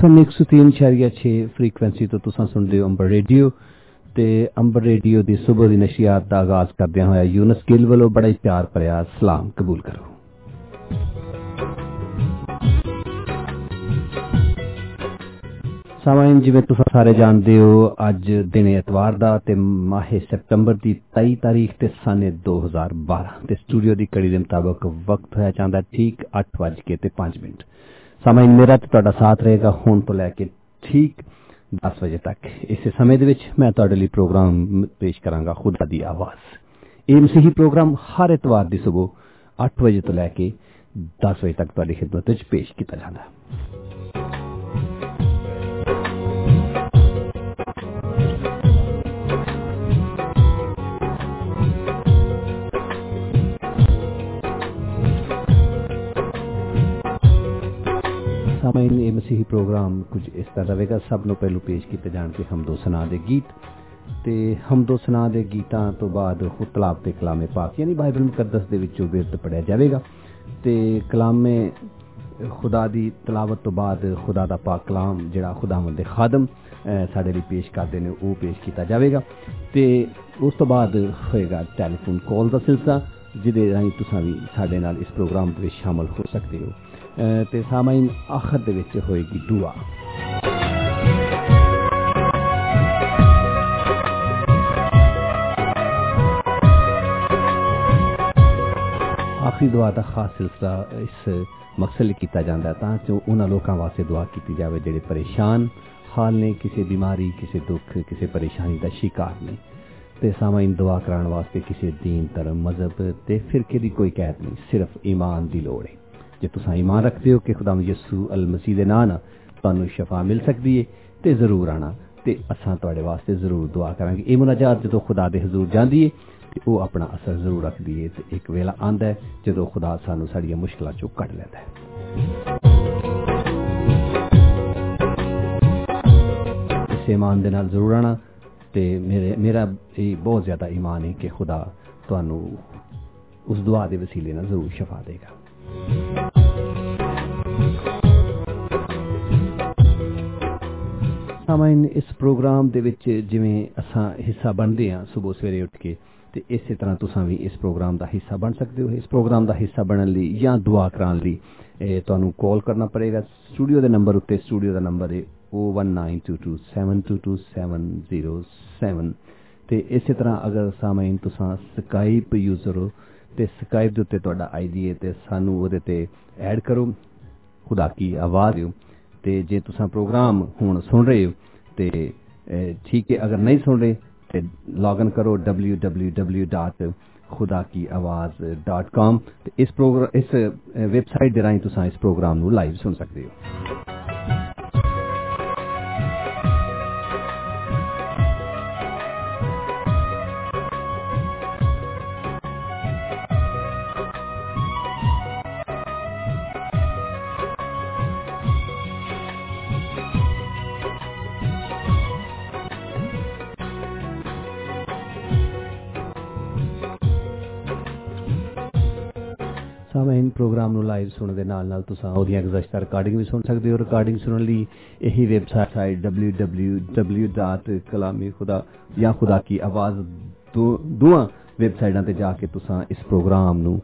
FM 103.6 frequency ਤੋਂ ਤੁਸੀਂ ਸੁਣਦੇ ਹੋ ਅੰਬਰ ਰੇਡੀਓ। ਤੇ ਅੰਬਰ ਰੇਡੀਓ ਦੀ ਸਵੇਰ ਦੀ ਨਸ਼ਿਆਤ ਦਾ ਆਗਾਜ਼ ਕਰਦਿਆਂ ਹੋਇਆ ਯੂਨਸ ਗਿੱਲ ਵੱਲੋਂ ਬੜਾ ਹੀ ਪਿਆਰ ਭਰਿਆ ਸਲਾਮ ਕਬੂਲ ਕਰੋ। ਸਾਮਾਈਨ, ਜਿਵੇਂ ਤੁਸੀਂ ਸਾਰੇ ਜਾਣਦੇ ਹੋ, ਅੱਜ ਦਿਨ ਐਤਵਾਰ ਦਾ ਤੇ ਮਾਹੇ ਸਤੰਬਰ ਦੀ 23 ਤਾਰੀਖ ਤੇ ਸਾਨੇ 2012 ਤੇ ਸਟੂਡੀਓ ਦੀ ਕੜੀ ਦੇ ਮੁਤਾਬਕ ਵਕਤ ਹੋਇਆ ਚਾਹੁੰਦਾ ਠੀਕ 8:05 ਤੇ 5 ਮਿੰਟ। ਸਮਾਂ ਮੇਰਾ ਤੇ ਤੁਹਾਡਾ ਸਾਥ ਰਹੇਗਾ ਹੁਣ ਤੋਂ ਲੈ ਕੇ ਠੀਕ 10 ਵਜੇ ਤੱਕ। ਇਸੇ ਸਮੇਂ ਦੇ ਵਿੱਚ ਮੈਂ ਤੁਹਾਡੇ ਲਈ ਪ੍ਰੋਗਰਾਮ ਪੇਸ਼ ਕਰਾਂਗਾ। ਖੁਦਾ ਦੀ ਆਵਾਜ਼। ਇਹ ਮਸੀਹੀ ਪ੍ਰੋਗਰਾਮ ਹਰ ਇਤਵਾਰ ਦੀ ਸਵੇਰ 8 ਵਜੇ ਤੋਂ ਲੈ ਕੇ 10 ਵਜੇ ਤੱਕ ਤੁਹਾਡੀ ਖidmat ਵਿੱਚ ਪੇਸ਼ ਕੀਤਾ ਜਾਂਦਾ। ਹੈ ਸਾਮਾਈਨ ਇਹ ਮਸੀਹੀ ਪ੍ਰੋਗਰਾਮ ਕੁਝ ਇਸ ਤਰ੍ਹਾਂ ਰਹੇਗਾ ਸਭ ਨੂੰ ਪਹਿਲੂ ਪੇਸ਼ ਕੀਤੇ ਜਾਣਗੇ ਹਮਦੋ ਸਨਾ ਦੇ ਗੀਤ। ਤੇ ਹਮਦੋ ਸਨਾ ਦੇ ਗੀਤਾਂ ਤੋਂ ਬਾਅਦ ਖੁਤਲਾਬ ਤੇ ਕਲਾਮੇ ਪਾਕ ਯਾਨੀ ਬਾਈਬਲ ਮੁਕੱਦਸ ਦੇ ਵਿੱਚੋਂ ਬਿਰਤ ਪੜਿਆ ਜਾਵੇਗਾ। ਤੇ ਕਲਾਮੇ ਖੁਦਾ ਦੀ ਤਲਾਵਤ ਤੋਂ ਬਾਅਦ ਖੁਦਾ ਦਾ ਪਾਕ ਕਲਾਮ, ਜਿਹੜਾ ਖੁਦਾਵੰਦ ਦੇ ਖਾਦਮ ਸਾਡੇ ਲਈ ਪੇਸ਼ ਕਰਦੇ ਨੇ, ਉਹ ਪੇਸ਼ ਕੀਤਾ ਜਾਵੇਗਾ। ਤੇ ਉਸ ਤੋਂ ਬਾਅਦ ਹੋਏਗਾ ਟੈਲੀਫੋਨ ਕਾਲ ਦਾ ਸਿਲਸਿਲਾ, ਜਿਹਦੇ ਰਾਹੀਂ ਤੁਸੀਂ ਵੀ ਸਾਡੇ ਨਾਲ ਇਸ ਪ੍ਰੋਗਰਾਮ ਦੇ ਵਿੱਚ ਸ਼ਾਮਲ ਹੋ ਸਕਦੇ ਹੋ। ਤੇ ਸਾਮਾਈਨ ਆਖਰ ਦੇ ਵਿੱਚ ਹੋਏਗੀ ਦੁਆ ਆਖਰੀ ਦੁਆ ਦਾ ਖਾਸ ਸਿਲਸਿਲਾ ਇਸ ਮਕਸਦ ਲਈ ਕੀਤਾ ਜਾਂਦਾ ਤਾਂ ਜੋ ਉਹਨਾਂ ਲੋਕਾਂ ਵਾਸਤੇ ਦੁਆ ਕੀਤੀ ਜਾਵੇ ਜਿਹੜੇ ਪਰੇਸ਼ਾਨ ਹਾਲ ਨੇ ਕਿਸੇ ਬਿਮਾਰੀ ਕਿਸੇ ਦੁੱਖ ਕਿਸੇ ਪਰੇਸ਼ਾਨੀ ਦਾ ਸ਼ਿਕਾਰ ਨੇ ਤੇ ਸਾਮਾਈਨ ਦੁਆ ਕਰਾਉਣ ਵਾਸਤੇ ਕਿਸੇ ਦੀਨ ਧਰਮ ਮਜ਼ਹਬ ਤੇ ਫਿਰਕੇ ਦੀ ਕੋਈ ਕਹਿਤ ਨਹੀਂ ਸਿਰਫ ਈਮਾਨ ਦੀ ਲੋੜ ਹੈ ਜੇ ਤੁਸੀਂ ਈਮਾਨ ਰੱਖਦੇ ਹੋ ਕਿ ਖੁਦਾਮ ਯਿਸੂ ਅਲ ਮਸੀਹ ਦੇ ਨਾਂ ਨਾਲ ਤੁਹਾਨੂੰ ਸ਼ਫਾ ਮਿਲ ਸਕਦੀ ਹੈ ਤੇ ਜ਼ਰੂਰ ਆਣਾ ਤੇ ਅਸਾਂ ਤੁਹਾਡੇ ਵਾਸਤੇ ਜ਼ਰੂਰ ਦੁਆ ਕਰਾਂਗੇ ਇਹ ਮੁਨਾਜਾਤ ਜਦੋਂ ਖੁਦਾ ਦੇ ਹਜ਼ੂਰ ਜਾਂਦੀ ਹੈ ਤੇ ਉਹ ਆਪਣਾ ਅਸਰ ਜ਼ਰੂਰ ਰੱਖਦੀ ਹੈ ਤੇ ਇੱਕ ਵੇਲਾ ਆਂਦਾ ਹੈ ਜਦੋਂ ਖੁਦਾ ਸਾਨੂੰ ਸਾਡੀਆਂ ਮੁਸ਼ਕਲਾਂ ਚੋਂ ਕੱਢ ਲੈਂਦਾ ਹੈ ਇਸ ਈਮਾਨ ਦੇ ਨਾਲ ਜ਼ਰੂਰ ਆਣਾ ਤੇ ਮੇਰੇ ਮੇਰਾ ਇਹ ਬਹੁਤ ਜ਼ਿਆਦਾ ਈਮਾਨ ਹੈ ਕਿ ਖੁਦਾ ਤੁਹਾਨੂੰ ਉਸ ਦੁਆ ਦੇ ਵਸੀਲੇ ਨਾਲ ਜ਼ਰੂਰ ਸ਼ਫਾ ਦੇਗਾ ਸਾਮਾਈਨ ਇਸ ਪ੍ਰੋਗਰਾਮ ਦੇ ਵਿੱਚ ਜਿਵੇਂ ਅਸਾਂ ਹਿੱਸਾ ਬਣਦੇ ਹਾਂ ਸਵੇਰ ਸਵੇਰੇ ਉੱਠ ਕੇ, ਤੇ ਇਸੇ ਤਰ੍ਹਾਂ ਤੁਸੀਂ ਵੀ ਇਸ ਪ੍ਰੋਗਰਾਮ ਦਾ ਹਿੱਸਾ ਬਣ ਸਕਦੇ ਹੋ। ਇਸ ਪ੍ਰੋਗਰਾਮ ਦਾ ਹਿੱਸਾ ਬਣਨ ਲਈ ਜਾਂ ਦੁਆ ਕਰਾਉਣ ਲਈ ਤੁਹਾਨੂੰ ਕਾਲ ਕਰਨਾ ਪੜੇਗਾ। ਸਟੂਡੀਓ ਦੇ ਨੰਬਰ ਉੱਤੇ, ਸਟੂਡੀਓ ਦਾ ਨੰਬਰ ਹੈ 01922722707 ਤੇ ਇਸੇ ਤਰ੍ਹਾਂ ਅਗਰ ਸਾਮਾਈਨ ਤੁਸੀਂ ਸਕਾਈਪ ਯੂਜ਼ਰ ਹੋ, ਤੇ ਸਕਾਈਪ ਦੇ ਉੱਤੇ ਤੁਹਾਡਾ ਆਈਡੀ ਹੈ, ਤੇ ਸਾਨੂੰ ਉਹਦੇ ਤੇ ਐਡ ਕਰੋ। ਖੁਦਾ ਕੀ ਆਵਾਜ਼ ਦਿਓ। ਤੇ ਜੇ ਤੁਸੀਂ ਪ੍ਰੋਗਰਾਮ ਹੁਣ ਸੁਣ ਰਹੇ ਹੋ, ਤੇ ਠੀਕ ਹੈ, ਅਗਰ ਨਹੀਂ ਸੁਣ ਰਹੇ, ਤੇ ਲੌਗਇਨ ਕਰੋ www.khudakiawaz.com ਤੇ ਇਸ ਪ੍ਰੋਗਰਾਮ ਇਸ ਵੈਬਸਾਈਟ ਦੇ ਰਾਹੀਂ ਤੁਸੀਂ ਇਸ ਪ੍ਰੋਗਰਾਮ ਨੂੰ ਲਾਈਵ ਸੁਣ ਸਕਦੇ ਹੋ। ਪ੍ਰੋਗਰਾਮ ਨੂੰ ਲਾਈਵ ਸੁਣਨ ਦੇ ਨਾਲ ਨਾਲ ਤੁਸੀਂ ਉਹਦੀਆਂ ਗੁਜ਼ਸ਼ਤਾ ਰਿਕਾਰਡਿੰਗ ਵੀ ਸੁਣ ਸਕਦੇ ਹੋ। ਰਿਕਾਰਡਿੰਗ ਸੁਣਨ ਲਈ ਇਹੀ ਵੈਬਸਾਈਟ www.kalamikhuda ਜਾਂ ਖੁਦਾ ਕੀ ਆਵਾਜ਼ ਦੋਵਾਂ ਵੈਬਸਾਈਟਾਂ ਤੇ ਜਾ ਕੇ ਤੁਸੀਂ ਇਸ ਪ੍ਰੋਗਰਾਮ ਨੂੰ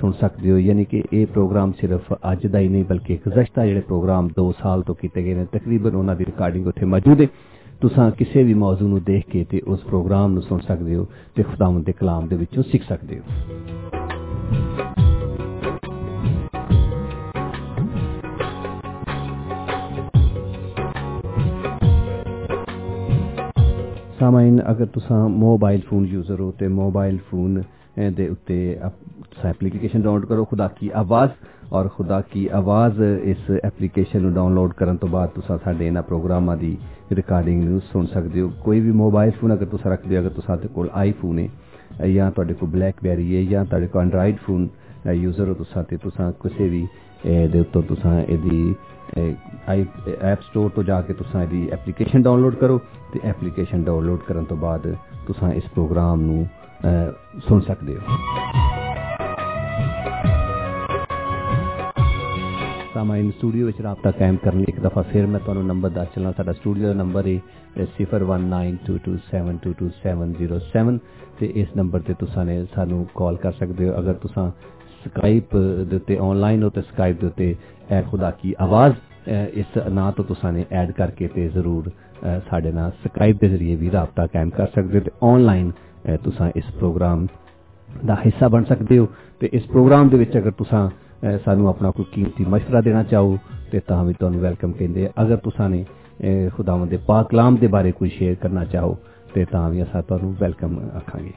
ਸੁਣ ਸਕਦੇ ਹੋ। ਯਾਨੀ ਕਿ ਇਹ ਪ੍ਰੋਗਰਾਮ ਸਿਰਫ ਅੱਜ ਦਾ ਹੀ ਨਹੀਂ, ਬਲਕਿ ਗੁਜ਼ਸ਼ਤਾ ਜਿਹੜੇ ਪ੍ਰੋਗਰਾਮ 2 ਸਾਲ ਤੋਂ ਕੀਤੇ ਗਏ ਨੇ, ਤਕਰੀਬਨ ਉਹਨਾਂ ਦੀ ਰਿਕਾਰਡਿੰਗ ਉੱਥੇ ਮੌਜੂਦ ਹੈ। ਤੁਸੀਂ ਕਿਸੇ ਵੀ ਮੌਜੂ ਨੂੰ ਦੇਖ ਕੇ ਤੇ ਉਸ ਪ੍ਰੋਗਰਾਮ ਨੂੰ ਸੁਣ ਸਕਦੇ ਹੋ ਤੇ ਖੁਦਾਵੰਦ ਦੇ ਕਲਾਮ ਦੇ ਵਿੱਚੋਂ ਸਿੱਖ ਸਕਦੇ ਹੋ। ਸਾਮਾਈਨ ਅਗਰ ਤੁਸੀਂ ਮੋਬਾਈਲ ਫੋਨ ਯੂਜ਼ਰ ਹੋ ਤੇ ਮੋਬਾਈਲ ਫੋਨ ਦੇ ਉੱਤੇ ਐਪਲੀਕੇਸ਼ਨ ਡਾਊਨਲੋਡ ਕਰੋ। ਖੁਦਾ ਕੀ ਆਵਾਜ਼। ਔਰ ਖੁਦਾ ਕੀ ਆਵਾਜ਼ ਇਸ ਐਪਲੀਕੇਸ਼ਨ ਨੂੰ ਡਾਊਨਲੋਡ ਕਰਨ ਤੋਂ ਬਾਅਦ ਤੁਸੀਂ ਸਾਡੇ ਇਹਨਾਂ ਪ੍ਰੋਗਰਾਮਾਂ ਦੀ ਰਿਕਾਰਡਿੰਗ ਨੂੰ ਸੁਣ ਸਕਦੇ ਹੋ। ਕੋਈ ਵੀ ਮੋਬਾਈਲ ਫੋਨ ਅਗਰ ਤੁਸੀਂ ਰੱਖਦੇ ਹੋ, ਅਗਰ ਤੁਹਾਡੇ ਕੋਲ ਆਈਫੋਨ ਹੈ ਜਾਂ ਤੁਹਾਡੇ ਕੋਲ ਬਲੈਕਬੈਰੀ ਹੈ ਜਾਂ ਤੁਹਾਡੇ ਕੋਲ ਐਂਡਰਾਇਡ ਫੋਨ ਯੂਜ਼ਰ ਹੋ ਤੁਸੀਂ ਤੇ ਤੁਸੀਂ ਕਿਸੇ ਵੀ ਦੇ ਉੱਤੇ ਤੁਸੀਂ ਇਹਦੀ ਐਪ ਸਟੋਰ ਤੋਂ ਜਾ ਕੇ ਤੁਸੀਂ ਇਹਦੀ ਐਪਲੀਕੇਸ਼ਨ ਡਾਊਨਲੋਡ ਕਰੋ ਤੇ ਐਪਲੀਕੇਸ਼ਨ ਡਾਊਨਲੋਡ ਕਰਨ ਤੋਂ ਬਾਅਦ ਤੁਸੀਂ ਇਸ ਪ੍ਰੋਗਰਾਮ ਨੂੰ ਸੁਣ ਸਕਦੇ ਹੋ। ਸਾਮਾਈਨ ਸਟੂਡੀਓ ਵਿੱਚ ਰਾਬਤਾ ਕਾਇਮ ਕਰਨ ਲਈ ਇੱਕ ਦਫਾ ਫਿਰ ਮੈਂ ਤੁਹਾਨੂੰ ਨੰਬਰ ਦੱਸ ਚੱਲਾਂ। ਸਾਡਾ ਸਟੂਡੀਓ ਦਾ ਨੰਬਰ ਹੈ 019227227007 ਤੇ ਇਸ ਨੰਬਰ ਤੇ ਤੁਸੀਂ ਨੇ ਸਾਨੂੰ ਕਾਲ ਕਰ ਸਕਦੇ ਹੋ। ਅਗਰ ਤੁਸੀਂ ਸਕਾਈਪ ਦੇ ਉੱਤੇ ਆਨਲਾਈਨ ਹੋ ਤੇ ਸਕਾਈਪ ਦੇ ਉੱਤੇ ਐ ਖੁਦਾ ਕੀ ਆਵਾਜ਼ ਇਸ ਨਾਂ ਤੋਂ ਤੁਸੀਂ ਨੇ ਐਡ ਕਰਕੇ ਤੇ ਜ਼ਰੂਰ ਸਾਡੇ ਨਾਲ ਸਕਾਈਪ ਦੇ ਜ਼ਰੀਏ ਵੀ ਰਾਬਤਾ ਕਾਇਮ ਕਰ ਸਕਦੇ ਹੋ ਤੇ ਆਨਲਾਈਨ ਤੁਸੀਂ ਇਸ ਪ੍ਰੋਗਰਾਮ ਦਾ ਹਿੱਸਾ ਬਣ ਸਕਦੇ ਹੋ ਤੇ ਇਸ ਪ੍ਰੋਗਰਾਮ ਦੇ ਵਿੱਚ ਅਗਰ ਤੁਸੀਂ ਸਾਨੂੰ ਆਪਣਾ ਕੋਈ ਕੀਮਤੀ مشورہ ਦੇਣਾ ਚਾਹੋ ਤੇ ਤਾਂ ਵੀ ਤੁਹਾਨੂੰ ਵੈਲਕਮ ਕਹਿੰਦੇ ਆ ਅਗਰ ਤੁਸੀਂ ਨੇ ਖੁਦਾਵੰਦ ਦੇ ਪਾਕ ਕਲਾਮ ਦੇ ਬਾਰੇ ਕੋਈ ਸ਼ੇਅਰ ਕਰਨਾ ਚਾਹੋ ਤੇ ਤਾਂ ਵੀ ਅਸਾਂ ਤੁਹਾਨੂੰ ਵੈਲਕਮ ਆਖਾਂਗੇ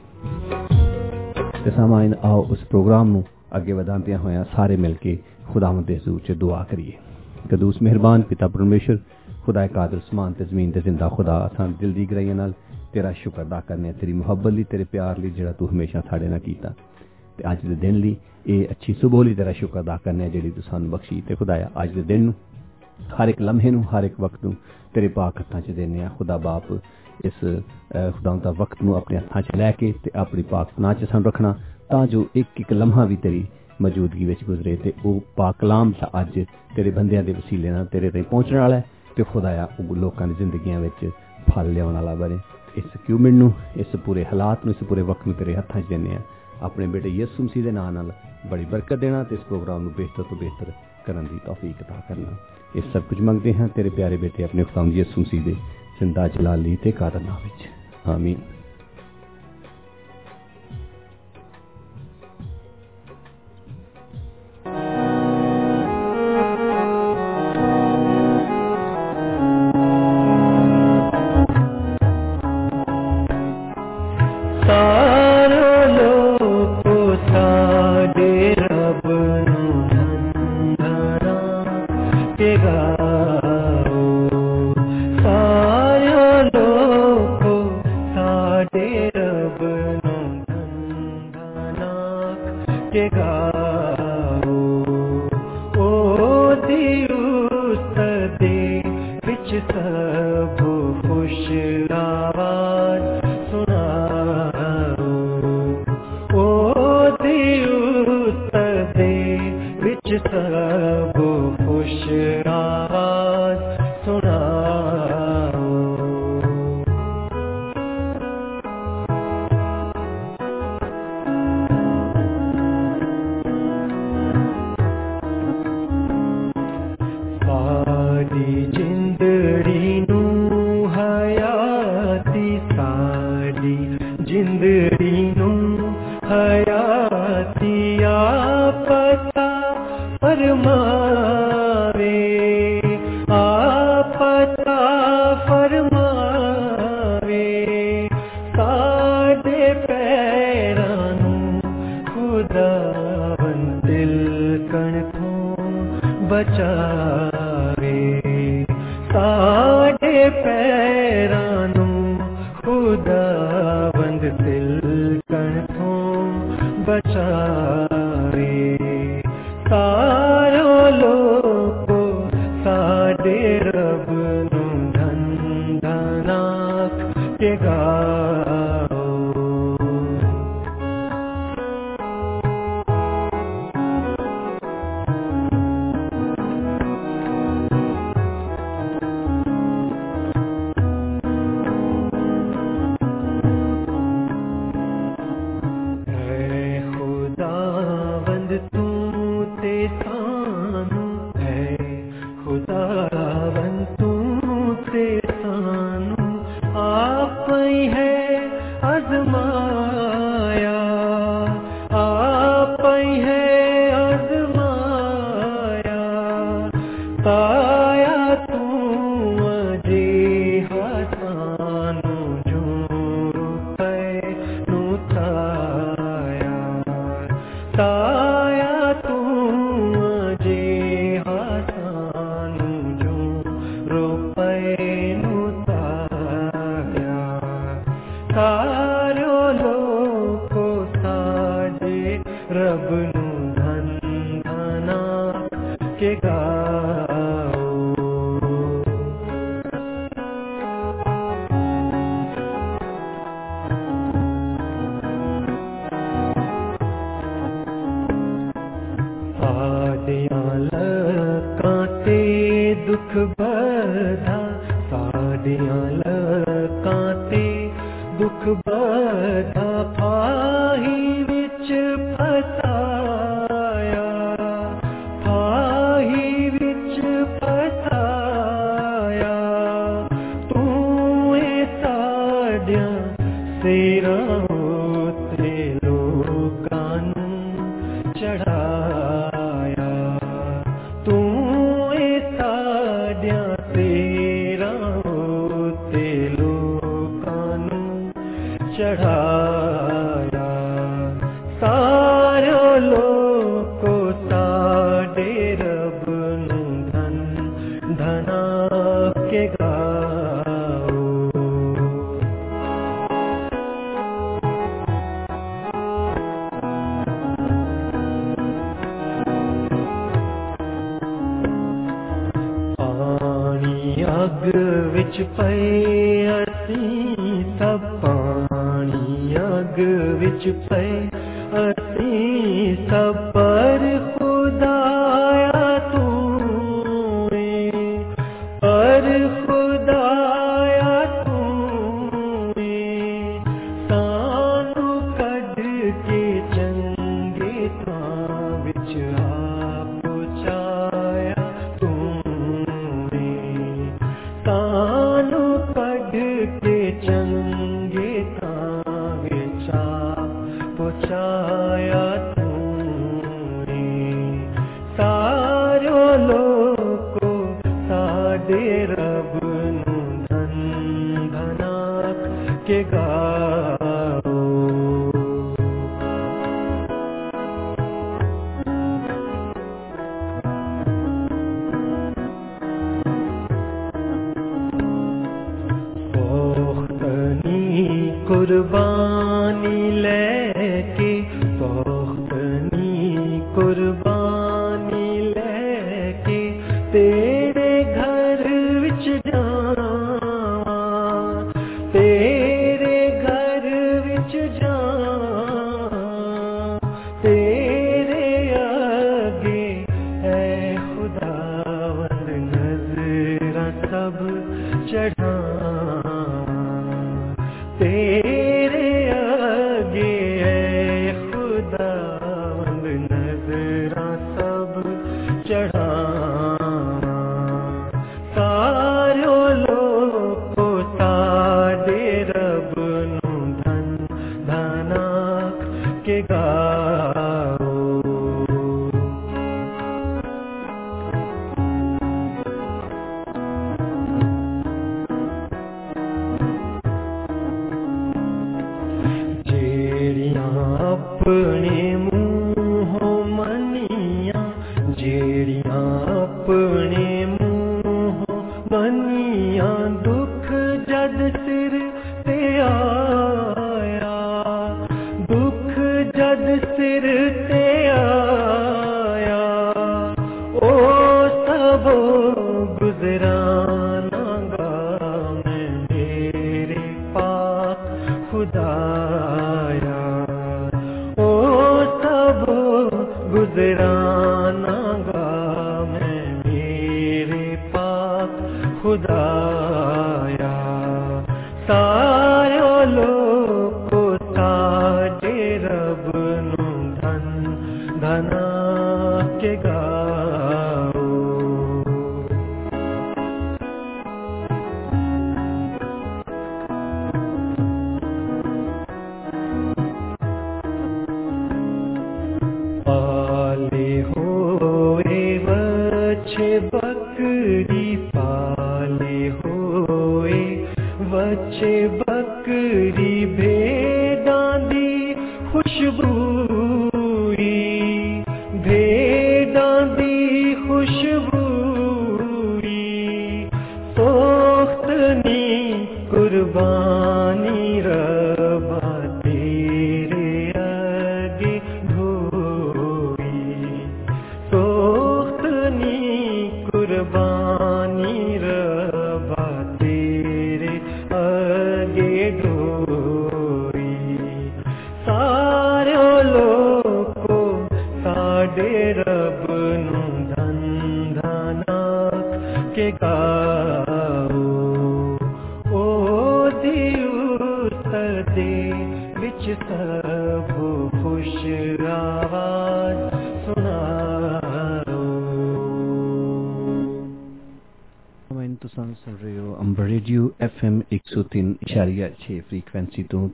ਤੇ ਸਾਮਾਈਨ ਆਓ ਉਸ ਪ੍ਰੋਗਰਾਮ ਨੂੰ ਅੱਗੇ ਵਧਾਉਂਦਿਆਂ ਹੋਇਆਂ ਸਾਰੇ ਮਿਲ ਕੇ ਖੁਦਾਵੰਦ ਦੇ ਹਜ਼ੂਰ 'ਚ ਦੁਆ ਕਰੀਏ ਕਦੂਸ ਮਿਹਰਬਾਨ ਪਿਤਾ ਪਰਮੇਸ਼ਰ ਖੁਦਾ ਕਾਦਰ ਸਮਾਨ ਤੇ ਜ਼ਮੀਨ ਤੇ ਜ਼ਿੰਦਾ ਖੁਦਾ ਅਸਾਂ ਦਿਲ ਦੀ ਗਰਾਈਆਂ ਨਾਲ ਤੇਰਾ ਸ਼ੁਕਰ ਅਦਾ ਕਰਨੇ ਤੇਰੀ ਮੁਹੱਬਤ ਲਈ ਤੇਰੇ ਪਿਆਰ ਲਈ ਜਿਹੜਾ ਤੂੰ ਹਮੇਸ਼ਾ ਸਾਡੇ ਨਾਲ ਕੀਤਾ ਤੇ ਅੱਜ ਦੇ ਦਿਨ ਲਈ ਇਹ ਅੱਛੀ ਸਵੇਰ ਲਈ ਤੇਰਾ ਸ਼ੁਕਰ ਅਦਾ ਕਰਨੇ ਜਿਹੜੀ ਤੂੰ ਸਾਨੂੰ ਬਖਸ਼ੀ ਤੇ ਖੁਦਾਇਆ ਅੱਜ ਦੇ ਦਿਨ ਨੂੰ ਹਰ ਇੱਕ ਲਮਹੇ ਨੂੰ ਹਰ ਇੱਕ ਵਕਤ ਨੂੰ ਤੇਰੇ ਪਾਕ ਹੱਥਾਂ 'ਚ ਦੇਨੇ ਆ ਖੁਦਾ ਬਾਪ ਇਸ ਖੁਦਾ ਦਾ ਵਕਤ ਨੂੰ ਆਪਣੇ ਹੱਥਾਂ 'ਚ ਲੈ ਕੇ ਤੇ ਆਪਣੀ ਪਾਕ ਪਨਾਹ 'ਚ ਸਾਨੂੰ ਰੱਖਣਾ ਤਾਂ ਜੋ ਇੱਕ ਇੱਕ ਲਮਹਾ ਵੀ ਤੇਰੀ ਮੌਜੂਦਗੀ ਵਿੱਚ ਗੁਜ਼ਰੇ ਤੇ ਉਹ ਪਾਕ ਕਲਾਮ ਦਾ ਅੱਜ ਤੇਰੇ ਬੰਦਿਆਂ ਦੇ ਵਸੀਲੇ ਨਾਲ ਤੇਰੇ ਤੇ ਪਹੁੰਚਣ ਵਾਲਾ ਹੈ ਤੇ ਖੁਦਾਇਆ ਉਹ ਲੋਕਾਂ ਦੀ ਜ਼ਿੰਦਗੀਆਂ ਵਿੱਚ ਫਲ ਲਿਆਉਣ ਵਾਲਾ ਬਣੇ ਇਸ ਕਿਊਮਿੰਟ ਨੂੰ ਇਸ ਪੂਰੇ ਹਾਲਾਤ ਨੂੰ ਇਸ ਪੂਰੇ ਵਕਤ ਨੂੰ ਤੇਰੇ ਹੱਥਾਂ 'ਚ ਦਿੰਨੇ ਆ ਆਪਣੇ ਬੇਟੇ ਯਿਸੂ ਮਸੀਹ ਦੇ ਨਾਮ ਨਾਲ ਬੜੀ ਬਰਕਤ ਦੇਣਾ ਤੇ ਇਸ ਪ੍ਰੋਗਰਾਮ ਨੂੰ ਬਿਹਤਰ ਤੋਂ ਬਿਹਤਰ ਕਰਨ ਦੀ ਤੌਫੀਕ عطا ਕਰਨਾ ਇਹ ਸਭ ਕੁਝ ਮੰਗਦੇ ਹਾਂ ਤੇਰੇ ਪਿਆਰੇ ਬੇਟੇ ਆਪਣੇ ਖੁਦਾਮ ਯਿਸੂ ਮਸੀਹ ਦੇ ਜ਼ਿੰਦਾ ਜਲਾਲੀ ਤੇ ਕਾਦਰ ਨਾਮ ਵਿੱਚ ਆਮੀਨ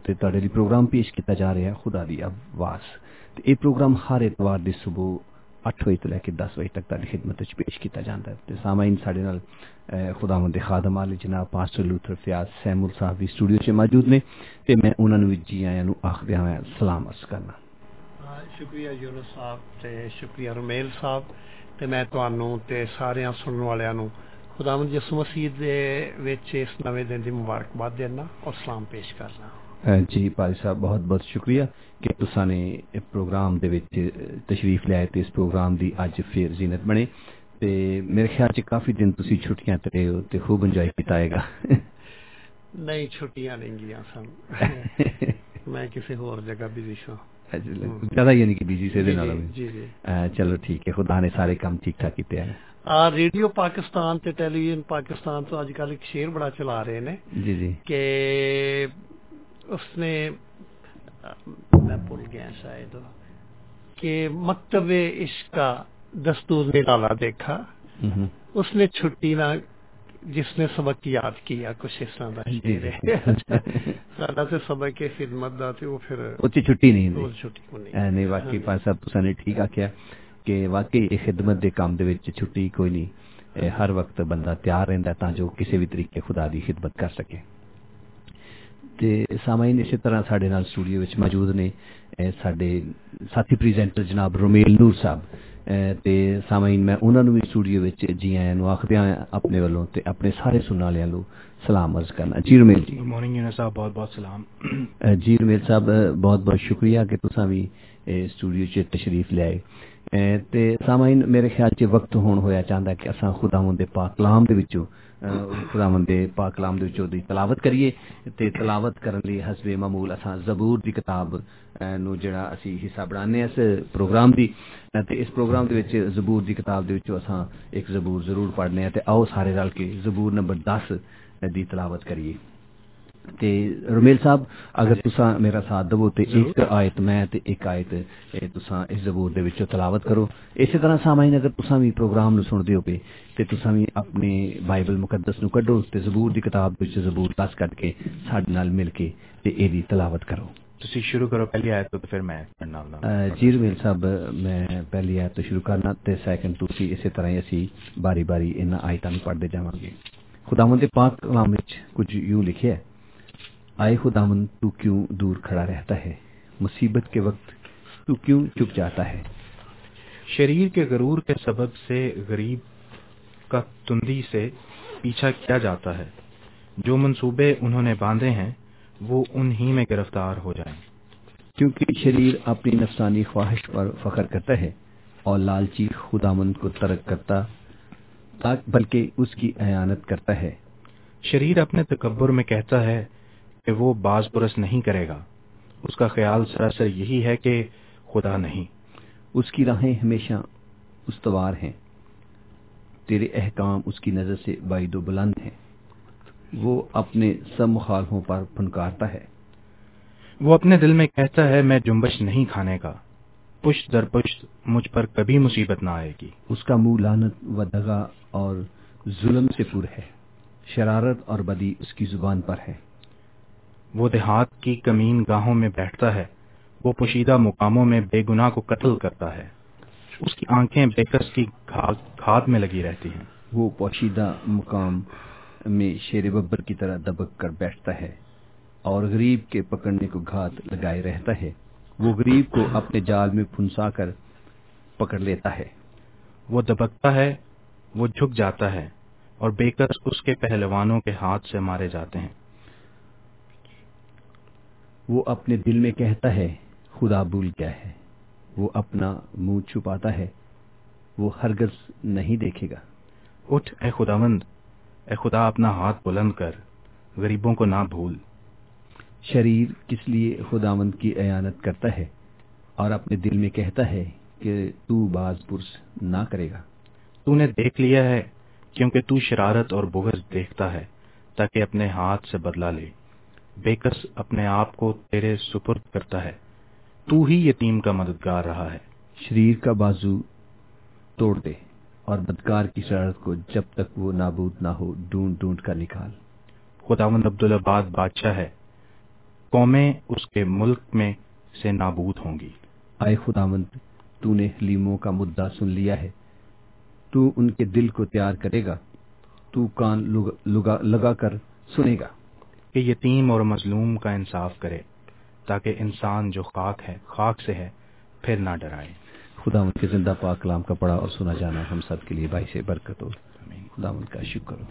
ਤੇ ਤੁਹਾਡੇ ਲਈ ਪ੍ਰੋਗਰਾਮ ਪੇਸ਼ ਕੀਤਾ ਜਾ ਰਿਹਾ ਖੁਦਾ ਦੀ ਆਵਾਜ਼। ਤੇ ਇਹ ਪ੍ਰੋਗਰਾਮ ਹਰ ਇਤਵਾਰ ਦੀ ਸਵੇਰ 8 ਵਜੇ ਤੋਂ ਲੈ ਕੇ 10 ਵਜੇ ਤੱਕ ਤੁਹਾਡੀ ਖidmat ਵਿੱਚ ਪੇਸ਼ ਕੀਤਾ ਜਾਂਦਾ ਹੈ। ਤੇ ਸਾਮਾਈਨ ਸਾਡੇ ਨਾਲ ਖੁਦਾਵੰਦ ਦੇ ਖਾਦਮ ਆਲੇ ਜਨਾਬ ਪਾਸਟਰ ਲੂਥਰ ਫਿਆਜ਼ ਸੈਮੂਲ ਸਾਹਿਬ ਵੀ ਸਟੂਡੀਓ 'ਚ ਮੌਜੂਦ ਨੇ ਤੇ ਮੈਂ ਉਹਨਾਂ ਨੂੰ ਵੀ ਜੀ ਆਇਆਂ ਨੂੰ ਆਖਦਿਆਂ ਹੋਇਆਂ ਸਲਾਮ ਅਰਜ਼ ਕਰਨਾ। ਸ਼ੁਕਰੀਆ ਯੂਨਸ ਸਾਹਿਬ ਤੇ ਸ਼ੁਕਰੀਆ ਰਮੇਲ ਸਾਹਿਬ ਤੇ ਮੈਂ ਤੁਹਾਨੂੰ ਤੇ ਸਾਰਿਆਂ ਸੁਣਨ ਵਾਲਿਆਂ ਨੂੰ ਖੁਦਾਵੰਦ ਯਿਸੂ ਮਸੀਹ ਦੇ ਵਿੱਚ ਇਸ ਨਵੇਂ ਦਿਨ ਦੀ ਮੁਬਾਰਕਬਾਦ ਦੇਣਾ ਔਰ ਸਲਾਮ ਪੇਸ਼ ਕਰਨਾ ਜੀ ਭਾਈ ਸਾਹਿਬ ਬਹੁਤ ਬਹੁਤ ਸ਼ੁਕਰੀਆ ਕਿ ਤੁਸੀਂ ਨੇ ਪ੍ਰੋਗਰਾਮ ਦੇ ਵਿੱਚ ਤਸ਼ਰੀਫ ਲਿਆਏ ਤੇ ਇਸ ਪ੍ਰੋਗਰਾਮ ਦੀ ਅੱਜ ਫੇਰ ਜ਼ੀਨਤ ਬਣੇ ਤੇ ਮੇਰੇ ਖਿਆਲ 'ਚ ਕਾਫੀ ਦਿਨ ਤੁਸੀਂ ਛੁੱਟੀਆਂ ਤੇ ਰਹੇ ਹੋ ਤੇ ਖੂਬ ਇੰਜੋਏ ਕੀਤਾ ਹੈਗਾ ਨਹੀਂ ਛੁੱਟੀਆਂ ਨਹੀਂ ਗਈਆਂ ਸਨ। ਮੈਂ ਕਿਸੇ ਹੋਰ ਜਗ੍ਹਾ ਬਿਜ਼ੀ ਸਾਂ। ਜ਼ਿਆਦਾ ਯਾਨੀ ਕਿ ਬਿਜ਼ੀ ਸੇ ਦੇ ਨਾਲ ਜੀ, ਜੀ ਚਲੋ ਠੀਕ ਹੈ ਖੁਦਾ ਨੇ ਸਾਰੇ ਕੰਮ ਠੀਕ ਠਾਕ ਕੀਤੇ ਹਨ ਆ ਰੇਡੀਓ ਪਾਕਿਸਤਾਨ ਤੇ ਟੈਲੀਵਿਜ਼ਨ ਪਾਕਿਸਤਾਨ ਤੋਂ ਅੱਜ ਕੱਲ੍ਹ ਇੱਕ ਸ਼ੇਰ ਬੜਾ ਚਲਾ ਰਹੇ ਨੇ ਜੀ ਜੀ। ਕਿ اس نے میں بھول گیا شاید کہ مکتب عشق کا دستور نکالا دیکھا۔ اس نے چھٹی نہ جس نے سبق یاد کیا کچھ اس طرح کا جی، جی۔ سے سبق کی خدمت دا تھی وہ پھر اچھی چھٹی نہیں دی۔ چھٹی نہیں۔ واقعی پاس پاسا پسا نے ٹھیک آکھیا کہ واقعی یہ خدمت دے کام دے وچ چھٹی کوئی نہیں۔ ہر وقت بندہ تیار رہندا ہے تاں جو کسی بھی طریقے خدا دی خدمت کر سکے۔ ਤੇ ਸਾਮਾਈਨ ਇਸੇ ਤਰ੍ਹਾਂ ਸਾਡੇ ਨਾਲ ਸਟੂਡੀਓ ਵਿੱਚ ਮੌਜੂਦ ਨੇ ਸਾਡੇ ਸਾਥੀ ਪ੍ਰੈਜ਼ੈਂਟਰ ਜਨਾਬ ਰੋਮੇਲ ਨੂਰ ਸਾਹਿਬ। ਤੇ ਸਾਮਾਈਨ ਮੈਂ ਉਹਨਾਂ ਨੂੰ ਵੀ ਸਟੂਡੀਓ ਵਿੱਚ ਜੀ ਆਇਆਂ ਨੂੰ ਆਖਦਿਆਂ ਆਪਣੇ ਵੱਲੋਂ ਤੇ ਆਪਣੇ ਸਾਰੇ ਸੁਣਨ ਵਾਲਿਆਂ ਨੂੰ ਸਲਾਮ ਅਰਜ਼ ਕਰਨਾ। ਜੀ ਰੋਮੇਲ ਜੀ। ਗੁੱਡ ਮਾਰਨਿੰਗ ਯੂਨਸ ਸਾਹਿਬ ਬਹੁਤ ਬਹੁਤ ਸਲਾਮ। ਜੀ ਰਮੇਲ ਸਾਹਿਬ ਬਹੁਤ ਬਹੁਤ ਸ਼ੁਕਰੀਆ ਕਿ ਤੁਸੀਂ ਵੀ ਸਟੂਡੀਓ 'ਚ ਤਸ਼ਰੀਫ ਲਿਆਏ। ਤੇ ਸਾਮਾਈਨ ਮੇਰੇ ਖਿਆਲ 'ਚ ਵਕਤ ਹੋਣ ਹੋਇਆ ਚਾਹੁੰਦਾ ਕਿ ਅਸਾਂ ਖੁਦਾਵੰਦ ਦੇ ਪਾਕ ਕਲਾਮ ਦੇ ਵਿੱਚੋਂ ਖੁਦਾਵੰਦ ਦੇ ਪਾਕ ਕਲਾਮ ਦੇ ਵਿੱਚੋਂ ਦੀ ਤਲਾਵਤ ਕਰੀਏ ਤੇ ਤਲਾਵਤ ਕਰਨ ਲਈ ਹਸਬੇ ਮਾਮੂਲ ਅਸਾਂ ਜ਼ਬੂਰ ਦੀ ਕਿਤਾਬ ਅ, ਨੂੰ ਜਿਹੜਾ ਅਸੀਂ ਹਿੱਸਾ ਬਣਾਉਂਦੇ ਹਾਂ ਇਸ ਪ੍ਰੋਗਰਾਮ ਦੀ ਅ, ਤੇ ਇਸ ਪ੍ਰੋਗਰਾਮ ਦੇ ਵਿੱਚ ਜ਼ਬੂਰ ਦੀ ਕਿਤਾਬ ਦੇ ਵਿੱਚੋਂ ਅਸਾਂ ਇੱਕ ਜ਼ਬੂਰ ਜ਼ਰੂਰ ਪੜ੍ਹਨੇ ਆ ਤੇ ਆਓ ਸਾਰੇ ਰਲ ਕੇ ਜ਼ਬੂਰ ਨੰਬਰ 10 ਦੀ ਤਲਾਵਤ ਕਰੀਏ। ਤੇ ਰਮੇਲ ਸਾਹਿਬ ਅਗਰ ਤੁਸੀਂ ਮੇਰਾ ਸਾਥ ਦਵੋ ਤੇ ਇੱਕ ਆਇਤ ਮੈਂ ਤੇ ਇੱਕ ਆਇਤ ਇਹ ਤੁਸੀਂ ਇਸ ਜ਼ਬੂਰ ਦੇ ਵਿੱਚੋਂ ਤਲਾਵਤ ਕਰੋ। ਇਸੇ ਤਰ੍ਹਾਂ ਸਾਮਾਈਨ ਅਗਰ ਤੁਸੀਂ ਵੀ ਪ੍ਰੋਗਰਾਮ ਨੂੰ ਸੁਣਦੇ ਹੋਵੇ ਤੇ ਤੁਸੀਂ ਵੀ ਆਪਣੇ ਬਾਈਬਲ ਮੁਕੱਦਸ ਨੂੰ ਕੱਢੋ ਤੇ ਜ਼ਬੂਰ ਦੀ ਕਿਤਾਬ ਵਿੱਚ ਜ਼ਬੂਰ 10 ਕੱਢ ਕੇ ਸਾਡੇ ਨਾਲ ਮਿਲ ਕੇ ਤੇ ਇਹਦੀ ਤਲਾਵਤ ਕਰੋ। ਤੁਸੀਂ ਸ਼ੁਰੂ ਕਰੋ ਪਹਿਲੀ ਆਇਤ ਤੋਂ ਫਿਰ ਮੈਂ ਪੜ੍ਹਨਾ ਅ, ਜੀ ਰਮੇਲ ਸਾਹਿਬ ਮੈਂ ਪਹਿਲੀ ਆਇਤ ਤੋਂ ਸ਼ੁਰੂ ਕਰਨਾ ਤੇ ਸੈਕੰਡ ਤੁਸੀਂ ਇਸੇ ਤਰ੍ਹਾਂ ਹੀ ਅਸੀਂ ਬਾਰੀ-ਬਾਰੀ ਇਹਨਾਂ ਆਇਤਾਂ ਨੂੰ ਪੜ੍ਹਦੇ ਜਾਵਾਂਗੇ। ਖੁਦਾਵੰਦ ਦੇ ਪਾਕ ਕਲਾਮ ਵਿੱਚ ਕੁਝ ਯੂੰ ਲਿਖਿਆ ਹੈ। آئے ہو تو کیوں دور کھڑا رہتا ہے۔ مصیبت کے وقت تو کیوں چپ جاتا ہے۔ شریر کے غرور کے سبب سے غریب کا تندی سے پیچھا کیا جاتا ہے۔ جو منصوبے انہوں نے باندھے ہیں وہ انہی میں گرفتار ہو جائیں۔ کیونکہ شریر اپنی نفسانی خواہش پر فخر کرتا ہے اور لالچی خدامند کو ترک کرتا بلکہ اس کی ایانت کرتا ہے۔ شریر اپنے تکبر میں کہتا ہے کہ وہ باز برس نہیں کرے گا۔ اس کا خیال سراسر یہی ہے کہ خدا نہیں۔ اس کی راہیں ہمیشہ استوار ہیں۔ تیرے احکام اس کی نظر سے واحد و بلند ہیں۔ وہ اپنے سب مخالفوں پر پھنکارتا ہے۔ وہ اپنے دل میں کہتا ہے میں جنبش نہیں کھانے کا۔ پشت در پشت مجھ پر کبھی مصیبت نہ آئے گی۔ اس کا منہ لانت و دگا اور ظلم سے پور ہے۔ شرارت اور بدی اس کی زبان پر ہے۔ وہ دیہات کی کمین گاہوں میں بیٹھتا ہے وہ پوشیدہ مقاموں میں بے گناہ کو قتل کرتا ہے۔ اس کی آنکھیں بیکس کی کھاد میں لگی رہتی ہیں۔ وہ پوشیدہ مقام میں شیر ببر کی طرح دبک کر بیٹھتا ہے اور غریب کے پکڑنے کو گھات لگائے رہتا ہے۔ وہ غریب کو اپنے جال میں پھنسا کر پکڑ لیتا ہے۔ وہ دبکتا ہے وہ جھک جاتا ہے اور بیکس اس کے پہلوانوں کے ہاتھ سے مارے جاتے ہیں۔ وہ اپنے دل میں کہتا ہے خدا بھول گیا ہے۔ وہ اپنا منہ چھپاتا ہے وہ ہرگز نہیں دیکھے گا۔ اٹھ اے خداوند اے خدا اپنا ہاتھ بلند کر غریبوں کو نہ بھول۔ شریر کس لیے خداوند کی اعانت کرتا ہے اور اپنے دل میں کہتا ہے کہ تو باز پرس نہ کرے گا۔ تو نے دیکھ لیا ہے کیونکہ تو شرارت اور بغض دیکھتا ہے تاکہ اپنے ہاتھ سے بدلہ لے۔ بےکس اپنے آپ کو تیرے سپرد کرتا ہے۔ تو ہی یتیم کا مددگار رہا ہے۔ شریر کا بازو توڑ دے اور بدکار کی شرارت کو جب تک وہ نابود نہ ہو ڈونڈ ڈونڈ کر نکال۔ خداون عبدالعباد بادشاہ ہے۔ قومیں اس کے ملک میں سے نابود ہوں گی۔ آئے خداوند تو نے حلیموں کا مدعا سن لیا ہے۔ تو ان کے دل کو تیار کرے گا۔ تو کان لگا, لگا, لگا کر سنے گا۔ کہ یتیم اور مظلوم کا انصاف کرے تاکہ انسان جو خاک ہے خاک سے ہے پھر نہ ڈرائے۔ خدا ان کے زندہ پاک کلام کا پڑا اور سنا جانا ہم سب کے لیے باعث برکت ہو۔ خدا ان کا شکر ہو۔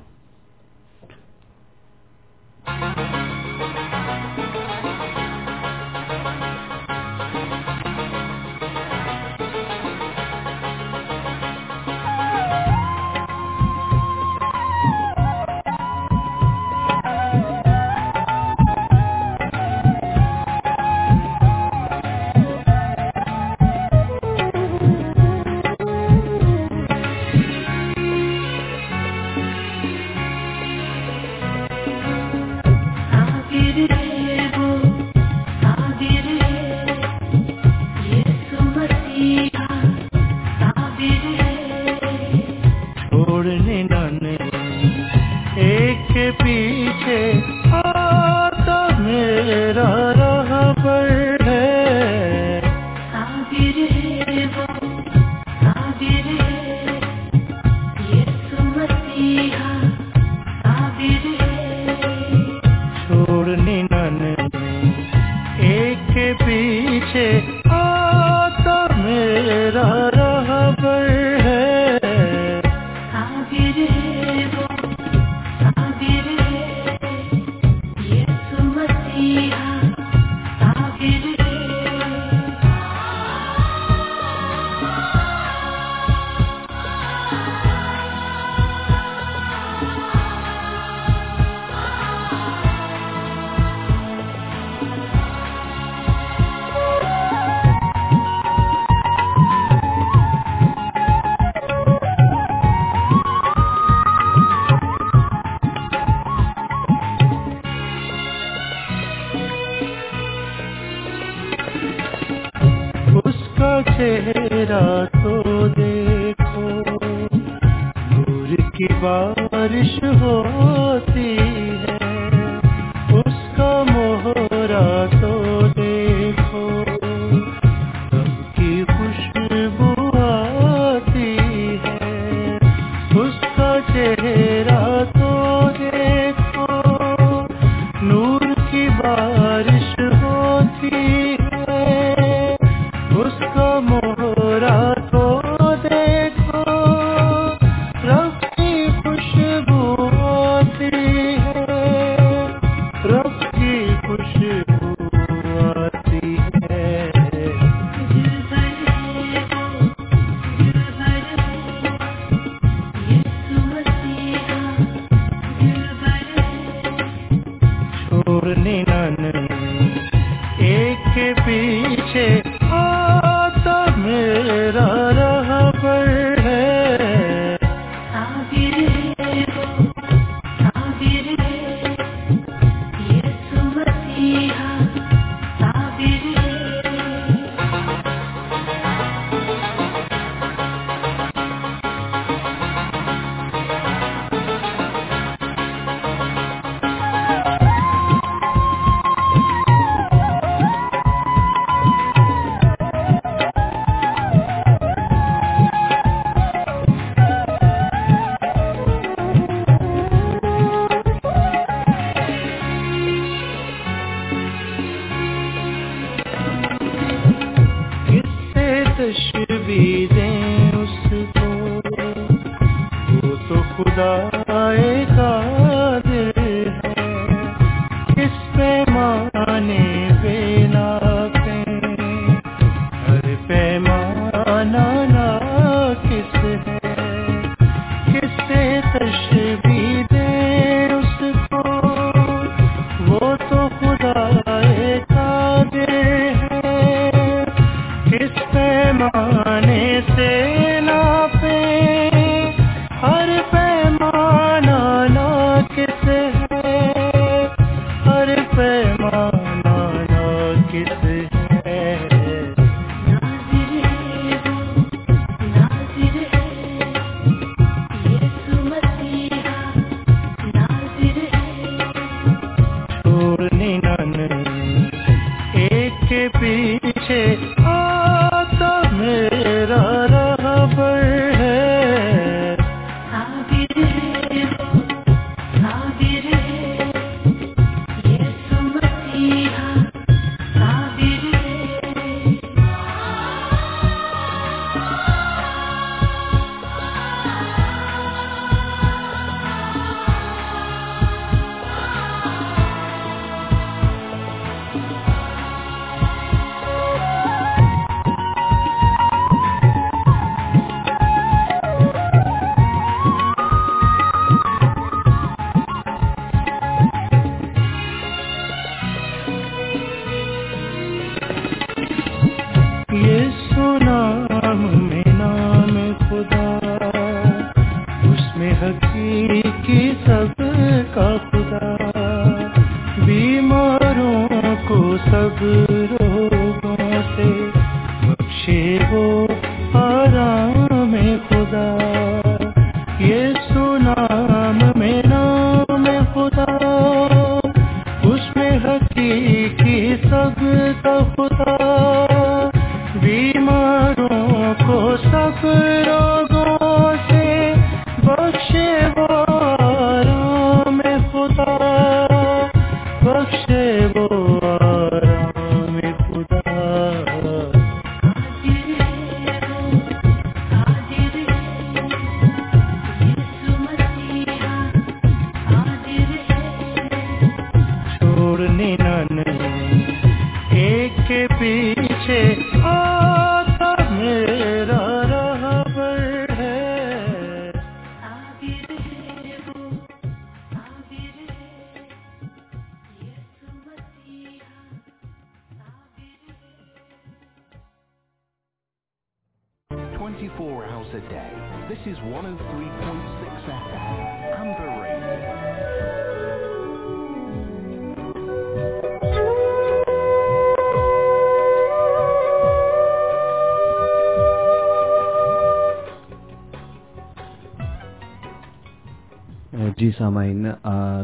so good.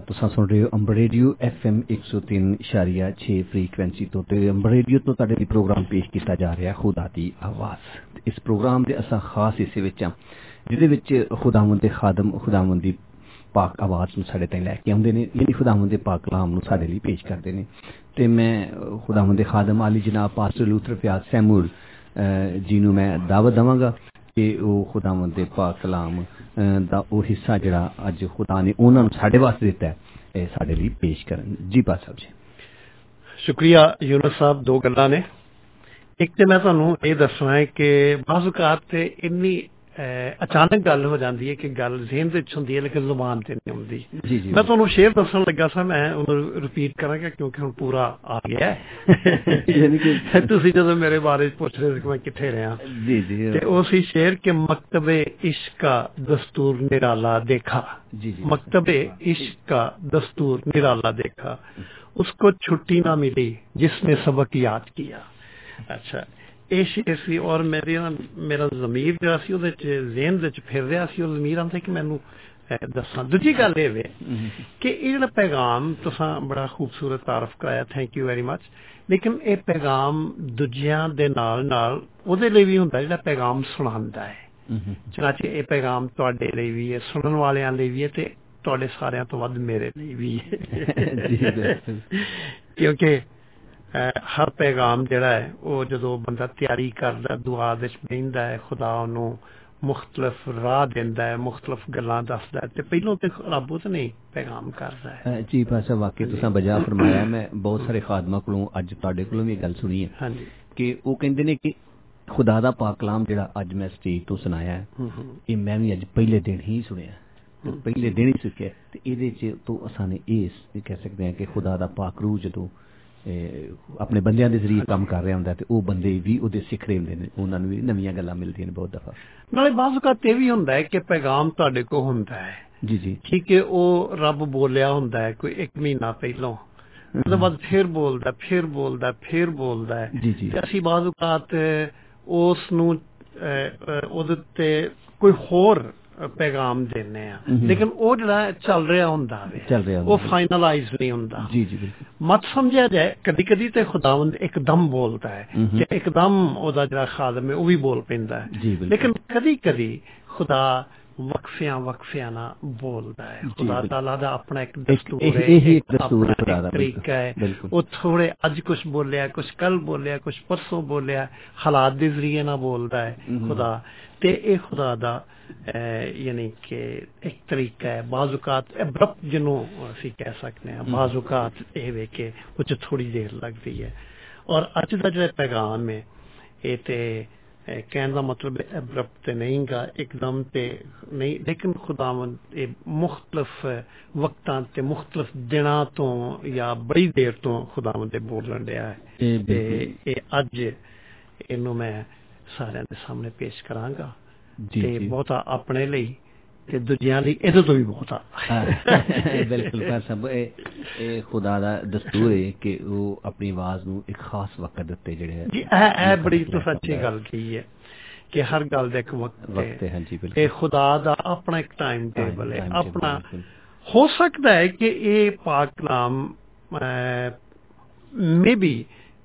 ਤੁਸੀਂ ਸੁਣ ਰਹੇ ਹੋ ਅੰਬਰ ਰੇਡੀਓ FM 103.6 ਫ੍ਰੀਕਵੈਂਸੀ ਤੋਂ ਤੇ ਅੰਬਰ ਰੇਡੀਓ ਤੋਂ ਤੁਹਾਡੇ ਲਈ ਪ੍ਰੋਗਰਾਮ ਪੇਸ਼ ਕੀਤਾ ਜਾ ਰਿਹਾ ਖੁਦਾ ਦੀ ਆਵਾਜ਼ ਇਸ ਪ੍ਰੋਗਰਾਮ ਦੇ ਅਸਾਂ ਖਾਸ ਹਿੱਸੇ ਵਿੱਚ ਹਾਂ ਜਿਹਦੇ ਵਿੱਚ ਖੁਦਾਵੰਦ ਦੇ ਖਾਦਮ ਖੁਦਾਵੰਦ ਦੀ ਪਾਕ ਆਵਾਜ਼ ਨੂੰ ਸਾਡੇ ਤਾਈਂ ਲੈ ਕੇ ਆਉਂਦੇ ਨੇ ਯਾਨੀ ਖੁਦਾਵੰਦ ਦੇ ਪਾਕ ਕਲਾਮ ਨੂੰ ਸਾਡੇ ਲਈ ਪੇਸ਼ ਕਰਦੇ ਨੇ ਤੇ ਮੈਂ ਅ, ਖੁਦਾਵੰਦ ਦੇ ਖਾਦਮ ਆਲੀ ਜਨਾਬ ਪਾਸਟਰ ਲੂਥਰ ਪਿਆਰ ਸੈਮੂਲ ਅ, ਜੀ ਨੂੰ ਮੈਂ ਦਾਵਤ ਦਵਾਂਗਾ ਕਿ ਉਹ ਖੁਦਾਵੰਦ ਦਾ ਉਹ ਹਿੱਸਾ ਜਿਹੜਾ ਅੱਜ ਖੁਦਾ ਨੇ ਉਹਨਾਂ ਨੂੰ ਸਾਡੇ ਵਾਸਤੇ ਦਿੱਤਾ ਹੈ, ਇਹ ਸਾਡੇ ਲਈ ਪੇਸ਼ ਕਰਨ। ਜੀ ਪਾ ਸਾਹਿਬ ਜੀ। ਸ਼ੁਕਰੀਆ ਯੂਨਸ ਸਾਹਿਬ, ਦੋ ਗੱਲਾਂ ਨੇ। ਇੱਕ ਤੇ ਮੈਂ ਤੁਹਾਨੂੰ ਇਹ ਦੱਸਣਾ ਹੈ ਕਿ ਬਾਜ਼ ਤੇ ਇੰਨੀ ਅਚਾਨਕ ਗੱਲ ਹੋ ਜਾਂਦੀ ਹੈ ਕਿ ਗੱਲ ਜ਼ਿਹਨ ਦੇ ਵਿੱਚ ਹੁੰਦੀ ਹੈ ਲੇਕਿਨ ਜ਼ੁਬਾਨ ਤੇ ਨਹੀਂ ਆਉਂਦੀ ਜੀ ਜੀ ਮੈਂ ਤੁਹਾਨੂੰ ਸ਼ੇਰ ਦੱਸਣ ਲੱਗਾ ਸਾਂ ਮੈਂ ਉਹਨੂੰ ਰਿਪੀਟ ਕਰਾਂਗਾ ਕਿਉਂਕਿ ਹੁਣ ਪੂਰਾ ਆ ਗਿਆ ਹੈ ਯਾਨੀ ਕਿ ਤੁਸੀਂ ਜਦੋਂ ਮੇਰੇ ਬਾਰੇ 'ਚ ਪੁੱਛ ਰਹੇ ਸੀ ਕਿ ਮੈਂ ਕਿੱਥੇ ਰਿਹਾ ਜੀ ਜੀ ਤੇ ਉਹ ਸੀ ਸ਼ੇਰ ਕਿ ਮਕਤਬੇ ਇਸ਼ਕ का दस्तूर निराला देखा जी जी मकतबे इश्क का दस्तूर निराला देखा उसको छुट्टी ना मिली जिसने सबक याद किया ਅੱਛਾ ਇਹ ਸੀ ਔਰ ਮੇਰੇ ਮੇਰਾ ਜ਼ਮੀਰ ਜਿਹੜਾ ਸੀ ਉਹਦੇ ਚ ਜ਼ਿਹਨ ਦੇ ਚ ਫਿਰ ਰਿਹਾ ਸੀ ਉਹ ਜ਼ਮੀਰ ਆਂਦਾ ਕਿ ਮੈਨੂੰ ਦੱਸਾਂ। ਦੂਜੀ ਗੱਲ ਇਹ ਵੇ ਕਿ ਇਹ ਜਿਹੜਾ ਪੈਗਾਮ ਤੁਸੀਂ ਬੜਾ ਖੂਬਸੂਰਤ ਤਾਰਫ ਕਰਾਇਆ ਥੈਂਕ ਯੂ ਵੈਰੀ ਮੱਚ ਲੇਕਿਨ ਇਹ ਪੈਗਾਮ ਦੂਜਿਆਂ ਦੇ ਨਾਲ ਨਾਲ ਉਹਦੇ ਲਈ ਵੀ ਹੁੰਦਾ ਜਿਹੜਾ ਪੈਗਾਮ ਸੁਣਾਉਂਦਾ ਹੈ। ਚਨਾਚੇ ਇਹ ਪੈਗਾਮ ਤੁਹਾਡੇ ਲਈ ਵੀ ਹੈ ਸੁਣਨ ਵਾਲਿਆਂ ਲਈ ਵੀ ਹੈ ਤੇ ਤੁਹਾਡੇ ਸਾਰਿਆਂ ਤੋਂ ਵੱਧ ਮੇਰੇ ਲਈ ਵੀ ਹੈ। ਕਿਉਂਕਿ ਅਹ, ਹਰ ਪੈਗਾਮ ਜਿਹੜਾ ਹੈ ਉਹ ਜਦੋਂ ਬੰਦਾ ਤਿਆਰੀ ਕਰਦਾ ਦੁਆ ਵਿੱਚ ਬਹਿੰਦਾ ਹੈ ਖੁਦਾ ਉਹਨੂੰ ਮੁxtਲਫ ਰਾਹ ਦਿੰਦਾ ਹੈ ਮੁxtਲਫ ਗੱਲਾਂ ਦੱਸਦਾ ਹੈ ਤੇ ਪਹਿਲੋਂ ਤੇ ਰੱਬ ਉਹ ਤੇ ਨਹੀਂ ਪੈਗਾਮ ਕਰਦਾ ਹੈ ਅ, ਜੀ ਪਾਸ਼ਾ ਵਾਕਈ ਤੁਸੀਂ ਬਜਾ ਫਰਮਾਇਆ ਮੈਂ ਬਹੁਤ ਸਾਰੇ ਖਾਦਮਾਂ ਕੋਲੋਂ ਅੱਜ ਤੁਹਾਡੇ ਕੋਲੋਂ ਵੀ ਇਹ ਗੱਲ ਸੁਣੀ ਹੈ ਹਾਂਜੀ ਕਿ ਉਹ ਕਹਿੰਦੇ ਨੇ ਕਿ ਖੁਦਾ ਦਾ ਪਾਕ ਕਲਾਮ ਜਿਹੜਾ ਅੱਜ ਮੈਂ ਸਟੇਜ ਤੋਂ ਸੁਣਾਇਆ ਹੈ ਹੂੰ ਹੂੰ ਇਹ ਮੈਂ ਵੀ ਅੱਜ ਪਹਿਲੇ ਦਿਨ ਹੀ ਸੁਣਿਆ ਤੇ ਪਹਿਲੇ ਦਿਨ ਹੀ ਸਿੱਖਿਆ ਤੇ ਇਹਦੇ ਚ ਤੋਂ ਅਸਾਂ ਨੇ ਇਸ ਕਹਿ ਸਕਦੇ ਹਾਂ ਆਪਣੇ ਬੰਦਿਆਂ ਦੇ ਜ਼ਰੀਏ ਕੰਮ ਕਰ ਰਿਹਾ ਹੁੰਦਾ ਤੇ ਉਹ ਬੰਦੇ ਵੀ ਉਹਦੇ ਸਿੱਖ ਰਹੇ ਹੁੰਦੇ ਨੇ ਉਹਨਾਂ ਨੂੰ ਵੀ ਨਵੀਆਂ ਗੱਲਾਂ ਮਿਲਦੀਆਂ ਨੇ ਬਹੁਤ ਦਫਾ। ਨਾਲੇ ਬਾਜ਼ੂ ਕਾ ਤੇ ਵੀ ਹੁੰਦਾ ਹੈ ਕਿ ਪੈਗਾਮ ਤੁਹਾਡੇ ਕੋਲ ਹੁੰਦਾ ਹੈ। ਜੀ ਜੀ। ਠੀਕ ਹੈ ਉਹ ਰੱਬ ਬੋਲਿਆ ਹੁੰਦਾ ਹੈ ਕੋਈ 1 ਮਹੀਨਾ ਪਹਿਲਾਂ। ਉਹਦੇ ਬਾਅਦ ਫਿਰ ਬੋਲਦਾ ਫਿਰ ਬੋਲਦਾ ਫਿਰ ਬੋਲਦਾ ਹੈ। ਜੀ ਜੀ। ਅਸੀਂ ਬਾਜ਼ੂ ਕਾਤ ਉਸ ਨੂੰ ਉਹਦੇ ਤੇ ਕੋਈ ਹੋਰ ਪੈਗਾਮ ਦਿੰਨੇ ਆ। ਲੇਕਿਨ ਉਹ ਜਿਹੜਾ ਚੱਲ ਰਿਹਾ ਹੁੰਦਾ ਵੇ ਉਹ। ਫਾਈਨਲਾਈਜ਼ ਨਹੀਂ ਹੁੰਦਾ ਜੀ ਜੀ ਮਤ ਸਮਝਿਆ ਜਾਏ ਕਦੀ ਕਦੀ ਤੇ ਖੁਦਾਵੰਦ ਇੱਕਦਮ ਬੋਲਦਾ ਹੈ। ਕਿ ਇੱਕਦਮ ਉਹਦਾ ਜਿਹੜਾ ਖਾਦਮ ਹੈ ਉਹ ਵੀ ਬੋਲ ਪੈਂਦਾ ਹੈ ਲੇਕਿਨ ਕਦੀ ਕਦੀ ਖੁਦਾ ਵਕਫਿਆਂ ਵਕਫਿਆਂ ਨਾਲ ਬੋਲਦਾ ਹੈ। ਖੁਦਾ। ਤਾਲਾ ਦਾ ਆਪਣਾ ਇੱਕ ਦਸਤੂਰ ਹੈ ਇਹੀ ਇੱਕ ਦਸਤੂਰ ਹੈ ਖੁਦਾ ਦਾ, ਤਰੀਕਾ ਹੈ। ਉਹ ਥੋੜੇ ਅੱਜ ਕੁਝ ਬੋਲਿਆ ਕੁਝ ਕੱਲ ਬੋਲਿਆ ਕੁਝ ਪਰਸੋਂ ਬੋਲਿਆ ਹਾਲਾਤ ਦੇ ਜ਼ਰੀਏ ਨਾਲ ਬੋਲਦਾ ਹੈ। ਖੁਦਾ। ਤੇ ਇਹ ਖੁਦਾ ਦਾ ਯਾਨੀ ਕਿ ਇੱਕ ਤਰੀਕਾ ਹੈ। ਬਾਜ਼ੂਕਾਤ ਅਬਰਪਟ ਜਿਹਨੂੰ ਅਸੀਂ ਕਹਿ ਸਕਦੇ ਹਾਂ। ਬਾਜ਼ੂਕਾਤ ਇਹ ਵੇ ਕਿ ਉਹ 'ਚ ਥੋੜੀ ਦੇਰ ਲੱਗਦੀ ਹੈ। ਔਰ ਅੱਜ ਦਾ ਜਿਹੜਾ ਪੈਗਾਮ ਹੈ ਇਹ ਤੇ ਕਹਿਣ ਦਾ ਮਤਲਬ ਅਬਰਪਟ ਨਹੀਂਗਾ ਇੱਕਦਮ ਤੇ ਨਹੀਂ ਲੇਕਿਨ ਖੁਦਾਵੰਦ ਇਹ ਮੁxtਲਫ ਵਕਤਾਂ ਤੇ ਮੁxtਲਫ ਦਿਨਾਂ ਤੋਂ ਜਾਂ ਬੜੀ ਦੇਰ ਤੋਂ ਖੁਦਾਵੰਦ ਦੇ ਬੋਲਣ ਡਿਆ ਹੈ। ਤੇ ਇਹ ਅੱਜ ਇਹਨੂੰ ਮੈਂ ਸਾਰਿਆਂ ਦੇ ਸਾਹਮਣੇ ਪੇਸ਼ ਕਰਾਂਗਾ। ਤੇ ਬਹੁਤਾ ਆਪਣੇ ਲਈ ਤੇ ਦੂਜਿਆਂ ਲਈ ਇਹਦੇ ਤੋਂ ਵੀ ਬਹੁਤ ਆ ਹਾਂ, ਬਿਲਕੁਲ ਪਰ ਸਭ ਇਹ ਇਹ ਖੁਦਾ ਦਾ ਦਸਤੂਰ ਹੈ ਕਿ ਉਹ ਆਪਣੀ ਆਵਾਜ਼ ਨੂੰ ਇੱਕ ਖਾਸ ਵਕਤ ਦੇ ਉੱਤੇ ਜਿਹੜੇ ਹੈ ਜੀ ਇਹ ਇਹ ਬੜੀ ਤੋਂ ਸੱਚੀ ਗੱਲ ਕਹੀ ਹੈ ਕਿ ਹਰ ਗੱਲ ਦਾ ਇੱਕ ਵਕਤ ਵਕਤ ਹੈ ਹੈ ਹਾਂਜੀ ਇਹ ਬਿਲਕੁਲ ਖੁਦਾ ਦਾ ਆਪਣਾ ਇੱਕ ਟਾਈਮ ਟੇਬਲ ਹੈ time table, ਆਪਣਾ ਬਿਲਕੁਲ। ਹੋ ਸਕਦਾ ਹੈ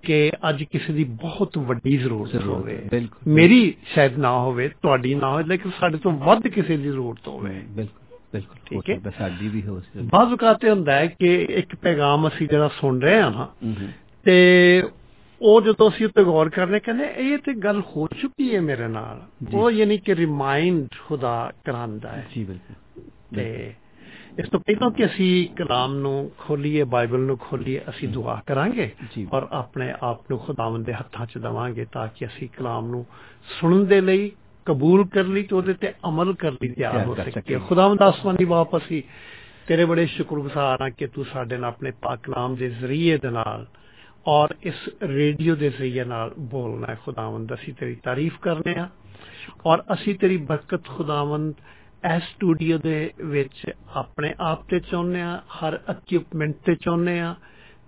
ਕਿ ਅੱਜ ਕਿਸੇ ਦੀ ਬਹੁਤ ਵੱਡੀ ਜ਼ਰੂਰਤ ਹੋਵੇ। ਮੇਰੀ ਸ਼ਾਇਦ ਨਾ ਹੋਵੇ ਤੁਹਾਡੀ ਨਾ ਹੋਵੇ ਲੇਕਿਨ ਸਾਡੇ ਤੋਂ ਵੱਧ ਕਿਸੇ ਦੀ ਜ਼ਰੂਰਤ ਹੋਵੇ ਬਿਲਕੁਲ ਬਿਲਕੁਲ ਠੀਕ ਹੈ। ਸਾਡੀ ਵੀ ਹੋ ਸਕਦੀ ਬਾਜ਼ ਔਕਾਤ ਇਹ ਹੁੰਦਾ ਹੈ ਕਿ ਇੱਕ ਪੈਗਾਮ ਅਸੀਂ ਜਿਹੜਾ ਸੁਣ ਰਹੇ ਹਾਂ ਨਾ। ਤੇ ਉਹ ਜਦੋਂ ਅਸੀਂ ਉੱਤੇ ਗੌਰ ਕਰਨੇ ਕਹਿੰਦੇ ਇਹ ਤੇ ਗੱਲ ਹੋ ਚੁੱਕੀ ਹੈ ਮੇਰੇ ਨਾਲ। ਉਹ ਯਾਨੀ ਕਿ ਰਿਮਾਈਂਡ ਖੁਦਾ ਕਰਾਂਦਾ ਹੈ ਜੀ ਬਿਲਕੁਲ ਤੇ ਇਸ ਤੋਂ ਪਹਿਲਾਂ ਕਿ ਅਸੀਂ ਕਲਾਮ ਨੂੰ ਖੋਲੀਏ ਬਾਈਬਲ ਨੂੰ ਖੋਲੀਏ ਅਸੀਂ ਦੁਆ ਕਰਾਂਗੇ। ਔਰ ਆਪਣੇ ਆਪ ਨੂੰ ਖੁਦਾਵੰਦ ਦੇ ਹੱਥਾਂ 'ਚ ਦਵਾਂਗੇ ਤਾਂ ਕਿ ਅਸੀਂ ਕਲਾਮ ਨੂੰ ਸੁਣਨ ਦੇ ਲਈ ਕਬੂਲ ਕਰ ਲਈ ਤੇ ਉਹਦੇ ਤੇ ਅਮਲ ਕਰ ਲਈ ਤਿਆਰ ਹੋ ਸਕੀਏ। ਖੁਦਾਵੰਦ ਆਸਮਾਨੀ ਬਾਪ ਅਸੀਂ ਤੇਰੇ ਬੜੇ ਸ਼ੁਕਰਗੁਜ਼ਾਰ ਹਾਂ ਕਿ ਤੂੰ ਸਾਡੇ ਨਾਲ ਆਪਣੇ ਪਾਕ ਕਲਾਮ ਦੇ ਜ਼ਰੀਏ ਦੇ ਨਾਲ ਔਰ ਇਸ ਰੇਡੀਓ ਦੇ ਜ਼ਰੀਏ ਨਾਲ ਬੋਲਣਾ ਹੈ ਖੁਦਾਵੰਦ ਅਸੀਂ ਤੇਰੀ ਤਾਰੀਫ ਕਰਨੇ ਆ ਔਰ ਅਸੀਂ ਤੇਰੀ ਬਰਕਤ ਖੁਦਾਵੰਦ ਇਸ ਸਟੂਡੀਓ ਦੇ ਵਿੱਚ ਆਪਣੇ ਆਪ ਤੇ ਚਾਹੁੰਦੇ ਆ ਹਰ ਇਕਵਿਪਮੈਂਟ ਤੇ ਚਾਹੁੰਦੇ ਆ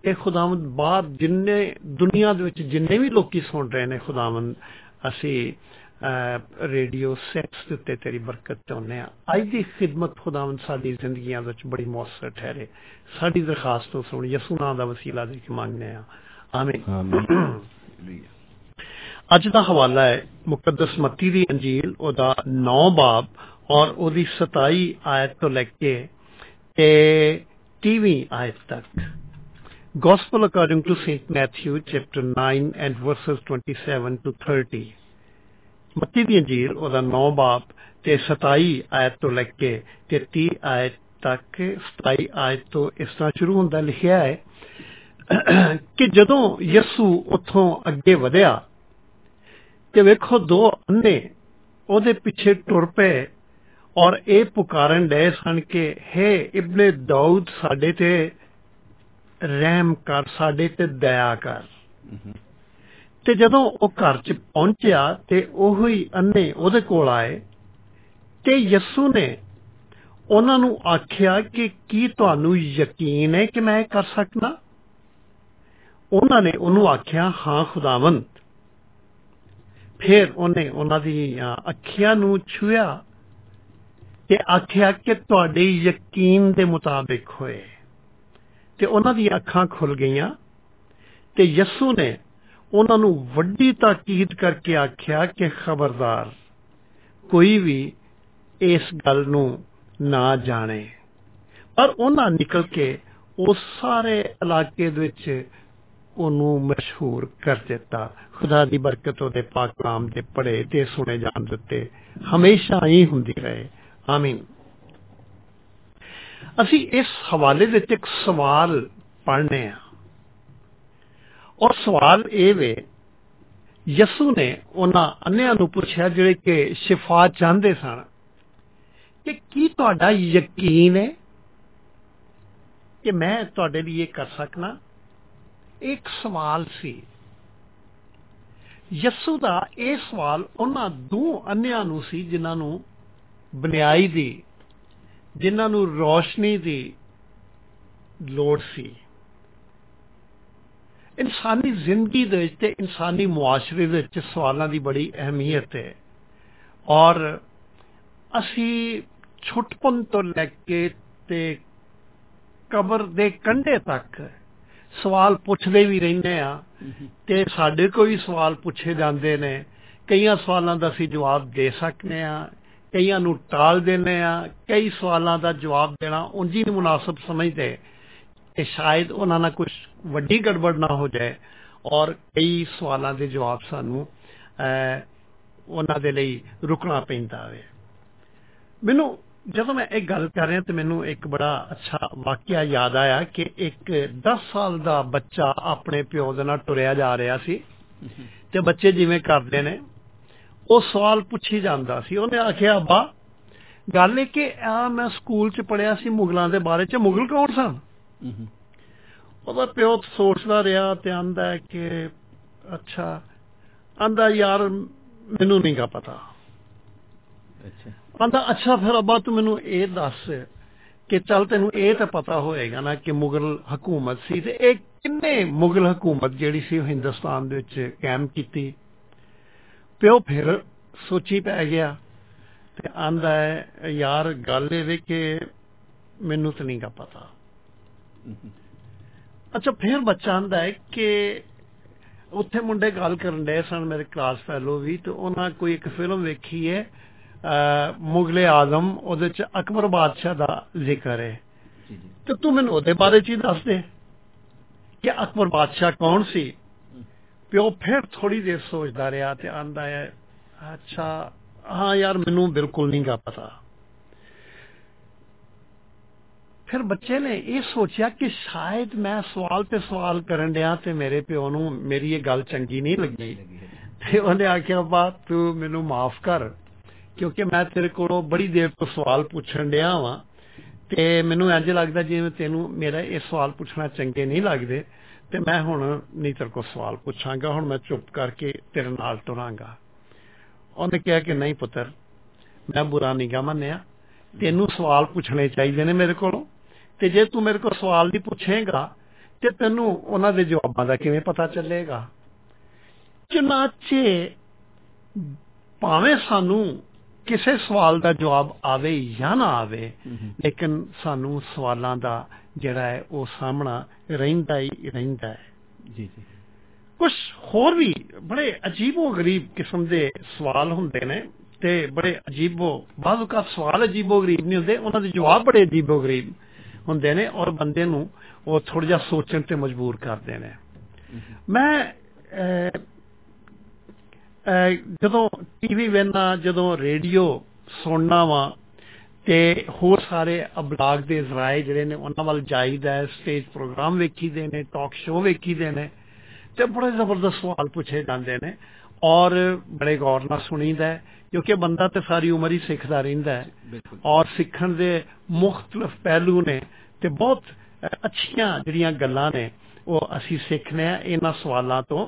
ਇਹ ਖੁਦਾਵੰਦ ਬਾਹਰ ਜਿੰਨੇ ਦੁਨੀਆ ਦੇ ਵਿੱਚ ਜਿੰਨੇ ਵੀ ਲੋਕੀ ਸੁਣ ਰਹੇ ਨੇ ਖੁਦਾਵੰਦ ਅਸੀਂ ਰੇਡੀਓ ਸੈਟਸ ਦੇ ਉੱਤੇ ਤੇਰੀ ਬਰਕਤ ਚਾਹੁੰਦੇ ਆ ਅੱਜ ਦੀ ਖਿਦਮਤ ਖੁਦਾਵੰਦ ਸਾਡੀ ਜ਼ਿੰਦਗੀਆਂ ਵਿੱਚ ਬੜੀ ਮੌਸਰ ਠਹਿਰੇ। ਸਾਡੀ ਦਰਖਾਸਤ ਨੂੰ ਸੁਣ ਯਿਸੂ ਨਾਮ ਦਾ ਵਸੀਲਾ ਦੇ ਕੇ ਮੰਗਦੇ ਆ ਆਮੀਨ। ਆਮੀਨ। ਅੱਜ ਦਾ ਹਵਾਲਾ ਹੈ ਮੁਕੱਦਸ ਮੱਤੀ ਦੀ ਅੰਜੀਲ ਉਹਦਾ 9 ਬਾਬ ਔਰ ਉਹਦੀ 27 ਆਇਤ ਤੋਂ ਲੈ ਕੇ ਤੇ 30ਵੀਂ ਆਇਤ ਤੱਕ Gospel according to St. Matthew chapter 9 and verses 27 to 30 ਮੱਤੀ ਦੀ ਅੰਜੀਲ ਉਹਦਾ 9 ਬਾਬ ਤੇ 27 ਆਇਤ ਤੋਂ ਲੈ ਕੇ ਤੇ 30 ਆਇਤ ਤੱਕ 27 ਆਇਤ ਤੋਂ ਇਸ ਤਰ੍ਹਾਂ ਸ਼ੁਰੂ ਹੁੰਦਾ ਲਿਖਿਆ ਹੈ ਕਿ ਜਦੋਂ ਯਿਸੂ ਉੱਥੋਂ ਅੱਗੇ ਵਧਿਆ ਤੇ ਵੇਖੋ ਦੋ ਅੰਨੇ ਉਹਦੇ ਪਿੱਛੇ ਟੁਰ ਪਏ ਔਰ ਇਹ ਪੁਕਾਰਨ ਡਏ ਸਨ ਕਿ ਹੈ ਇਬਨੇ ਦਾਊਦ ਸਾਡੇ ਤੇ ਰਹਿਮ ਕਰ ਸਾਡੇ ਤੇ ਦਇਆ ਕਰ। ਤੇ ਜਦੋਂ ਉਹ ਘਰ 'ਚ ਪਹੁੰਚਿਆ ਤੇ ਉਹੋ ਹੀ ਅੰਨੇ ਉਹਦੇ ਕੋਲ ਆਏ ਤੇ ਯਿਸੂ ਨੇ ਉਹਨਾਂ ਨੂੰ ਆਖਿਆ ਕਿ ਕੀ ਤੁਹਾਨੂੰ ਯਕੀਨ ਹੈ ਕਿ ਮੈਂ ਇਹ ਕਰ ਸਕਦਾ? ਉਹਨਾਂ ਨੇ ਉਹਨੂੰ ਆਖਿਆ ਹਾਂ ਖੁਦਾਵੰਦ। ਫਿਰ ਉਹਨੇ ਉਹਨਾਂ ਦੀ ਅੱਖੀਆਂ ਨੂੰ ਛੂਇਆ ਤੇ ਆਖਿਆ ਕਿ ਤੁਹਾਡੇ ਯਕੀਨ ਦੇ ਮੁਤਾਬਿਕ ਹੋਏ। ਤੇ ਉਹਨਾਂ ਦੀਆਂ ਅੱਖਾਂ ਖੁੱਲ ਗਈਆਂ ਤੇ ਯਿਸੂ ਨੇ ਉਹਨਾਂ ਨੂੰ ਵੱਡੀ ਤਾਕੀਦ ਕਰਕੇ ਆਖਿਆ ਕਿ ਖਬਰਦਾਰ, ਕੋਈ ਵੀ ਇਸ ਗੱਲ ਨੂੰ ਨਾ ਜਾਣੇ। ਪਰ ਉਹਨਾਂ ਨਿਕਲ ਕੇ ਉਸ ਸਾਰੇ ਇਲਾਕੇ ਦੇ ਵਿੱਚ ਉਹਨੂੰ ਮਸ਼ਹੂਰ ਕਰ ਦਿੱਤਾ। ਖੁਦਾ ਦੀ ਬਰਕਤ ਉਹਦੇ ਪਾਕ ਕਲਾਮ ਦੇ ਪੜੇ ਤੇ ਸੁਣੇ ਜਾਣ ਦਿੱਤੇ। ਹਮੇਸ਼ਾ ਹੀ ਹੁੰਦੀ ਰਹੇ। ਆਮੀਨ। ਅਸੀਂ ਇਸ ਹਵਾਲੇ ਵਿੱਚ ਇੱਕ ਸਵਾਲ ਪੜ੍ਹਨੇ ਆ। ਔਰ ਸਵਾਲ ਇਹ ਵੇ, ਯਸੂ ਨੇ ਉਹਨਾਂ ਅੰਨਿਆਂ ਨੂੰ ਪੁੱਛਿਆ ਜਿਹੜੇ ਕਿ ਸ਼ਿਫਾ ਚਾਹੁੰਦੇ ਸਨ ਕਿ ਕੀ ਤੁਹਾਡਾ ਯਕੀਨ ਹੈ ਕਿ ਮੈਂ ਤੁਹਾਡੇ ਲਈ ਇਹ ਕਰ ਸਕਣਾ ਇੱਕ ਸਵਾਲ ਸੀ। ਯਸੂ ਦਾ ਇਹ ਸਵਾਲ ਉਹਨਾਂ ਦੋ ਅੰਨਿਆਂ ਨੂੰ ਸੀ ਜਿਨ੍ਹਾਂ ਨੂੰ ਬਨਿਆਈ ਦੀ, ਜਿਨ੍ਹਾਂ ਨੂੰ ਰੋਸ਼ਨੀ ਦੀ ਲੋੜ ਸੀ। ਇਨਸਾਨੀ ਜ਼ਿੰਦਗੀ ਦੇ ਵਿੱਚ ਤੇ ਇਨਸਾਨੀ ਮੁਆਸ਼ਰੇ ਦੇ ਵਿੱਚ ਸਵਾਲਾਂ ਦੀ ਬੜੀ ਅਹਿਮੀਅਤ ਹੈ। ਔਰ ਅਸੀਂ ਛੁੱਟਪਨ ਤੋਂ ਲੈ ਕੇ ਤੇ ਕਬਰ ਦੇ ਕੰਢੇ ਤੱਕ ਸਵਾਲ ਪੁੱਛਦੇ ਵੀ ਰਹਿੰਦੇ ਆ ਤੇ ਸਾਡੇ ਕੋਲ ਵੀ ਸਵਾਲ ਪੁੱਛੇ ਜਾਂਦੇ ਨੇ। ਕਈਆਂ ਸਵਾਲਾਂ ਦਾ ਅਸੀਂ ਜਵਾਬ ਦੇ ਸਕਨੇ ਆ ਕਈਆਂ ਨੂੰ ਟਾਲ ਦਿੰਦੇ ਆ ਕਈ ਸਵਾਲਾਂ ਦਾ ਜਵਾਬ ਦੇਣਾ ਉਂਝ ਹੀ ਨਹੀਂ ਮੁਨਾਸਬ ਸਮਝਦੇ ਕਿ ਸ਼ਾਇਦ ਉਹਨਾਂ ਨਾਲ ਕੁਝ ਵੱਡੀ ਗੜਬੜ ਨਾ ਹੋ ਜਾਏ ਔਰ ਕਈ ਸਵਾਲਾਂ ਦੇ ਜਵਾਬ ਸਾਨੂੰ ਅਹ, ਉਹਨਾਂ ਦੇ ਲਈ ਰੁਕਣਾ ਪੈਂਦਾ ਹੈ ਮੈਨੂੰ ਜਦੋਂ ਮੈਂ ਇਹ ਗੱਲ ਕਰ ਰਿਹਾ ਤੇ ਮੈਨੂੰ ਇੱਕ ਬੜਾ ਅੱਛਾ ਵਾਕਿਆ ਯਾਦ ਆਇਆ ਕਿ ਇੱਕ 10 ਸਾਲ ਦਾ ਬੱਚਾ ਆਪਣੇ ਪਿਓ ਦੇ ਨਾਲ ਟੁਰਿਆ ਜਾ ਰਿਹਾ ਸੀ ਤੇ ਬੱਚੇ ਜਿਵੇਂ ਕਰਦੇ ਨੇ ਉਹ ਸਵਾਲ ਪੁੱਛੀ ਜਾਂਦਾ ਸੀ। ਉਹਨੇ ਆਖਿਆ ਅੱਬਾ ਗੱਲ ਇਹ ਕਿ ਆ ਮੈਂ ਸਕੂਲ 'ਚ ਪੜਿਆ ਸੀ ਮੁਗਲਾਂ ਦੇ ਬਾਰੇ 'ਚ ਮੁਗਲ ਕੌਣ ਸਨ? ਉਹਦਾ ਪਿਓ ਸੋਚਦਾ ਰਿਹਾ ਤੇ ਆਂਦਾ ਕਿ ਅੱਛਾ ਆਂਦਾ ਯਾਰ ਮੈਨੂੰ ਨਹੀਂ ਗਾ ਪਤਾ। ਅੱਛਾ। ਕਹਿੰਦਾ ਅੱਛਾ ਫਿਰ ਅੱਬਾ ਤੂੰ ਮੈਨੂੰ ਇਹ ਦੱਸ ਕਿ ਚੱਲ ਤੈਨੂੰ ਇਹ ਤਾਂ ਪਤਾ ਹੋਏਗਾ ਨਾ ਕਿ ਮੁਗਲ ਹਕੂਮਤ ਸੀ ਤੇ ਇਹ ਕਿੰਨੇ ਮੁਗਲ ਹਕੂਮਤ ਜਿਹੜੀ ਸੀ ਹਿੰਦੁਸਤਾਨ ਦੇ ਵਿੱਚ ਕਾਇਮ ਕੀਤੀ ਪਿਓ ਫਿਰ ਸੋਚੀ ਪੈ ਗਿਆ ਤੇ ਆਂਦਾ ਹੈ ਯਾਰ ਗੱਲ ਇਹ ਵੇ ਕਿ ਮੈਨੂੰ ਤਾਂ ਨਹੀਂਗਾ ਪਤਾ। ਅੱਛਾ ਫਿਰ ਬੱਚਾ ਆਂਦਾ ਹੈ ਕਿ ਉੱਥੇ ਮੁੰਡੇ ਗੱਲ ਕਰਨ ਦੇ ਸਨ ਮੇਰੇ ਕਲਾਸ ਫੈਲੋ ਵੀ ਤੇ ਉਹਨਾਂ ਕੋਈ ਇੱਕ ਫਿਲਮ ਵੇਖੀ ਹੈ ਮੁਗਲੇ ਆਜ਼ਮ ਉਹਦੇ ਚ ਅਕਬਰ ਬਾਦਸ਼ਾਹ ਦਾ ਜ਼ਿਕਰ ਹੈ। ਤੇ ਤੂੰ ਮੈਨੂੰ ਉਹਦੇ ਬਾਰੇ ਚ ਹੀ ਦੱਸ ਦੇ ਕਿ ਅਕਬਰ ਬਾਦਸ਼ਾਹ ਕੌਣ ਸੀ? ਪਿਓ ਫਿਰ ਥੋੜੀ ਦੇਰ ਸੋਚਦਾ ਰਿਹਾ ਤੇ ਆਂਦਾ ਹੈ, ਅੱਛਾ, ਹਾਂ ਯਾਰ ਮੈਨੂੰ ਬਿਲਕੁਲ ਨਹੀਂ ਗਾ ਪਤਾ। ਫਿਰ ਬੱਚੇ ਨੇ ਇਹ ਸੋਚਿਆ ਕਿ ਸ਼ਾਇਦ ਮੈਂ ਸਵਾਲ ਤੇ ਸਵਾਲ ਕਰਨ ਡਿਆ ਤੇ ਮੇਰੇ ਪਿਓ ਨੂੰ ਮੇਰੀ ਇਹ ਗੱਲ ਚੰਗੀ ਨਹੀਂ ਲੱਗੀ। ਤੇ ਉਹਨੇ ਆਖਿਆ, ਬਾ, ਤੂੰ ਮੈਨੂੰ ਮਾਫ ਕਰ, ਕਿਉਂਕਿ ਮੈਂ ਤੇਰੇ ਕੋਲੋਂ ਬੜੀ ਦੇਰ ਤੋਂ ਸਵਾਲ ਪੁੱਛਣ ਡਿਆ ਵਾਂ ਤੇ ਮੈਨੂੰ ਇੰਜ ਲੱਗਦਾ ਜਿਵੇਂ ਤੈਨੂੰ ਮੇਰਾ ਇਹ ਸਵਾਲ ਪੁੱਛਣਾ ਚੰਗੇ ਨਹੀਂ ਲੱਗਦੇ। ਤੇ ਮੈਂ ਹੁਣ ਨਹੀਂ ਤੇਰੇ ਕੋਲ ਸਵਾਲ ਪੁੱਛਾਂਗਾ, ਹੁਣ ਮੈਂ ਚੁੱਪ ਕਰਕੇ ਤੇਰੇ ਨਾਲ ਤੁਰਾਂਗਾ। ਉਹਨੇ ਕਿਹਾ ਕਿ ਨਹੀਂ ਪੁੱਤਰ, ਮੈਂ ਬੁਰਾ ਨਹੀਂ ਗਾ ਮੰਨਿਆ। ਤੈਨੂੰ ਸਵਾਲ ਪੁੱਛਣੇ ਚਾਹੀਦੇ ਨੇ ਮੇਰੇ ਕੋਲੋਂ। ਤੇ ਜੇ ਤੂੰ ਮੇਰੇ ਕੋਲ ਸਵਾਲ ਨਹੀਂ ਪੁੱਛੇਗਾ, ਤੇ ਤੈਨੂੰ ਉਹਨਾਂ ਦੇ ਜਵਾਬਾਂ ਦਾ ਕਿਵੇਂ ਪਤਾ ਚੱਲੇਗਾ? ਚਨਾਚੇ ਭਾਵੇਂ ਸਾਨੂੰ ਕਿਸੇ ਸਵਾਲ ਦਾ ਜਵਾਬ ਆਵੇ ਜਾਂ ਨਾ ਆਵੇ ਲੇਕਿਨ ਸਾਨੂੰ ਸਵਾਲਾਂ ਦਾ ਜਿਹੜਾ ਹੈ ਉਹ ਸਾਹਮਣਾ ਰਹਿੰਦਾ ਹੀ ਰਹਿੰਦਾ ਹੈ। ਜੀ ਜੀ। ਕੁਝ ਹੋਰ ਵੀ ਬੜੇ ਅਜੀਬੋ ਗਰੀਬ ਕਿਸਮ ਦੇ ਸਵਾਲ ਹੁੰਦੇ ਨੇ ਤੇ ਬੜੇ ਅਜੀਬੋ ਬਾਜ਼ੂ ਕਾ ਸਵਾਲ ਅਜੀਬੋ ਗਰੀਬ ਨਹੀਂ ਹੁੰਦੇ ਉਹਨਾਂ ਦੇ ਜਵਾਬ ਬੜੇ ਅਜੀਬੋ ਗਰੀਬ ਹੁੰਦੇ ਨੇ ਔਰ ਬੰਦੇ ਨੂੰ ਉਹ ਥੋੜਾ ਜਿਹਾ ਸੋਚਣ ਤੇ ਮਜਬੂਰ ਕਰਦੇ ਨੇ। ਮੈਂ ਜਦੋਂ ਟੀਵੀ ਵੇਖਣਾ ਜਦੋਂ ਰੇਡੀਓ ਸੁਣਨਾ ਵਾ ਤੇ ਹੋਰ ਸਾਰੇ ਅਬਲਾਗ ਦੇ ਜ਼ਰਾਏ ਜਿਹੜੇ ਨੇ ਉਹਨਾਂ ਵੱਲ ਜਾਈਦਾ ਹੈ ਸਟੇਜ ਪ੍ਰੋਗਰਾਮ ਵੇਖੀਦੇ ਨੇ ਟਾਕ ਸ਼ੋਅ ਵੇਖੀਦੇ ਨੇ ਤੇ ਬੜੇ ਜ਼ਬਰਦਸਤ ਸਵਾਲ ਪੁੱਛੇ ਜਾਂਦੇ ਨੇ ਔਰ ਬੜੇ ਗੌਰ ਨਾਲ ਸੁਣੀਦਾ ਕਿਉਂਕਿ ਬੰਦਾ ਤੇ ਸਾਰੀ ਉਮਰ ਹੀ ਸਿੱਖਦਾ ਰਹਿੰਦਾ ਹੈ ਔਰ ਸਿੱਖਣ ਦੇ ਮੁxtਲਫ ਪਹਿਲੂ ਨੇ ਤੇ ਬਹੁਤ ਅੱਛੀਆਂ ਜਿਹੜੀਆਂ ਗੱਲਾਂ ਨੇ ਉਹ ਅਸੀਂ ਸਿੱਖਨੇ ਆ ਇਹਨਾਂ ਸਵਾਲਾਂ ਤੋਂ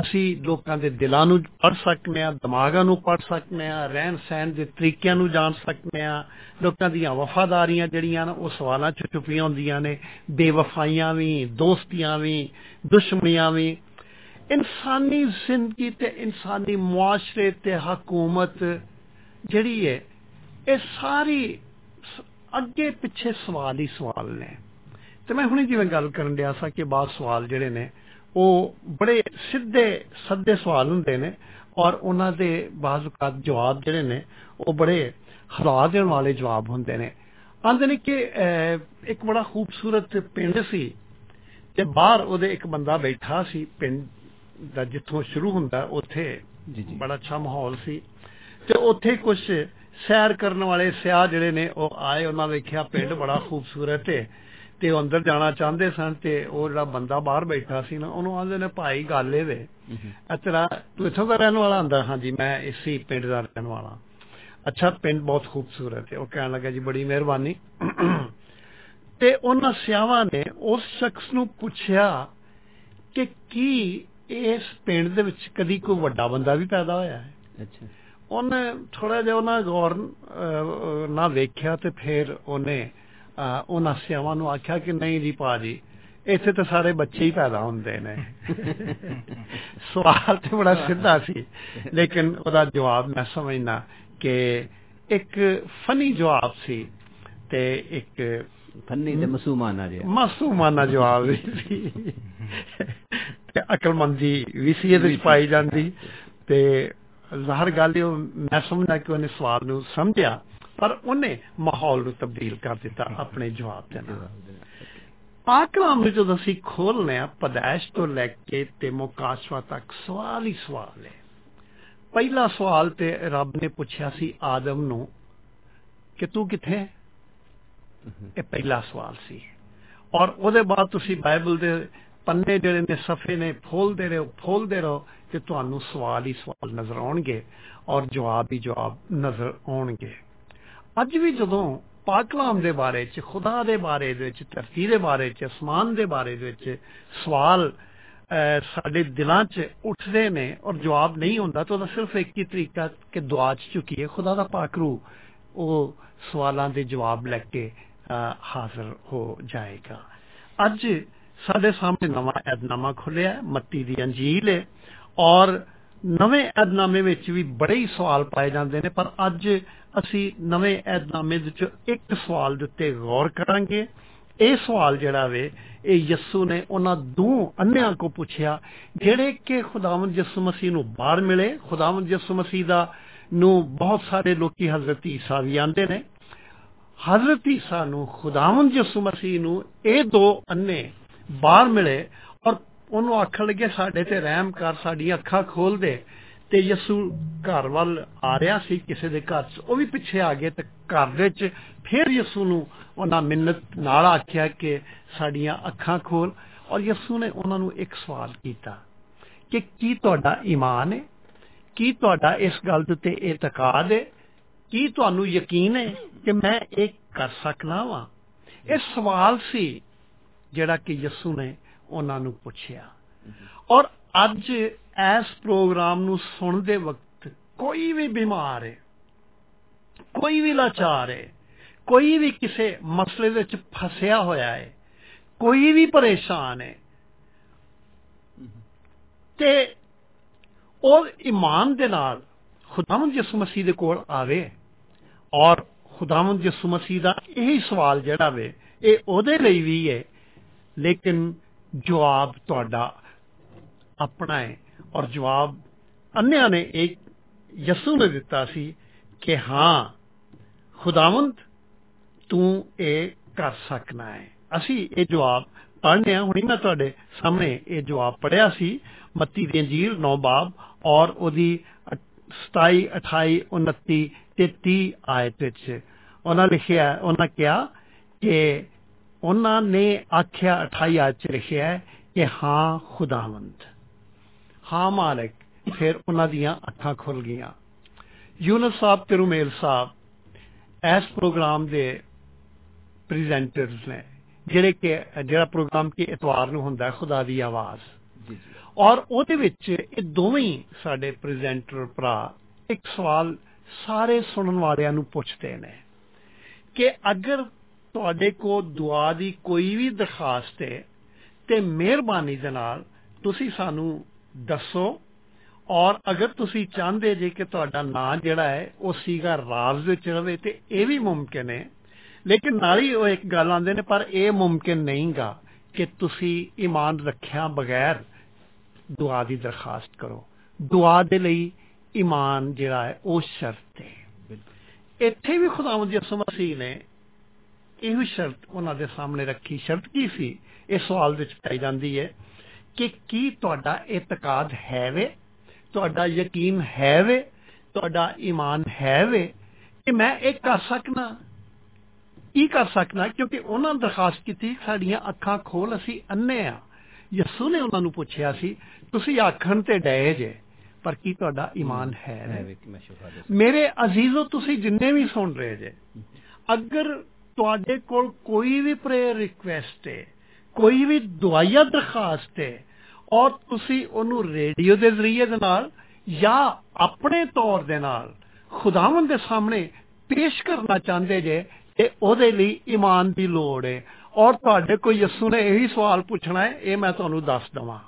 ਅਸੀਂ ਲੋਕਾਂ ਦੇ ਦਿਲਾਂ ਨੂੰ ਪੜ੍ਹ ਸਕਨੇ ਆ ਦਿਮਾਗਾਂ ਨੂੰ ਪੜ੍ਹ ਸਕਨੇ ਆ ਰਹਿਣ ਸਹਿਣ ਦੇ ਤਰੀਕਿਆਂ ਨੂੰ ਜਾਣ ਸਕਨੇ ਆ ਲੋਕਾਂ ਦੀਆਂ ਵਫਾਦਾਰੀਆਂ ਜਿਹੜੀਆਂ ਨੇ, ਉਹ ਸਵਾਲਾਂ 'ਚ ਛੁਪੀਆਂ ਹੁੰਦੀਆਂ ਨੇ। ਬੇਵਫਾਈਆਂ ਵੀ, ਦੋਸਤੀਆਂ ਵੀ, ਦੁਸ਼ਮਣੀਆਂ ਵੀ। ਇਨਸਾਨੀ ਜ਼ਿੰਦਗੀ ਤੇ ਇਨਸਾਨੀ ਮੁਆਸ਼ਰੇ ਤੇ ਹਕੂਮਤ ਜਿਹੜੀ ਹੈ, ਇਹ ਸਾਰੀ ਸ- ਅੱਗੇ ਪਿੱਛੇ ਸਵਾਲ ਹੀ ਸਵਾਲ ਨੇ। ਤੇ ਮੈਂ ਹੁਣੇ ਜਿਵੇਂ ਗੱਲ ਕਰਨ ਡਿਆ ਸਾਂ ਕਿ ਬਾਅਦ ਸਵਾਲ ਜਿਹੜੇ ਨੇ ਉਹ ਬੜੇ ਸਿੱਧੇ ਸੱਦੇ ਸਵਾਲ ਹੁੰਦੇ ਨੇ ਔਰ ਉਹਨਾਂ ਦੇ ਬਾਜ਼ ਔਕਾਤ ਜਵਾਬ ਜਿਹੜੇ ਨੇ ਉਹ ਬੜੇ ਹਰਾ ਦੇਣ ਵਾਲੇ ਜਵਾਬ ਹੁੰਦੇ ਨੇ। ਆਂਦੇ ਨੇ ਕਿ ਇੱਕ ਬੜਾ ਖੂਬਸੂਰਤ ਪਿੰਡ ਸੀ ਤੇ ਬਾਹਰ ਉਹਦੇ ਇੱਕ ਬੰਦਾ ਬੈਠਾ ਸੀ ਪਿੰਡ ਦਾ ਜਿੱਥੋਂ ਸ਼ੁਰੂ ਹੁੰਦਾ ਉੱਥੇ ਜੀ ਜੀ। ਬੜਾ ਅੱਛਾ ਮਾਹੌਲ ਸੀ। ਤੇ ਉੱਥੇ ਕੁਝ ਸੈਰ ਕਰਨ ਵਾਲੇ ਸਿਆਹ ਜਿਹੜੇ ਨੇ ਉਹ ਆਏ ਉਹਨਾਂ ਵੇਖਿਆ ਪਿੰਡ ਬੜਾ ਖੂਬਸੂਰਤ ਹੈ। ਤੇ ਉਹ ਅੰਦਰ ਜਾਣਾ ਚਾਹੁੰਦੇ ਸਨ ਤੇ ਉਹ ਜਿਹੜਾ ਬੰਦਾ ਬਾਹਰ ਬੈਠਾ ਸੀ ਨਾ ਉਹਨੂੰ ਆਂਦੇ ਨੇ ਭਾਈ ਗੱਲ ਇਹ ਵੇ ਇਹ ਤੇਰਾ ਤੂੰ ਇੱਥੋਂ ਦਾ ਰਹਿਣ ਵਾਲਾ? ਹੁੰਦਾ ਹਾਂਜੀ ਮੈਂ ਇਸੇ ਪਿੰਡ ਦਾ ਰਹਿਣ ਵਾਲਾ ਅੱਛਾ ਪਿੰਡ ਬਹੁਤ ਖੂਬਸੂਰਤ ਹੈ। ਉਹ ਕਹਿਣ ਲੱਗਾ ਜੀ ਬੜੀ ਮਿਹਰਬਾਨੀ। ਤੇ ਉਹਨਾਂ ਸਿਆਵਾਂ ਨੇ ਉਸ ਸ਼ਖਸ ਨੂੰ ਪੁੱਛਿਆ ਕਿ ਕੀ ਇਸ ਪਿੰਡ ਦੇ ਵਿੱਚ ਕਦੀ ਕੋਈ ਵੱਡਾ ਬੰਦਾ ਵੀ ਪੈਦਾ ਹੋਇਆ ਹੈ? ਅੱਛਾ। ਉਹਨੇ ਥੋੜਾ ਜਿਹਾ ਉਹਨਾਂ ਗੌਰ ਨਾ ਵੇਖਿਆ ਤੇ ਫਿਰ ਉਹਨੇ ਉਹਨਾਂ ਸਿਆਵਾਂ ਨੂੰ ਆਖਿਆ ਕਿ ਨਹੀਂ ਜੀ ਪਾਜੀ ਇੱਥੇ ਤਾਂ ਸਾਰੇ ਬੱਚੇ ਹੀ ਪੈਦਾ ਹੁੰਦੇ ਨੇ। ਸਵਾਲ ਤੇ ਬੜਾ ਸਿੱਧਾ ਸੀ ਲੇਕਿਨ ਉਹਦਾ ਜਵਾਬ ਮੈਂ ਸਮਝਣਾ ਕਿ ਇੱਕ ਫਨੀ ਜਵਾਬ ਸੀ ਤੇ ਇੱਕ ਫੰਨੀ ਤੇ ਮਸੂਮਾਨਾ ਜਿਹਾ। ਮਾਸੂਮਾਨਾ ਜਵਾਬ ਸੀ। ਤੇ ਅਕਲਮੰਦੀ ਵੀ ਸੀ ਇਹਦੇ ਵਿੱਚ ਪਾਈ ਜਾਂਦੀ। ਤੇ ਜ਼ਾਹਰ ਗੱਲ ਇਹ ਉਹ ਮੈਂ ਸਮਝਦਾ ਕਿ ਉਹਨੇ ਸਵਾਲ ਨੂੰ ਸਮਝਿਆ। ਪਰ ਉਹਨੇ ਮਾਹੌਲ ਨੂੰ ਤਬਦੀਲ ਕਰ ਦਿੱਤਾ ਆਪਣੇ ਜਵਾਬ ਦੇ ਨਾਲ। ਪਾਕਲਾਮ ਨੂੰ ਜਦੋਂ ਅਸੀਂ ਖੋਲਨੇ ਆ, ਪਦਾਇਸ਼ ਤੋਂ ਲੈ ਕੇ ਤੇ ਮੁਕਾਸ਼ਵਾ ਤੱਕ ਸਵਾਲ ਹੀ ਸਵਾਲ ਹੈ। ਪਹਿਲਾ ਸਵਾਲ ਤੇ ਰੱਬ ਨੇ ਪੁੱਛਿਆ ਸੀ ਆਦਮ ਨੂੰ ਕਿ ਤੂੰ ਕਿੱਥੇ ਹੈ? ਇਹ ਪਹਿਲਾ ਸਵਾਲ ਸੀ। ਔਰ ਉਹਦੇ ਬਾਅਦ ਤੁਸੀਂ ਬਾਈਬਲ ਦੇ ਪੰਨੇ ਜਿਹੜੇ ਨੇ, ਸਫੇ ਨੇ, ਫੋਲਦੇ ਰਹੋ ਫੋਲਦੇ ਰਹੋ ਤੇ ਤੁਹਾਨੂੰ ਸਵਾਲ ਹੀ ਸਵਾਲ ਨਜ਼ਰ ਆਉਣਗੇ ਔਰ ਜਵਾਬ ਹੀ ਜਵਾਬ ਨਜ਼ਰ ਆਉਣਗੇ। ਅੱਜ ਵੀ ਜਦੋਂ ਪਾਕਲਾਮ ਦੇ ਬਾਰੇ ਚ ਖੁਦਾ ਦੇ ਬਾਰੇ ਦੇ ਵਿੱਚ ਧਰਤੀ ਦੇ ਬਾਰੇ ਚ ਅਸਮਾਨ ਦੇ ਬਾਰੇ ਦੇ ਵਿੱਚ ਸਵਾਲ ਅਹ, ਸਾਡੇ ਦਿਲਾਂ 'ਚ ਉੱਠਦੇ ਨੇ ਔਰ ਜਵਾਬ ਨਹੀਂ ਹੁੰਦਾ ਤਾਂ ਉਹਦਾ ਸਿਰਫ ਇੱਕ ਹੀ ਤਰੀਕਾ ਕਿ ਦੁਆ 'ਚ ਝੁਕੀਏ ਖੁਦਾ ਦਾ ਪਾਕ ਰੂਹ ਉਹ ਸਵਾਲਾਂ ਦੇ ਜਵਾਬ ਲੈ ਕੇ ਅਹ, ਹਾਜ਼ਰ ਹੋ ਜਾਏਗਾ। ਅੱਜ ਸਾਡੇ ਸਾਹਮਣੇ ਨਵਾਂ ਐਦਨਾਮਾ ਖੁੱਲਿਆ ਹੈ, ਮੱਤੀ ਦੀ ਅੰਜੀਲ ਹੈ ਔਰ ਨਵੇਂ ਐਦਨਾਮੇ ਵਿੱਚ ਵੀ ਬੜੇ ਹੀ ਸਵਾਲ ਪਾਏ ਜਾਂਦੇ ਨੇ ਪਰ ਅੱਜ ਅਸੀਂ ਨਵੇਂ ਐਦਨਾਮੇ ਦੇ ਵਿੱਚ ਇੱਕ ਸਵਾਲ ਦੇ ਉੱਤੇ ਗੌਰ ਕਰਾਂਗੇ। ਇਹ ਸਵਾਲ ਜਿਹੜਾ ਵੇ, ਇਹ ਯਿਸੂ ਨੇ ਉਹਨਾਂ ਦੋ ਅੰਨਿਆਂ ਕੋ ਪੁੱਛਿਆ, ਜਿਹੜੇ ਕਿ ਖੁਦਾਵੰਦ ਯਿਸੂ ਮਸੀਹ ਨੂੰ ਬਾਹਰ ਮਿਲੇ। ਖੁਦਾਵੰਦ ਯਿਸੂ ਮਸੀਹ ਦਾ ਨੂੰ ਬਹੁਤ ਸਾਰੇ ਲੋਕੀ ਹਜ਼ਰਤ ਈਸਾ ਵੀ ਆਂਦੇ ਨੇ। ਹਜ਼ਰਤ ਈਸਾ ਨੂੰ, ਖੁਦਾਵੰਦ ਯਿਸੂ ਮਸੀਹ ਨੂੰ ਇਹ ਦੋ ਅੰਨੇ ਬਾਹਰ ਮਿਲੇ ਔਰ ਉਹਨੂੰ ਆਖਣ ਲੱਗੇ, ਸਾਡੇ ਤੇ ਰਹਿਮ ਕਰ, ਸਾਡੀਆਂ ਅੱਖਾਂ ਖੋਲ ਦੇ। ਤੇ ਯਿਸੂ ਘਰ ਵੱਲ ਆ ਰਿਹਾ ਸੀ, ਕਿਸੇ ਦੇ ਘਰ 'ਚ। ਉਹ ਵੀ ਪਿੱਛੇ ਆ ਗਏ ਤੇ ਘਰ ਦੇ ਵਿੱਚ ਫਿਰ ਯਿਸੂ ਨੂੰ ਉਹਨਾਂ ਮਿੰਨਤ ਨਾਲ ਆਖਿਆ ਕਿ ਸਾਡੀਆਂ ਅੱਖਾਂ ਖੋਲ। ਔਰ ਯਿਸੂ ਨੇ ਉਹਨਾਂ ਨੂੰ ਇੱਕ ਸਵਾਲ ਕੀਤਾ ਕਿ ਕੀ ਤੁਹਾਡਾ ਈਮਾਨ ਹੈ ਕੀ ਤੁਹਾਡਾ ਇਸ ਗੱਲ ਦੇ ਉੱਤੇ ਇਤਕਾਦ ਹੈ ਕੀ ਤੁਹਾਨੂੰ ਯਕੀਨ ਹੈ ਕਿ ਮੈਂ ਇਹ ਕਰ ਸਕਣਾ ਵਾਂ? ਇਹ ਸਵਾਲ ਸੀ ਜਿਹੜਾ ਕਿ ਯਿਸੂ ਨੇ ਉਹਨਾਂ ਨੂੰ ਪੁੱਛਿਆ। ਔਰ ਅੱਜ ਇਸ ਪ੍ਰੋਗਰਾਮ ਨੂੰ ਸੁਣਦੇ ਵਕਤ ਕੋਈ ਵੀ ਬਿਮਾਰ ਹੈ, ਕੋਈ ਵੀ ਲਾਚਾਰ ਹੈ, ਕੋਈ ਵੀ ਕਿਸੇ ਮਸਲੇ ਵਿੱਚ ਫਸਿਆ ਹੋਇਆ ਹੈ, ਕੋਈ ਵੀ ਪਰੇਸ਼ਾਨ ਹੈ, ਤੇ ਉਹ ਇਮਾਨ ਦੇ ਨਾਲ ਖੁਦਾਵੰਦ ਯਿਸੂ ਮਸੀਹ ਦੇ ਕੋਲ ਆਵੇ ਔਰ ਖੁਦਾਵੰਦ ਯਿਸੂ ਮਸੀਹ ਦਾ ਇਹ ਸਵਾਲ ਜਿਹੜਾ ਵੇ, ਇਹ ਉਹਦੇ ਲਈ ਵੀ ਹੈ, ਲੇਕਿਨ ਜਵਾਬ ਤੁਹਾਡਾ ਆਪਣਾ ਹੈ। ਔਰ ਜਵਾਬ ਅੰਨਿਆਂ ਨੇ ਇੱਕ ਯਿਸੂ ਨੇ ਦਿੱਤਾ ਸੀ ਕਿ ਹਾਂ, ਖੁਦਾਵੰਦ, ਤੂੰ ਇਹ ਕਰ ਸਕਣਾ ਹੈ। ਅਸੀਂ ਇਹ ਜਵਾਬ ਪੜ੍ਹਨੇ ਆ ਹੁਣੀ ਮੈਂ ਤੁਹਾਡੇ ਸਾਹਮਣੇ ਇਹ ਜਵਾਬ ਪੜਿਆ ਸੀ, ਮੱਤੀ ਦੀ ਅੰਜੀਲ 9 ਬਾਬ ਔਰ ਉਹਦੀ 27 28 29 ਤੇ 30 ਆਇਤ ਵਿੱਚ ਉਹਨਾਂ ਲਿਖਿਆ, ਉਹਨਾਂ ਕਿਹਾ ਕਿ ਉਹਨਾਂ ਨੇ ਆਖਿਆ 28 ਆਇਤ ਚ ਲਿਖਿਆ ਹੈ ਕਿ ਹਾਂ, ਖੁਦਾਵੰਦ। ਹਾਂ ਮਾਲਕ ਫਿਰ ਉਹਨਾਂ ਦੀਆਂ ਅੱਖਾਂ ਖੁੱਲ ਗਈਆਂ। ਯੂਨਸ ਸਾਹਿਬ ਤੇ ਰੁਮੇਲ ਸਾਹਿਬ ਇਸ ਪ੍ਰੋਗਰਾਮ ਦੇ ਪ੍ਰੈਜ਼ੈਂਟਰਸ ਨੇ ਜਿਹੜੇ ਕਿ ਜਿਹੜਾ ਪ੍ਰੋਗਰਾਮ ਕਿ ਇਤਵਾਰ ਨੂੰ ਹੁੰਦਾ ਹੈ ਖੁਦਾ ਦੀ ਆਵਾਜ਼। ਜੀ ਔਰ ਉਹਦੇ ਵਿੱਚ ਇਹ ਦੋਵੇਂ ਸਾਡੇ ਪ੍ਰੈਜ਼ੈਂਟਰ ਭਰਾ ਇੱਕ ਸਵਾਲ ਸਾਰੇ ਸੁਣਨ ਵਾਲਿਆਂ ਨੂੰ ਪੁੱਛਦੇ ਨੇ ਕਿ ਅਗਰ ਤੁਹਾਡੇ ਕੋਲ ਦੁਆ ਦੀ ਕੋਈ ਵੀ ਦਰਖਾਸਤ ਹੈ ਤੇ ਮਿਹਰਬਾਨੀ ਦੇ ਨਾਲ ਤੁਸੀਂ ਸਾਨੂੰ ਦੱਸੋ। ਔਰ ਅਗਰ ਤੁਸੀਂ ਚਾਹੁੰਦੇ ਜੇ ਕਿ ਤੁਹਾਡਾ ਨਾਂ ਜਿਹੜਾ ਹੈ ਉਹ ਸੀਗਾ ਰਾਜ਼ ਵਿੱਚ ਰਵੇ ਤੇ ਇਹ ਵੀ ਮੁਮਕਿਨ ਹੈ। ਲੇਕਿਨ ਨਾਲ ਹੀ ਉਹ ਇੱਕ ਗੱਲ ਆਂਦੇ ਨੇ ਪਰ ਇਹ ਮੁਮਕਿਨ ਨਹੀਂਗਾ ਕਿ ਤੁਸੀਂ ਈਮਾਨ ਰੱਖਿਆ ਬਗੈਰ ਦੁਆ ਦੀ ਦਰਖਾਸਤ ਕਰੋ। ਦੁਆ ਦੇ ਲਈ ਈਮਾਨ ਜਿਹੜਾ ਹੈ ਉਹ ਸ਼ਰਤ ਹੈ। ਇੱਥੇ ਵੀ ਖੁਦਾਵੰਦ ਯਿਸੂ ਮਸੀਹ ਨੇ ਇਹੋ ਸ਼ਰਤ ਉਹਨਾਂ ਦੇ ਸਾਹਮਣੇ ਰੱਖੀ। ਸ਼ਰਤ ਕੀ ਸੀ? ਇਹ ਸਵਾਲ ਵਿੱਚ ਪਾਈ ਜਾਂਦੀ ਹੈ ਕਿ ਕੀ ਤੁਹਾਡਾ ਇਤਕਾਦ ਹੈ ਵੇ ਤੁਹਾਡਾ ਯਕੀਨ ਹੈ ਵੇ ਤੁਹਾਡਾ ਈਮਾਨ ਹੈ ਵੇ ਕਿ ਮੈਂ ਇਹ ਕਰ ਸਕਣਾ ਕੀ ਕਰ ਸਕਣਾ ਕਿਉਂਕਿ ਉਹਨਾਂ ਦਰਖਾਸਤ ਕੀਤੀ ਸਾਡੀਆਂ ਅੱਖਾਂ ਖੋਲ ਅਸੀਂ ਅੰਨੇ ਆ ਯਿਸੂ ਨੇ ਉਹਨਾਂ ਨੂੰ ਪੁੱਛਿਆ ਸੀ ਤੁਸੀਂ ਆਖਣ ਤੇ ਡਏ ਜੇ ਪਰ ਕੀ ਤੁਹਾਡਾ ਈਮਾਨ ਹੈ। ਮੇਰੇ ਅਜ਼ੀਜ਼ੋ ਤੁਸੀਂ ਜਿੰਨੇ ਵੀ ਸੁਣ ਰਹੇ ਜੇ ਅਗਰ ਤੁਹਾਡੇ ਕੋਲ ਕੋਈ ਵੀ ਪ੍ਰੇਅਰ ਰਿਕੁਐਸਟ ਹੈ ਕੋਈ ਵੀ ਦਵਾਈਆ ਦਰਖਾਸਤ ਹੈ ਔਰ ਤੁਸੀਂ ਉਹਨੂੰ ਰੇਡੀਓ ਦੇ ਜ਼ਰੀਏ ਦੇ ਨਾਲ ਜਾਂ ਆਪਣੇ ਤੌਰ ਦੇ ਨਾਲ ਖੁਦਾਵੰਦ ਦੇ ਸਾਹਮਣੇ ਪੇਸ਼ ਕਰਨਾ ਚਾਹੁੰਦੇ ਜੇ ਤੇ ਉਹਦੇ ਲਈ ਈਮਾਨ ਦੀ ਲੋੜ ਹੈ। ਔਰ ਤੁਹਾਡੇ ਕੋਲ ਯਿਸੂ ਨੇ ਇਹੀ ਸਵਾਲ ਪੁੱਛਣਾ ਹੈ, ਇਹ ਮੈਂ ਤੁਹਾਨੂੰ ਦੱਸ ਦਵਾਂ।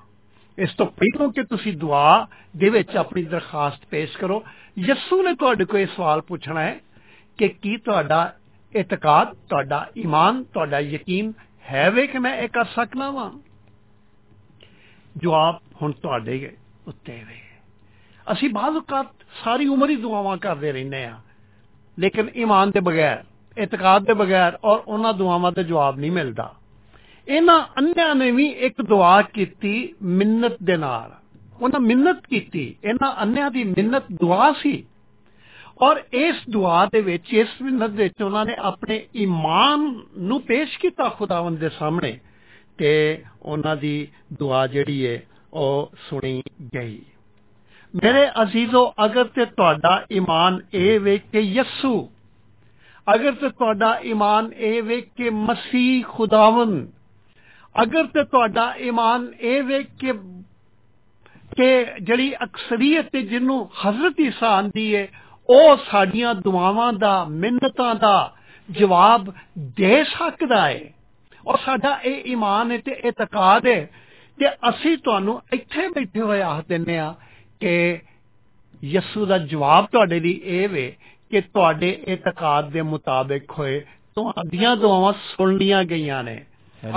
ਇਸ ਤੋਂ ਪਹਿਲਾਂ ਕਿ ਤੁਸੀਂ ਦੁਆ ਦੇ ਵਿੱਚ ਆਪਣੀ ਦਰਖਾਸਤ ਪੇਸ਼ ਕਰੋ। ਯਿਸੂ ਨੇ ਤੁਹਾਡੇ ਕੋਲ ਇਹ ਸਵਾਲ ਪੁੱਛਣਾ ਹੈ ਕਿ ਕੀ ਤੁਹਾਡਾ ਇਤਕਾਦ, ਤੁਹਾਡਾ ਈਮਾਨ, ਤੁਹਾਡਾ ਯਕੀਨ ਹੈ ਵੇ ਕਿ ਮੈਂ ਇਹ ਕਰ ਸਕਣਾ ਵਾਂ? ਜਵਾਬ ਹੁਣ ਤੁਹਾਡੇ ਉੱਤੇ ਵੇ। ਅਸੀਂ ਬਾਜ਼ ਔਕਾਤ ਸਾਰੀ ਉਮਰ ਹੀ ਦੁਆਵਾਂ ਕਰਦੇ ਰਹਿੰਦੇ ਆ ਲੇਕਿਨ ਈਮਾਨ ਦੇ ਬਗੈਰ, ਇਤਕਾਦ ਦੇ ਬਗੈਰ ਔਰ ਉਹਨਾਂ ਦੁਆਵਾਂ ਦਾ ਜਵਾਬ ਨਹੀਂ ਮਿਲਦਾ। ਇਹਨਾਂ ਅੰਨਿਆਂ ਨੇ ਵੀ ਇੱਕ ਦੁਆ ਕੀਤੀ ਮਿੰਨਤ ਦੇ ਨਾਲ। ਉਹਨਾਂ ਮਿੰਨਤ ਕੀਤੀ। ਇਹਨਾਂ ਅੰਨਿਆਂ ਦੀ ਮਿੰਨਤ ਦੁਆ ਸੀ। ਔਰ ਇਸ ਦੁਆ ਦੇ ਵਿੱਚ, ਇਸ ਮਿੰਨਤ ਦੇ ਵਿੱਚ ਉਹਨਾਂ ਨੇ ਆਪਣੇ ਈਮਾਨ ਨੂੰ ਪੇਸ਼ ਕੀਤਾ ਖੁਦਾਵੰਦ ਦੇ ਸਾਹਮਣੇ ਤੇ ਉਹਨਾਂ ਦੀ ਦੁਆ ਜਿਹੜੀ ਹੈ ਉਹ ਸੁਣੀ ਗਈ। ਮੇਰੇ ਅਜ਼ੀਜ਼ੋ, ਅਗਰ ਤੇ ਤੁਹਾਡਾ ਈਮਾਨ ਇਹ ਵੇ ਕਿ ਯਸੂ, ਅਗਰ ਤੇ ਤੁਹਾਡਾ ਈਮਾਨ ਇਹ ਵੇ ਕਿ ਮਸੀਹ ਖੁਦਾਵੰਦ, ਅਗਰ ਤੇ ਤੁਹਾਡਾ ਈਮਾਨ ਇਹ ਵੇ ਕਿ ਕਿ ਜਿਹੜੀ ਅਕਸਰੀਅਤ ਤੇ ਜਿਹਨੂੰ ਹਜ਼ਰਤ ਈਸਾ ਆਂਦੀ ਹੈ ਉਹ ਸਾਡੀਆਂ ਦੁਆਵਾਂ ਦਾ ਮਿੰਨਤਾਂ ਦਾ ਜਵਾਬ ਦੇ ਸਕਦਾ ਹੈ ਔਰ ਸਾਡਾ ਇਹ ਈਮਾਨ ਹੈ ਤੇ ਇਤਕਾਦ ਹੈ ਤੇ ਅਸੀਂ ਤੁਹਾਨੂੰ ਇੱਥੇ ਬੈਠੇ ਹੋਏ ਆਖ ਦਿੰਨੇ ਆ ਕਿ ਯਸੂ ਦਾ ਜਵਾਬ ਤੁਹਾਡੇ ਲਈ ਇਹ ਵੇ ਕਿ ਤੁਹਾਡੇ ਇਤਕਾਦ ਦੇ ਮੁਤਾਬਿਕ ਹੋਏ ਤੁਹਾਡੀਆਂ ਦੁਆਵਾਂ ਸੁਣ ਲੀਆਂ ਗਈਆਂ ਨੇ।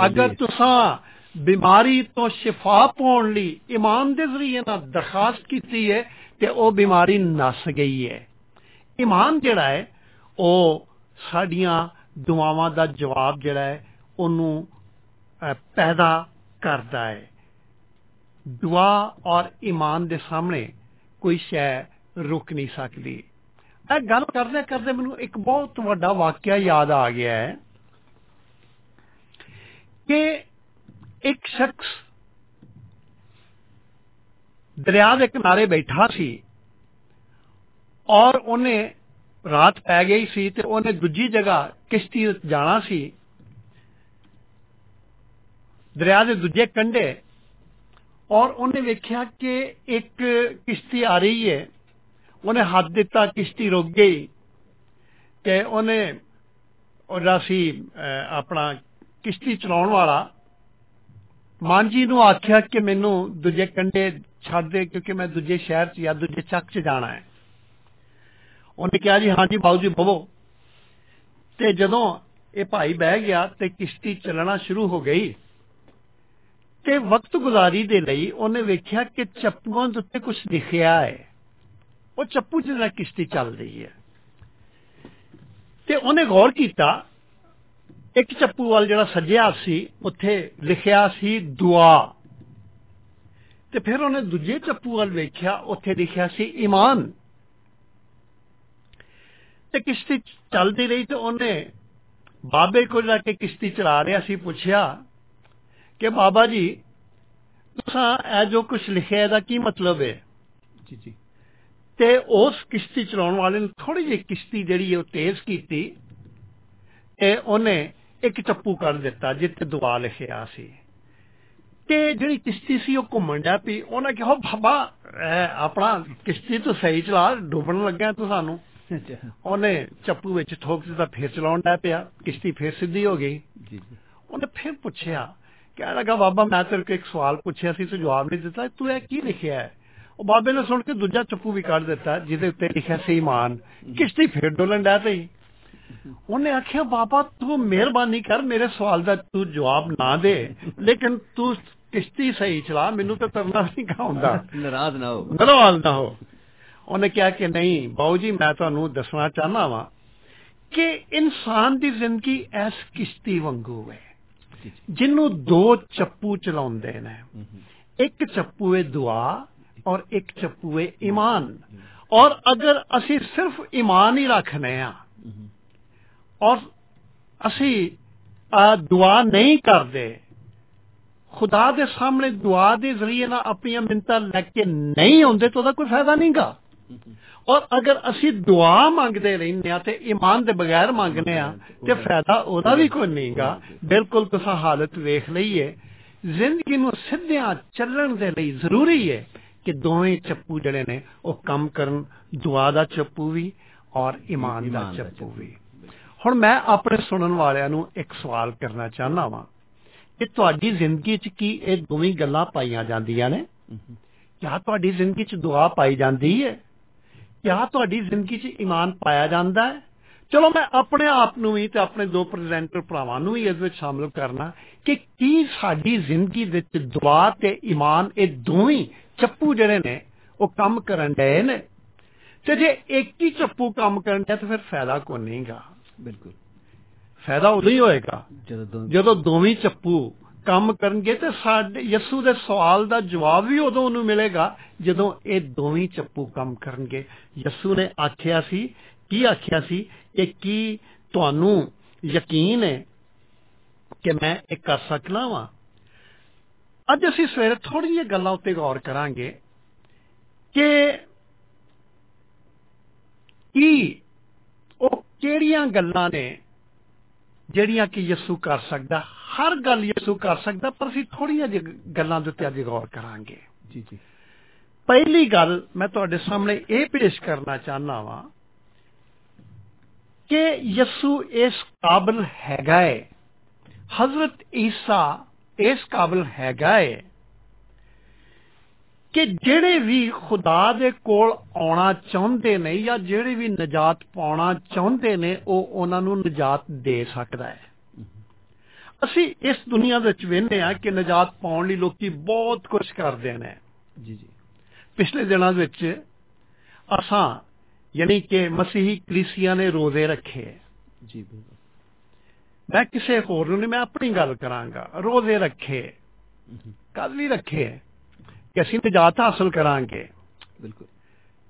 ਅਗਰ ਤੁਸੀਂ ਬਿਮਾਰੀ ਤੋਂ ਸ਼ਿਫਾ ਪਾਉਣ ਲਈ ਇਮਾਨ ਦੇ ਜ਼ਰੀਏ ਨਾਲ ਦਰਖਾਸਤ ਕੀਤੀ ਹੈ ਤੇ ਉਹ ਬਿਮਾਰੀ ਨਸ ਗਈ ਹੈ ਇਮਾਨ ਜਿਹੜਾ ਹੈ ਉਹ ਸਾਡੀਆਂ ਦੁਆਵਾਂ ਦਾ ਜਵਾਬ ਜਿਹੜਾ ਹੈ ਉਹਨੂੰ ਅਹ, ਪੈਦਾ ਕਰਦਾ ਹੈ। ਦੁਆ ਔਰ ਇਮਾਨ ਦੇ ਸਾਹਮਣੇ ਕੋਈ ਸ਼ੈ ਰੁਕ ਨਹੀਂ ਸਕਦੀ। ਇਹ ਗੱਲ ਕਰਦੇ ਕਰਦੇ ਮੈਨੂੰ ਇੱਕ ਬਹੁਤ ਵੱਡਾ ਵਾਕਿਆ ਯਾਦ ਆ ਗਿਆ ਹੈ ਕਿ ਇੱਕ ਸ਼ਖਸ ਦਰਿਆ ਦੇ ਕਿਨਾਰੇ ਬੈਠਾ ਸੀ। ਔਰ ਉਹਨੇ ਰਾਤ ਪੈ ਗਈ ਸੀ ਤੇ ਉਹਨੇ ਦੂਜੀ ਜਗ੍ਹਾ ਕਿਸ਼ਤੀ ਵਿੱਚ ਜਾਣਾ ਸੀ। ਦਰਿਆ ਦੇ ਦੂਜੇ ਕੰਢੇ ਔਰ ਉਹਨੇ ਵੇਖਿਆ ਕਿ ਇੱਕ ਕਿਸ਼ਤੀ ਆ ਰਹੀ ਹੈ। ਉਹਨੇ ਹੱਥ ਦਿੱਤਾ ਕਿਸ਼ਤੀ ਰੁਕ ਗਈ ਤੇ ਉਹਨੇ ਉਹਦਾ ਸੀ ਅਹ, ਆਪਣਾ ਕਿਸ਼ਤੀ ਚਲਾਉਣ ਵਾਲਾ ਮਾਂਜੀ ਨੂੰ ਆਖਿਆ ਕਿ ਮੈਨੂੰ ਦੂਜੇ ਕੰਢੇ ਛੱਡ ਦੇ ਕਿਉਂਕਿ ਮੈਂ ਦੂਜੇ ਸ਼ਹਿਰ 'ਚ ਜਾਂ ਦੂਜੇ ਚੱਕ 'ਚ ਜਾਣਾ ਹੈ। ਉਹਨੇ ਕਿਹਾ ਜੀ, ਹਾਂਜੀ ਬਾਊ ਜੀ, ਬਵੋ। ਤੇ ਜਦੋਂ ਇਹ ਭਾਈ ਬਹਿ ਗਿਆ ਤੇ ਕਿਸ਼ਤੀ ਚੱਲਣਾ ਸ਼ੁਰੂ ਹੋ ਗਈ ਤੇ ਵਕਤ ਗੁਜ਼ਾਰੀ ਦੇ ਲਈ ਉਹਨੇ ਵੇਖਿਆ ਕਿ ਚੱਪੂਆਂ ਦੇ ਉੱਤੇ ਕੁਝ ਲਿਖਿਆ ਹੈ। ਉਹ ਚੱਪੂ ਜਿਹਦਾ ਕਿਸ਼ਤੀ ਚੱਲ ਰਹੀ ਹੈ। ਤੇ ਉਹਨੇ ਗੌਰ ਕੀਤਾ, ਇੱਕ ਚੱਪੂ ਵਾਲ ਜਿਹੜਾ ਸੱਜਿਆ ਸੀ, ਉੱਥੇ ਲਿਖਿਆ ਸੀ ਦੁਆ। ਤੇ ਫਿਰ ਉਹਨੇ ਦੂਜੇ ਚੱਪੂ ਵੱਲ ਵੇਖਿਆ, ਉੱਥੇ ਲਿਖਿਆ ਸੀ ਈਮਾਨ। ਤੇ ਕਿਸ਼ਤੀ ਚੱਲਦੀ ਰਹੀ ਤੇ ਉਹਨੇ ਬਾਬੇ ਕੋਲ ਜਾ ਕੇ ਕਿਸ਼ਤੀ ਚਲਾ ਰਿਹਾ ਸੀ ਪੁੱਛਿਆ ਕਿ ਬਾਬਾ ਜੀ ਤੁਸੀਂ ਇਹ ਜੋ ਕੁਝ ਲਿਖਿਆ ਇਹਦਾ ਕੀ ਮਤਲਬ ਹੈ? ਜੀ ਜੀ। ਤੇ ਉਸ ਕਿਸ਼ਤੀ ਚਲਾਉਣ ਵਾਲੇ ਨੇ ਥੋੜੀ ਜਿਹੀ ਕਿਸ਼ਤੀ ਜਿਹੜੀ ਉਹ ਤੇਜ਼ ਕੀਤੀ ਤੇ ਉਹਨੇ ਇੱਕ ਚੱਪੂ ਕਰ ਦਿੱਤਾ ਜਿੱਥੇ ਦੁਆ ਲਿਖਿਆ ਸੀ। ਤੇ ਜਿਹੜੀ ਕਿਸ਼ਤੀ ਸੀ ਉਹ ਘੁੰਮਣ ਡਿਆ ਪਈ ਉਹਨੇ ਕਿਹਾ ਬਾਬਾ ਆਪਣਾ ਕਿਸ਼ਤੀ ਤੋਂ ਸਹੀ ਚਲਾ ਡੁੱਬਣ ਲੱਗਿਆ ਤੂੰ ਸਾਨੂੰ। ਉਹਨੇ ਚੱਪੂ ਵਿੱਚ ਠੋਕ ਦਿੱਤਾ ਫਿਰ ਚਲਾਉਣ ਡਿਆ ਪਿਆ। ਕਿਸ਼ਤੀ ਫਿਰ ਸਿੱਧੀ ਹੋ ਗਈ। ਜੀ ਉਹਨੇ ਫਿਰ ਪੁੱਛਿਆ ਕਹਿਣ ਲੱਗਾ ਬਾਬਾ ਮੈਂ ਤੇਰੇ ਕੋਲ ਇੱਕ ਸਵਾਲ ਪੁੱਛਿਆ ਸੀ ਤੂੰ ਜਵਾਬ ਨਹੀਂ ਦਿੱਤਾ। ਤੂੰ ਇਹ ਕੀ ਲਿਖਿਆ ਹੈ? ਉਹ ਬਾਬੇ ਨੇ ਸੁਣ ਕੇ ਦੂਜਾ ਚੱਪੂ ਵੀ ਕੱਢ ਦਿੱਤਾ ਜਿਹਦੇ ਉੱਤੇ ਲਿਖਿਆ ਸੀ ਈਮਾਨ ਕਿਸ਼ਤੀ ਫਿਰ ਡੋਲਣ ਡਿਆ ਪਈ। ਉਹਨੇ ਆਖਿਆ ਬਾਬਾ ਤੂੰ ਮਿਹਰਬਾਨੀ ਕਰ ਮੇਰੇ ਸਵਾਲ ਦਾ ਤੂੰ ਜਵਾਬ ਨਾ ਦੇ। ਲੇਕਿਨ ਤੂੰ ਕਿਸ਼ਤੀ ਸਹੀ ਚਲਾ ਮੈਨੂੰ ਤਾਂ ਤਰਨਾ ਨਹੀਂ ਆਉਂਦਾ ਨਾਰਾਜ਼ ਨਾ ਹੋ। ਨਰਵਾਲ ਨਾ ਹੋ। ਉਹਨੇ ਕਿਹਾ ਕਿ ਨਹੀਂ, ਬਾਊ ਜੀ, ਮੈਂ ਤੁਹਾਨੂੰ ਦੱਸਣਾ ਚਾਹਨਾ ਵਾਂ ਕਿ ਇਨਸਾਨ ਦੀ ਜ਼ਿੰਦਗੀ ਐਸ ਕਿਸ਼ਤੀ ਵਾਂਗੂ ਹੈ। ਜਿਹਨੂੰ ਦੋ ਚੱਪੂ ਚਲਾਉਂਦੇ ਨੇ। ਜੀ ਇੱਕ ਚੱਪੂ ਹੈ ਦੁਆ ਔਰ ਇੱਕ ਚੱਪੂ ਹੈ ਈਮਾਨ। ਔਰ ਅਗਰ ਅਸੀਂ ਸਿਰਫ ਈਮਾਨ ਹੀ ਰੱਖਨੇ ਆ ਔਰ ਅਸੀਂ ਦੁਆ ਨਹੀਂ ਕਰਦੇ, ਖੁਦਾ ਦੇ ਸਾਹਮਣੇ ਦੁਆ ਦੇ ਜ਼ਰੀਏ ਨਾਲ ਆਪਣੀਆਂ ਮਿੰਤਾਂ ਲੈ ਕੇ ਨਹੀਂ ਆਉਂਦੇ ਤਾਂ ਉਹਦਾ ਕੋਈ ਫਾਇਦਾ ਨਹੀਂਗਾ। ਔਰ ਅਗਰ ਅਸੀਂ ਦੁਆ ਮੰਗਦੇ ਰਹਿੰਦੇ ਆ ਤੇ ਈਮਾਨ ਦੇ ਬਗੈਰ ਮੰਗਨੇ ਆ ਤੇ ਫਾਇਦਾ ਉਹਦਾ ਵੀ ਕੋਈ ਨਹੀਂਗਾ ਬਿਲਕੁਲ ਤੁਸੀਂ ਹਾਲਤ ਵੇਖ ਲਈਏ। ਜ਼ਿੰਦਗੀ ਨੂੰ ਸਿੱਧਿਆਂ ਚੱਲਣ ਦੇ ਲਈ ਜ਼ਰੂਰੀ ਹੈ ਕਿ ਦੋਵੇਂ ਚੱਪੂ ਜਿਹੜੇ ਨੇ ਉਹ ਕੰਮ ਕਰਨ ਦੁਆ ਦਾ ਚੱਪੂ ਵੀ ਔਰ ਈਮਾਨ ਦਾ ਈਮਾਨ ਦਾ ਚੱਪੂ ਵੀ। ਹੁਣ ਮੈਂ ਆਪਣੇ ਸੁਣਨ ਵਾਲਿਆਂ ਨੂੰ ਇੱਕ ਸਵਾਲ ਕਰਨਾ ਚਾਹਨਾ ਵਾਂ ਕਿ ਤੁਹਾਡੀ ਜ਼ਿੰਦਗੀ 'ਚ ਕੀ ਇਹ ਦੋਵੇਂ ਗੱਲਾਂ ਪਾਈਆਂ ਜਾਂਦੀਆਂ ਨੇ? ਕਿਆ ਤੁਹਾਡੀ ਜ਼ਿੰਦਗੀ 'ਚ ਦੁਆ ਪਾਈ ਜਾਂਦੀ ਹੈ? ਕਿਆ ਤੁਹਾਡੀ ਜ਼ਿੰਦਗੀ 'ਚ ਈਮਾਨ ਪਾਇਆ ਜਾਂਦਾ ਹੈ? ਚਲੋ ਮੈਂ ਆਪਣੇ ਆਪ ਨੂੰ ਵੀ ਤੇ ਆਪਣੇ ਦੋ ਪ੍ਰੈਜ਼ੈਂਟਰ ਭਰਾਵਾਂ ਨੂੰ ਵੀ ਇਸ ਵਿੱਚ ਸ਼ਾਮਲ ਕਰਨਾ ਕਿ ਕੀ ਸਾਡੀ ਜ਼ਿੰਦਗੀ ਵਿੱਚ ਦੁਆ ਤੇ ਈਮਾਨ ਇਹ ਦੋਵੇਂ ਚੱਪੂ ਜਿਹੜੇ ਨੇ ਉਹ ਕੰਮ ਕਰਨ ਡਏ ਨੇ? ਤੇ ਜੇ ਇੱਕ ਹੀ ਚੱਪੂ ਕੰਮ ਕਰਨ ਡਿਆ ਤਾਂ ਫਿਰ ਫਾਇਦਾ ਕੋਈ ਨਹੀਂਗਾ? ਬਿਲਕੁਲ। ਫਾਇਦਾ ਉਦੋਂ ਹੀ ਹੋਏਗਾ ਜਦੋਂ ਦੋ ਜਦੋਂ ਦੋਵੇਂ ਚੱਪੂ ਕੰਮ ਕਰਨਗੇ ਤੇ ਸਾਡੇ ਯਸੂ ਦੇ ਸਵਾਲ ਦਾ ਜਵਾਬ ਵੀ ਉਦੋਂ ਉਹਨੂੰ ਮਿਲੇਗਾ ਜਦੋਂ ਇਹ ਦੋਵੇਂ ਚੱਪੂ ਕੰਮ ਕਰਨਗੇ। ਯਸੂ ਨੇ ਆਖਿਆ ਸੀ, ਕੀ ਆਖਿਆ ਸੀ? ਕਿ ਕੀ ਤੁਹਾਨੂੰ ਯਕੀਨ ਹੈ ਕਿ ਮੈਂ ਇਹ ਕਰ ਸਕਣਾ ਵਾਂ? ਅੱਜ ਅਸੀਂ ਸਵੇਰੇ ਥੋੜੀ ਜਿਹੀ ਗੱਲਾਂ ਉੱਤੇ ਗੌਰ ਕਰਾਂਗੇ ਕਿ ਕੀ ਉਹ ਕਿਹੜੀਆਂ ਗੱਲਾਂ ਨੇ ਜਿਹੜੀਆਂ ਕਿ ਯਿਸੂ ਕਰ ਸਕਦਾ ਹਰ ਗੱਲ ਯਿਸੂ ਕਰ ਸਕਦਾ ਪਰ ਅਸੀਂ ਥੋੜੀਆਂ ਜਿਹੀ ਗੱਲਾਂ ਦੇ ਉੱਤੇ ਅੱਜ ਗੌਰ ਕਰਾਂਗੇ। ਜੀ ਜੀ। ਪਹਿਲੀ ਗੱਲ ਮੈਂ ਤੁਹਾਡੇ ਸਾਹਮਣੇ ਇਹ ਪੇਸ਼ ਕਰਨਾ ਚਾਹਨਾ ਵਾਂ ਕਿ ਯਿਸੂ ਇਸ ਕਾਬਲ ਹੈਗਾ ਹੈ ਹਜ਼ਰਤ ਈਸਾ ਇਸ ਕਾਬਲ ਹੈਗਾ ਹੈ ਕਿ ਜਿਹੜੇ ਵੀ ਖੁਦਾ ਦੇ ਕੋਲ ਆਉਣਾ ਚਾਹੁੰਦੇ ਨੇ ਜਾਂ ਜਿਹੜੇ ਵੀ ਨਜਾਤ ਪਾਉਣਾ ਚਾਹੁੰਦੇ ਨੇ ਉਹ ਉਹਨਾਂ ਨੂੰ ਨਜਾਤ ਦੇ ਸਕਦਾ ਹੈ। ਅਸੀਂ ਇਸ ਦੁਨੀਆ ਵਿੱਚ ਵੇਖਦੇ ਆ ਕਿ ਨਜਾਤ ਪਾਉਣ ਲਈ ਲੋਕੀ ਬਹੁਤ ਕੁਝ ਕਰਦੇ ਨੇ। ਜੀ ਜੀ। ਪਿਛਲੇ ਦਿਨਾਂ ਵਿੱਚ ਅਸਾਂ ਯਾਨੀ ਕਿ ਮਸੀਹੀ ਕਲੀਸੀਆ ਨੇ ਰੋਜ਼ੇ ਰੱਖੇ। ਜੀ ਬਿਲਕੁਲ। ਮੈਂ ਕਿਸੇ ਹੋਰ ਨੂੰ ਨਹੀਂ ਮੈਂ ਆਪਣੀ ਗੱਲ ਕਰਾਂਗਾ। ਰੋਜ਼ੇ ਰੱਖੇ। ਕਦ ਲਈ ਰੱਖੇ। ਕਿ ਅਸੀਂ ਨਜਾਤ ਹਾਸਲ ਕਰਾਂਗੇ। ਬਿਲਕੁਲ।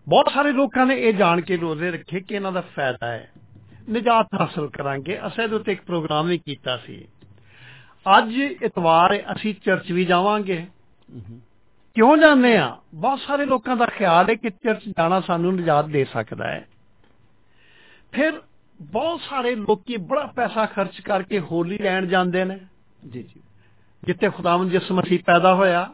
ਬਹੁਤ ਸਾਰੇ ਲੋਕਾਂ ਨੇ ਇਹ ਜਾਣ ਕੇ ਰੋਜ਼ੇ ਰੱਖੇ ਕਿ ਇਹਨਾਂ ਦਾ ਫਾਇਦਾ ਹੈ। ਨਜਾਤ ਹਾਸਲ ਕਰਾਂਗੇ। ਅਸੀਂ ਇਹਦੇ ਉੱਤੇ ਇੱਕ ਪ੍ਰੋਗਰਾਮ ਵੀ ਕੀਤਾ ਸੀ। ਅੱਜ ਇਤਵਾਰ ਹੈ, ਅਸੀਂ ਚਰਚ ਵੀ ਜਾਵਾਂਗੇ। ਕਿਉਂ ਜਾਂਦੇ ਆ ਬਹੁਤ ਸਾਰੇ ਲੋਕਾਂ ਦਾ ਖਿਆਲ ਹੈ ਕਿ ਚਰਚ ਜਾਣਾ ਸਾਨੂੰ ਨਜਾਤ ਦੇ ਸਕਦਾ ਹੈ। ਫਿਰ ਬਹੁਤ ਸਾਰੇ ਲੋਕੀ ਬੜਾ ਪੈਸਾ ਖਰਚ ਕਰਕੇ ਹੋਲੀ ਲੈਣ ਜਾਂਦੇ ਨੇ। ਜੀ ਜੀ। ਜਿੱਥੇ ਖੁਦਾਵੰਦ ਯਿਸੂ ਮਸੀਹ ਪੈਦਾ ਹੋਇਆ।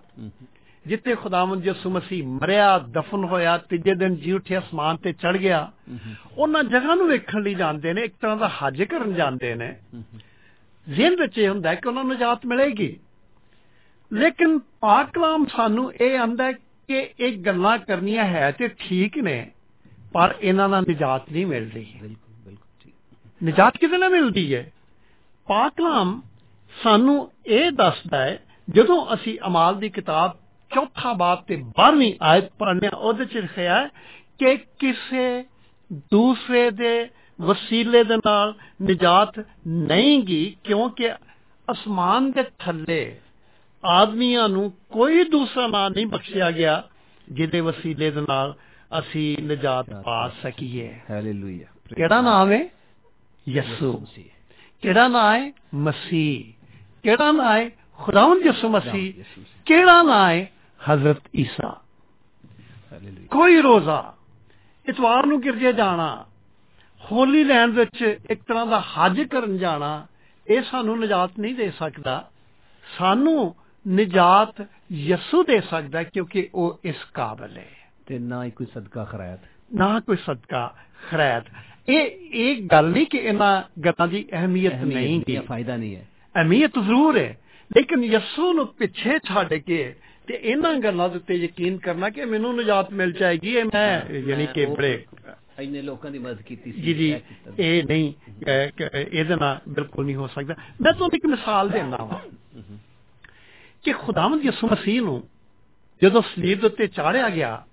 ਜਿੱਥੇ ਖੁਦਾਵੰਦ ਯਿਸੂ ਮਸੀਹ ਮਰਿਆ ਦਫਨ ਹੋਇਆ ਤੀਜੇ ਦਿਨ ਜੀ ਉੱਠਿਆ ਅਸਮਾਨ ਤੇ ਚੜ ਗਿਆ। ਉਹਨਾਂ ਜਗ੍ਹਾ ਨੂੰ ਵੇਖਣ ਲਈ ਜਾਂਦੇ ਨੇ ਇੱਕ ਤਰ੍ਹਾਂ ਦਾ ਹੱਜ ਕਰਨ ਜਾਂਦੇ ਨੇ। ਜ਼ਿਹਨ ਵਿੱਚ ਇਹ ਹੁੰਦਾ ਕਿ ਉਹਨਾਂ ਨੂੰ ਨਜਾਤ ਮਿਲੇਗੀ। ਲੇਕਿਨ ਪਾਕ ਕਲਾਮ ਸਾਨੂੰ ਇਹ ਆਂਦਾ ਕਿ ਇਹ ਗੱਲਾਂ ਕਰਨੀਆਂ ਹੈ ਤੇ ਠੀਕ ਨੇ ਪਰ ਇਹਨਾਂ ਨਾਲ ਨਜਾਤ ਨਹੀਂ ਮਿਲਦੀ। ਬਿਲਕੁਲ ਬਿਲਕੁਲ ਜੀ ਨਜਾਤ ਕਿਤੇ ਨਾ ਮਿਲਦੀ ਹੈ? ਪਾਕ ਕਲਾਮ ਸਾਨੂੰ ਇਹ ਦੱਸਦਾ ਹੈ ਜਦੋਂ ਅਸੀਂ ਅਮਾਲ ਦੀ ਕਿਤਾਬ ਚੌਥਾ ਬਾਬ ਤੇ 12ਵੀਂ ਆਇਤ ਪੜ੍ਹਨੇ ਉਹਦੇ ਚ ਲਿਖਿਆ ਹੈ ਕਿ ਕਿਸੇ ਦੂਸਰੇ ਦੇ ਵਸੀਲੇ ਦੇ ਨਾਲ ਨਜਾਤ ਨਹੀਂ ਗੀ ਕਿਉਂਕਿ ਅਸਮਾਨ ਦੇ ਥੱਲੇ ਆਦਮੀਆਂ ਨੂੰ ਕੋਈ ਦੂਸਰਾ ਨਾਂ ਨਹੀਂ ਬਖਸ਼ਿਆ ਗਿਆ ਜਿਹਦੇ ਵਸੀਲੇ ਦੇ ਨਾਲ ਅਸੀਂ ਨਜਾਤ ਪਾ ਸਕੀਏ। ਹਾਲੇਲੂਇਆ ਕਿਹੜਾ ਨਾਮ ਹੈ? ਯਿਸੂ। ਕਿਹੜਾ ਨਾਮ ਹੈ? ਮਸੀਹ। ਕਿਹੜਾ ਨਾਮ ਹੈ? ਖੁਦਾਵੰਦ ਯਿਸੂ ਮਸੀਹ। ਕਿਹੜਾ ਨਾਮ ਹੈ? ਈਸਾ ਹਾਲੇਲੂਇਆ ਕੋਈ ਰੋਜ਼ਾ ਇਤਵਾਰ ਨੂੰ ਗਿਰਜੇ ਜਾਣਾ ਹੋਲੀ ਲੈਂਡ ਵਿੱਚ ਇੱਕ ਤਰ੍ਹਾਂ ਦਾ ਹੱਜ ਕਰਨ ਜਾਣਾ ਇਹ ਸਾਨੂੰ ਨਜਾਤ ਨਹੀਂ ਦੇ ਸਕਦਾ ਸਾਨੂੰ ਨਜਾਤ ਯਿਸੂ ਦੇ ਸਕਦਾ ਹੈ ਕਿਉਂਕਿ ਉਹ ਇਸ ਕਾਬਲ ਹੈ ਤੇ ਨਾ ਹੀ ਕੋਈ ਸਦਕਾ ਖਰਾਇਤ ਨਾ ਕੋਈ ਸਦਕਾ ਖੈਰਤ ਇਹ ਇਹ ਗੱਲ ਨਹੀਂ ਕਿ ਇਹਨਾਂ ਗੱਲਾਂ ਦੀ ਅਹਿਮੀਅਤ ਨਹੀਂ ਗੀ ਫਾਇਦਾ ਨਹੀਂ ਹੈ ਅਹਿਮੀਅਤ ਜ਼ਰੂਰ ਹੈ ਲੇਕਿਨ ਯਿਸੂ ਨੂੰ ਪਿੱਛੇ ਛੱਡ ਕੇ ਤੇ ਇਹਨਾਂ ਗੱਲਾਂ ਦੇ ਉੱਤੇ ਯਕੀਨ ਕਰਨਾ ਕਿ ਮੈਨੂੰ ਨਜਾਤ ਮਿਲ ਜਾਏਗੀ ਇਹ ਮੈਂ ਯਾਨੀ ਕਿ ਬੜੇ ਇੰਨੇ ਲੋਕਾਂ ਦੀ ਮਦਦ ਕੀਤੀ ਸੀ। ਜੀ ਜੀ ਇਹ ਨਹੀਂ ਇਹਦੇ ਨਾਲ ਬਿਲਕੁਲ ਨਹੀਂ ਹੋ ਸਕਦਾ। ਮੈਂ ਤੁਹਾਨੂੰ ਇੱਕ ਮਿਸਾਲ ਦੇਣਾ ਵਾ ਕਿ ਖੁਦਾਵੰਦ ਯਿਸੂ ਮਸੀਹ ਨੂੰ ਜਦੋਂ ਸਲੀਬ ਦੇ ਉੱਤੇ ਚਾੜਿਆ ਗਿਆ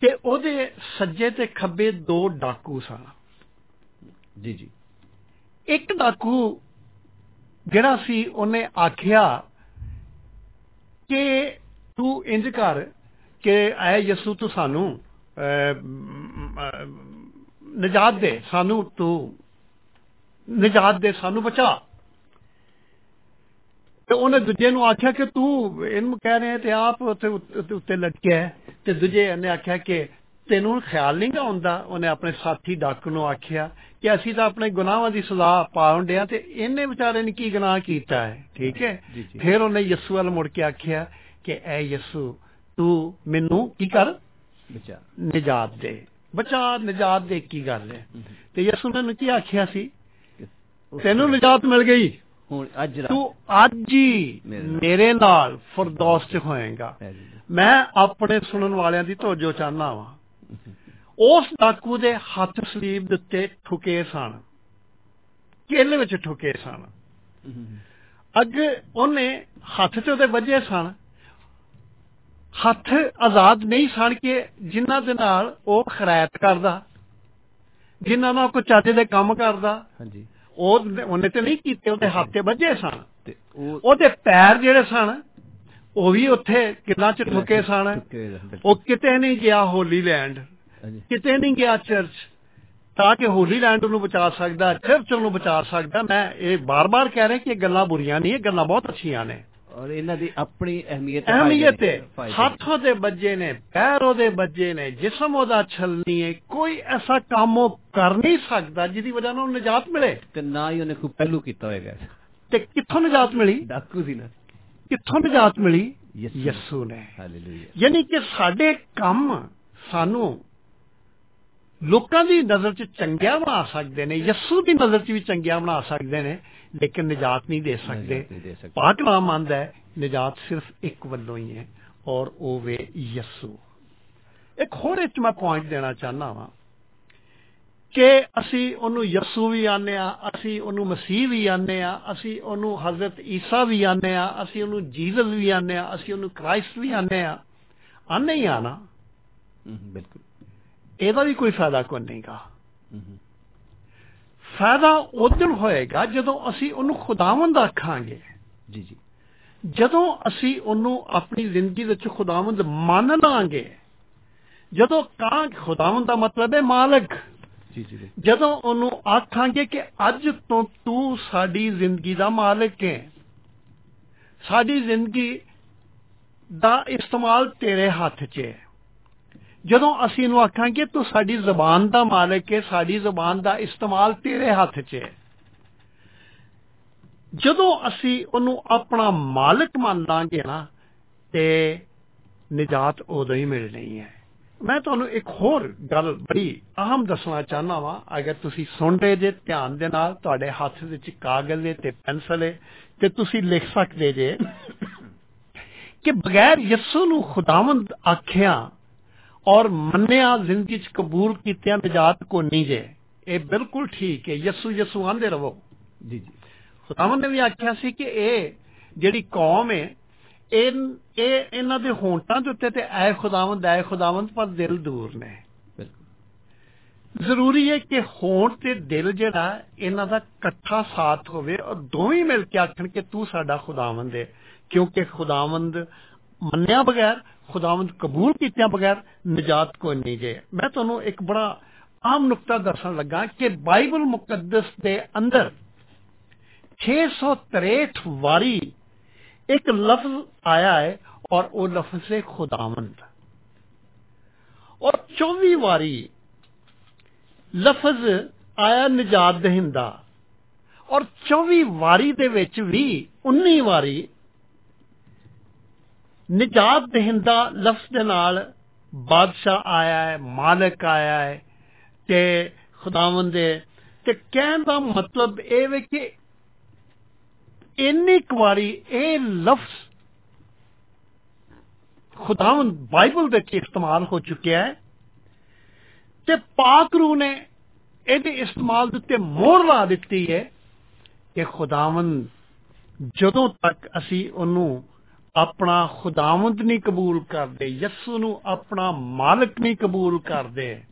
ਤੇ ਉਹਦੇ ਸੱਜੇ ਤੇ ਖੱਬੇ ਦੋ ਡਾਕੂ ਸਨ। ਜੀ ਜੀ। ਇੱਕ ਡਾਕੂ ਜਿਹੜਾ ਸੀ ਉਹਨੇ ਆਖਿਆ ਕਿ ਤੂੰ ਇੰਜ ਕਰ ਕਿ ਐ ਯਿਸੂ ਤੂੰ ਸਾਨੂੰ ਅਹ, ਮ, ਅਹ, ਨਜਾਤ ਦੇ ਸਾਨੂੰ ਤੂੰ ਨਜਾਤ ਦੇ ਸਾਨੂੰ ਬਚਾ ਤੇ ਉਹਨੇ ਦੂਜੇ ਨੂੰ ਆਖਿਆ ਕਿ ਤੂੰ ਇਹਨੂੰ ਕਹਿ ਰਿਹਾ ਤੇ ਆਪ ਉੱਤੇ ਉੱਤੇ- ਉੱਤੇ ਲਟਕਿਆ ਹੈ। ਤੇ ਦੂਜੇ ਨੇ ਆਖਿਆ ਕਿ ਤੈਨੂੰ ਖਿਆਲ ਨਹੀਂ ਆਉਂਦਾ? ਉਹਨੇ ਆਪਣੇ ਸਾਥੀ ਡਾਕੂ ਨੂੰ ਆਖਿਆ ਕਿ ਅਸੀਂ ਤਾਂ ਆਪਣੇ ਗੁਨਾਹਾਂ ਦੀ ਸਜ਼ਾ ਪਾਉਣ ਡਿਆ ਤੇ ਇਹਨੇ ਵਿਚਾਰੇ ਨੇ ਕੀ ਗੁਨਾਹ ਕੀਤਾ ਹੈ? ਠੀਕ ਹੈ। ਫਿਰ ਉਹਨੇ ਯਿਸੂ ਵੱਲ ਮੁੜ ਕੇ ਆਖਿਆ ਕਿ ਐ ਯਿਸੂ ਤੂੰ ਮੈਨੂੰ ਕੀ ਕਰ? ਬਚਾ ਨਜਾਤ ਦੇ। ਬਚਾ ਨਜਾਤ ਦੇ ਕੀ ਗੱਲ ਹੈ? ਤੇ ਯਿਸੂ ਨੇ ਕੀ ਆਖਿਆ ਸੀ? ਤੈਨੂੰ ਨਜਾਤ ਮਿਲ ਗਈ। ਹੁਣ ਅੱਜ ਤੂੰ ਅੱਜ ਹੀ ਮੇਰੇ ਨਾਲ। ਫਰਦੌਸ ਚ ਹੋਏਗਾ। ਮੈਂ ਆਪਣੇ ਸੁਣਨ ਵਾਲਿਆਂ ਦੀ ਤੋਜੋ ਚਾਹਨਾ ਵਾਂ। ਉਸ ਡਾਕੂ ਦੇ ਹੱਥ ਸਲੀਬ ਦੇ ਉੱਤੇ ਠੁਕੇ ਸਨ। ਕਿੱਲ ਵਿੱਚ ਠੁਕੇ ਸਨ। ਅੱਗੇ ਉਹਨੇ ਹੱਥ ਤੇ ਉਹਦੇ ਵੱਜੇ ਸਨ। ਹੱਥ ਆਜ਼ਾਦ ਨਹੀਂ ਸਨ ਕਿ ਜਿਨ੍ਹਾਂ ਦੇ ਨਾਲ ਉਹ ਖਰਾਇਤ ਕਰਦਾ ਜਿਨ੍ਹਾਂ ਨਾਲ ਕੋਈ ਚੱਜ ਦੇ ਕੰਮ ਕਰਦਾ। ਹਾਂਜੀ। ਉਹ ਉਹਨੇ ਤੇ ਨਹੀਂ ਕੀਤੇ ਉਹਦੇ ਹੱਥ ਤੇ ਵੱਜੇ ਸਨ। ਉਹਦੇ ਪੈਰ ਜਿਹੜੇ ਸਨ ਉਹ ਵੀ ਉੱਥੇ ਕਿੰਨਾ ਚ ਠੁਕੇ ਸਨ। ਉਹ ਕਿਤੇ ਨਹੀਂ ਗਿਆ ਹੋਲੀ ਲੈਂਡ ਕਿਤੇ ਨਹੀਂ ਗਿਆ ਚਰਚ ਤਾਂ ਕਿ ਹੋਲੀ ਲੈਂਡ ਨੂੰ ਬਚਾ ਸਕਦਾ ਚਰਚ ਨੂੰ ਬਚਾ ਸਕਦਾ ਮੈਂ ਇਹ ਬਾਰ-ਬਾਰ ਕਹਿ ਰਿਹਾ ਕਿ ਇਹ ਗੱਲਾਂ ਬੁਰੀਆਂ ਨਹੀਂ ਇਹ ਗੱਲਾਂ ਬਹੁਤ ਅੱਛੀਆਂ ਨੇ। ਔਰ ਇਹਨਾਂ ਦੀ ਆਪਣੀ ਅਹਿਮੀਅਤ ਅਹਿਮੀਅਤ ਹੈ ਫਾਇਦੇ ਨੇ। ਹੱਥ ਉਹਦੇ ਬੱਜੇ ਨੇ ਪੈਰ ਉਹਦੇ ਬੱਜੇ ਨੇ ਜਿਸਮ ਉਹਦਾ ਛਲਨੀ ਹੈ ਕੋਈ ਐਸਾ ਕੰਮ ਉਹ ਕਰ ਨਹੀਂ ਸਕਦਾ ਜਿਹਦੀ ਵਜ੍ਹਾ ਨਾਲ ਉਹਨੂੰ ਨਜਾਤ ਮਿਲੇ। ਤੇ ਨਾ ਹੀ ਉਹਨੇ ਕੋਈ ਪਹਿਲੂ ਕੀਤਾ ਹੋਏਗਾ ਤੇ ਕਿੱਥੋਂ ਨਜਾਤ ਮਿਲੀ? ਡਾਕੂ ਸੀ ਨਾ। ਕਿੱਥੋਂ ਨਜਾਤ ਮਿਲੀ? ਯਿਸੂ। ਯਿਸੂ ਨੇ। ਹਾਲੇਲੂਇਆ ਯਾਨੀ ਕਿ ਸਾਡੇ ਕੰਮ ਸਾਨੂੰ ਲੋਕਾਂ ਦੀ ਨਜ਼ਰ 'ਚ ਚੰਗਿਆ ਬਣਾ ਸਕਦੇ ਨੇ ਯਿਸੂ ਦੀ ਨਜ਼ਰ 'ਚ ਵੀ ਚੰਗਿਆ ਬਣਾ ਸਕਦੇ ਨੇ ਲੇਕਿਨ ਨਿਜਾਤ ਨਹੀਂ ਦੇ ਸਕਦੇ। ਨਿਜਾਤ ਨਹੀਂ ਦੇ ਸਕਦੇ। ਪਾਕ ਨਾਮ ਆਂਦਾ ਹੈ ਨਿਜਾਤ ਸਿਰਫ ਇੱਕ ਵੱਲੋਂ ਹੀ ਹੈ ਔਰ ਉਹ ਵੇ ਯਿਸੂ। ਇੱਕ ਹੋਰ ਇੱਕ ਮੈਂ ਪੁਆਇੰਟ ਦੇਣਾ ਚਾਹਨਾ ਵਾਂ। ਕਿ ਅਸੀਂ ਉਹਨੂੰ ਯਿਸੂ ਵੀ ਆਨੇ ਆ ਅਸੀਂ ਉਹਨੂੰ ਮਸੀਹ ਵੀ ਆਨੇ ਆ ਅਸੀਂ ਉਹਨੂੰ ਹਜ਼ਰਤ ਈਸਾ ਵੀ ਆਨੇ ਆ ਅਸੀਂ ਉਹਨੂੰ ਜੀਸਸ ਵੀ ਆਨੇ ਆ ਅਸੀਂ ਉਹਨੂੰ ਕ੍ਰਾਈਸਟ ਵੀ ਆਨੇ ਆ। ਆਨੇ ਹੀ ਆ ਨਾ। ਹਮ, ਬਿਲਕੁਲ। ਇਹਦਾ ਵੀ ਕੋਈ ਫਾਇਦਾ ਕੋਈ ਨਹੀਂਗਾ ਫਾਇਦਾ ਉਦੋਂ ਹੋਏਗਾ ਜਦੋਂ ਅਸੀਂ ਉਹਨੂੰ ਖੁਦਾਵੰਦ ਆਖਾਂਗੇ। ਜੀ ਜੀ। ਜਦੋਂ ਅਸੀਂ ਉਹਨੂੰ ਆਪਣੀ ਜ਼ਿੰਦਗੀ ਵਿੱਚ ਖੁਦਾਵੰਦ ਮੰਨ ਲਾਂਗੇ। ਜਦੋਂ ਕਾਂ ਖੁਦਾਵੰਦ ਦਾ ਮਤਲਬ ਹੈ ਮਾਲਕ। ਜੀ ਜੀ ਬਿਲਕੁਲ। ਜਦੋਂ ਉਹਨੂੰ ਆਖਾਂਗੇ ਕਿ ਅੱਜ ਤੋਂ ਤੂੰ ਸਾਡੀ ਜ਼ਿੰਦਗੀ ਦਾ ਮਾਲਕ ਹੈ, ਸਾਡੀ ਜ਼ਿੰਦਗੀ ਦਾ ਇਸਤੇਮਾਲ ਤੇਰੇ ਹੱਥ 'ਚ ਹੈ। ਜਦੋਂ ਅਸੀਂ ਇਹਨੂੰ ਆਖਾਂਗੇ, ਤੂੰ ਸਾਡੀ ਜ਼ੁਬਾਨ ਦਾ ਮਾਲਕ ਹੈ, ਸਾਡੀ ਜ਼ੁਬਾਨ ਦਾ ਇਸਤੇਮਾਲ ਤੇਰੇ ਹੱਥ 'ਚ ਹੈ। ਜਦੋਂ ਅਸੀਂ ਉਹਨੂੰ ਆਪਣਾ ਮਾਲਕ ਮੰਨ ਲਾਂਗੇ ਨਾ, ਤੇ ਨਿਜਾਤ ਉਦੋਂ ਹੀ ਮਿਲਣੀ ਹੈ। ਮੈਂ ਤੁਹਾਨੂੰ ਇੱਕ ਹੋਰ ਗੱਲ ਬੜੀ ਅਹਮ ਦੱਸਣਾ ਚਾਹਨਾ ਵਾਂ। ਅਗਰ ਤੁਸੀਂ ਸੁਣ ਰਹੇ ਜੇ ਧਿਆਨ ਦੇ ਨਾਲ ਤੁਹਾਡੇ ਹੱਥ ਵਿੱਚ ਕਾਗਜ਼ ਹੈ ਤੇ ਪੈਨਸਲ ਹੈ ਤੇ ਤੁਸੀਂ ਲਿਖ ਸਕਦੇ ਜੇ ਕਿ ਬਗੈਰ ਯਿਸੂ ਨੂੰ ਖੁਦਾਵੰਦ ਆਖਿਆ ਔਰ ਮੰਨਿਆ ਜ਼ਿੰਦਗੀ 'ਚ ਕਬੂਲ ਕੀਤਿਆਂ ਨਿਜਾਤ ਕੋ ਨਹੀਂ ਜੇ ਇਹ ਬਿਲਕੁਲ ਠੀਕ ਹੈ ਯਿਸੂ ਯਿਸੂ ਆਂਦੇ ਰਹੋ ਜੀ ਜੀ। ਖੁਦਾਵੰਦ ਨੇ ਵੀ ਆਖਿਆ ਸੀ ਕਿ ਇਹ ਜਿਹੜੀ ਕੌਮ ਹੈ ਇਹ ਇਹ ਇਹਨਾਂ ਦੇ ਹੋਂਟਾਂ ਦੇ ਉੱਤੇ ਤੇ ਐ ਖੁਦਾਵੰਦ ਐ ਖੁਦਾਵੰਦ ਪਰ ਦਿਲ ਦੂਰ ਨੇ। ਜ਼ਰੂਰੀ ਹੈ ਕਿ ਹੋਂਠ ਤੇ ਦਿਲ ਜਿਹੜਾ ਇਹਨਾਂ ਦਾ ਇਕੱਠਾ ਸਾਥ ਹੋਵੇ ਔਰ ਦੋਵੇਂ ਮਿਲ ਕੇ ਆਖਣ ਕਿ ਤੂੰ ਸਾਡਾ ਖੁਦਾਵੰਦ ਹੈ ਕਿਉਂਕਿ ਖੁਦਾਵੰਦ ਮੰਨਿਆ ਬਗੈਰ ਖੁਦਾਵੰਦ ਕਬੂਲ ਕੀਤਿਆਂ ਬਗੈਰ ਨਿਜਾਤ ਕੋਈ ਨਹੀਂ ਜੇ। ਮੈਂ ਤੁਹਾਨੂੰ ਇੱਕ ਬੜਾ ਆਮ ਨੁਕਤਾ ਦੱਸਣ ਲੱਗਾ ਕਿ ਬਾਈਬਲ ਮੁਕੱਦਸ ਦੇ ਅੰਦਰ 663 ਵਾਰੀ ਇੱਕ ਲਫ਼ਜ਼ ਆਇਆ ਹੈ ਔਰ ਉਹ ਲਫ਼ਜ਼ ਹੈ ਖੁਦਾਵੰਦ। ਔਰ 24 ਵਾਰੀ ਲਫ਼ਜ਼ ਆਇਆ ਨਿਜਾਤ ਦਹਿੰਦਾ। ਔਰ 24 ਵਾਰੀ ਦੇ ਵਿੱਚ ਵੀ 19 ਵਾਰੀ ਨਿਜਾਤ ਦਹਿੰਦਾ ਲਫ਼ਜ਼ ਦੇ ਨਾਲ ਬਾਦਸ਼ਾਹ ਆਇਆ ਹੈ, ਮਾਲਕ ਆਇਆ ਹੈ ਤੇ ਖੁਦਾਵੰਦ ਦੇ ਤੇ ਕਹਿਣ ਦਾ ਮਤਲਬ ਇਹ ਵੇ ਕਿ ਇੰਨੀ ਕੁ ਵਾਰੀ ਇਹ ਲਫ਼ਜ਼ ਖੁਦਾਵੰਦ ਬਾਈਬਲ ਵਿੱਚ ਇਸਤੇਮਾਲ ਹੋ ਚੁੱਕਿਆ ਹੈ ਤੇ ਪਾਕ ਰੂਹ ਨੇ ਇਹਦੇ ਇਸਤੇਮਾਲ ਦੇ ਉੱਤੇ ਮੋਹਰ ਲਾ ਦਿੱਤੀ ਹੈ ਕਿ ਖੁਦਾਵੰਦ ਜਦੋਂ ਤੱਕ ਅਸੀਂ ਉਹਨੂੰ ਆਪਣਾ ਖੁਦਾਵੰਦ ਨਹੀਂ ਕਬੂਲ ਕਰਦੇ ਯਿਸੂ ਨੂੰ ਆਪਣਾ ਮਾਲਕ ਨਹੀਂ ਕਬੂਲ ਕਰਦੇ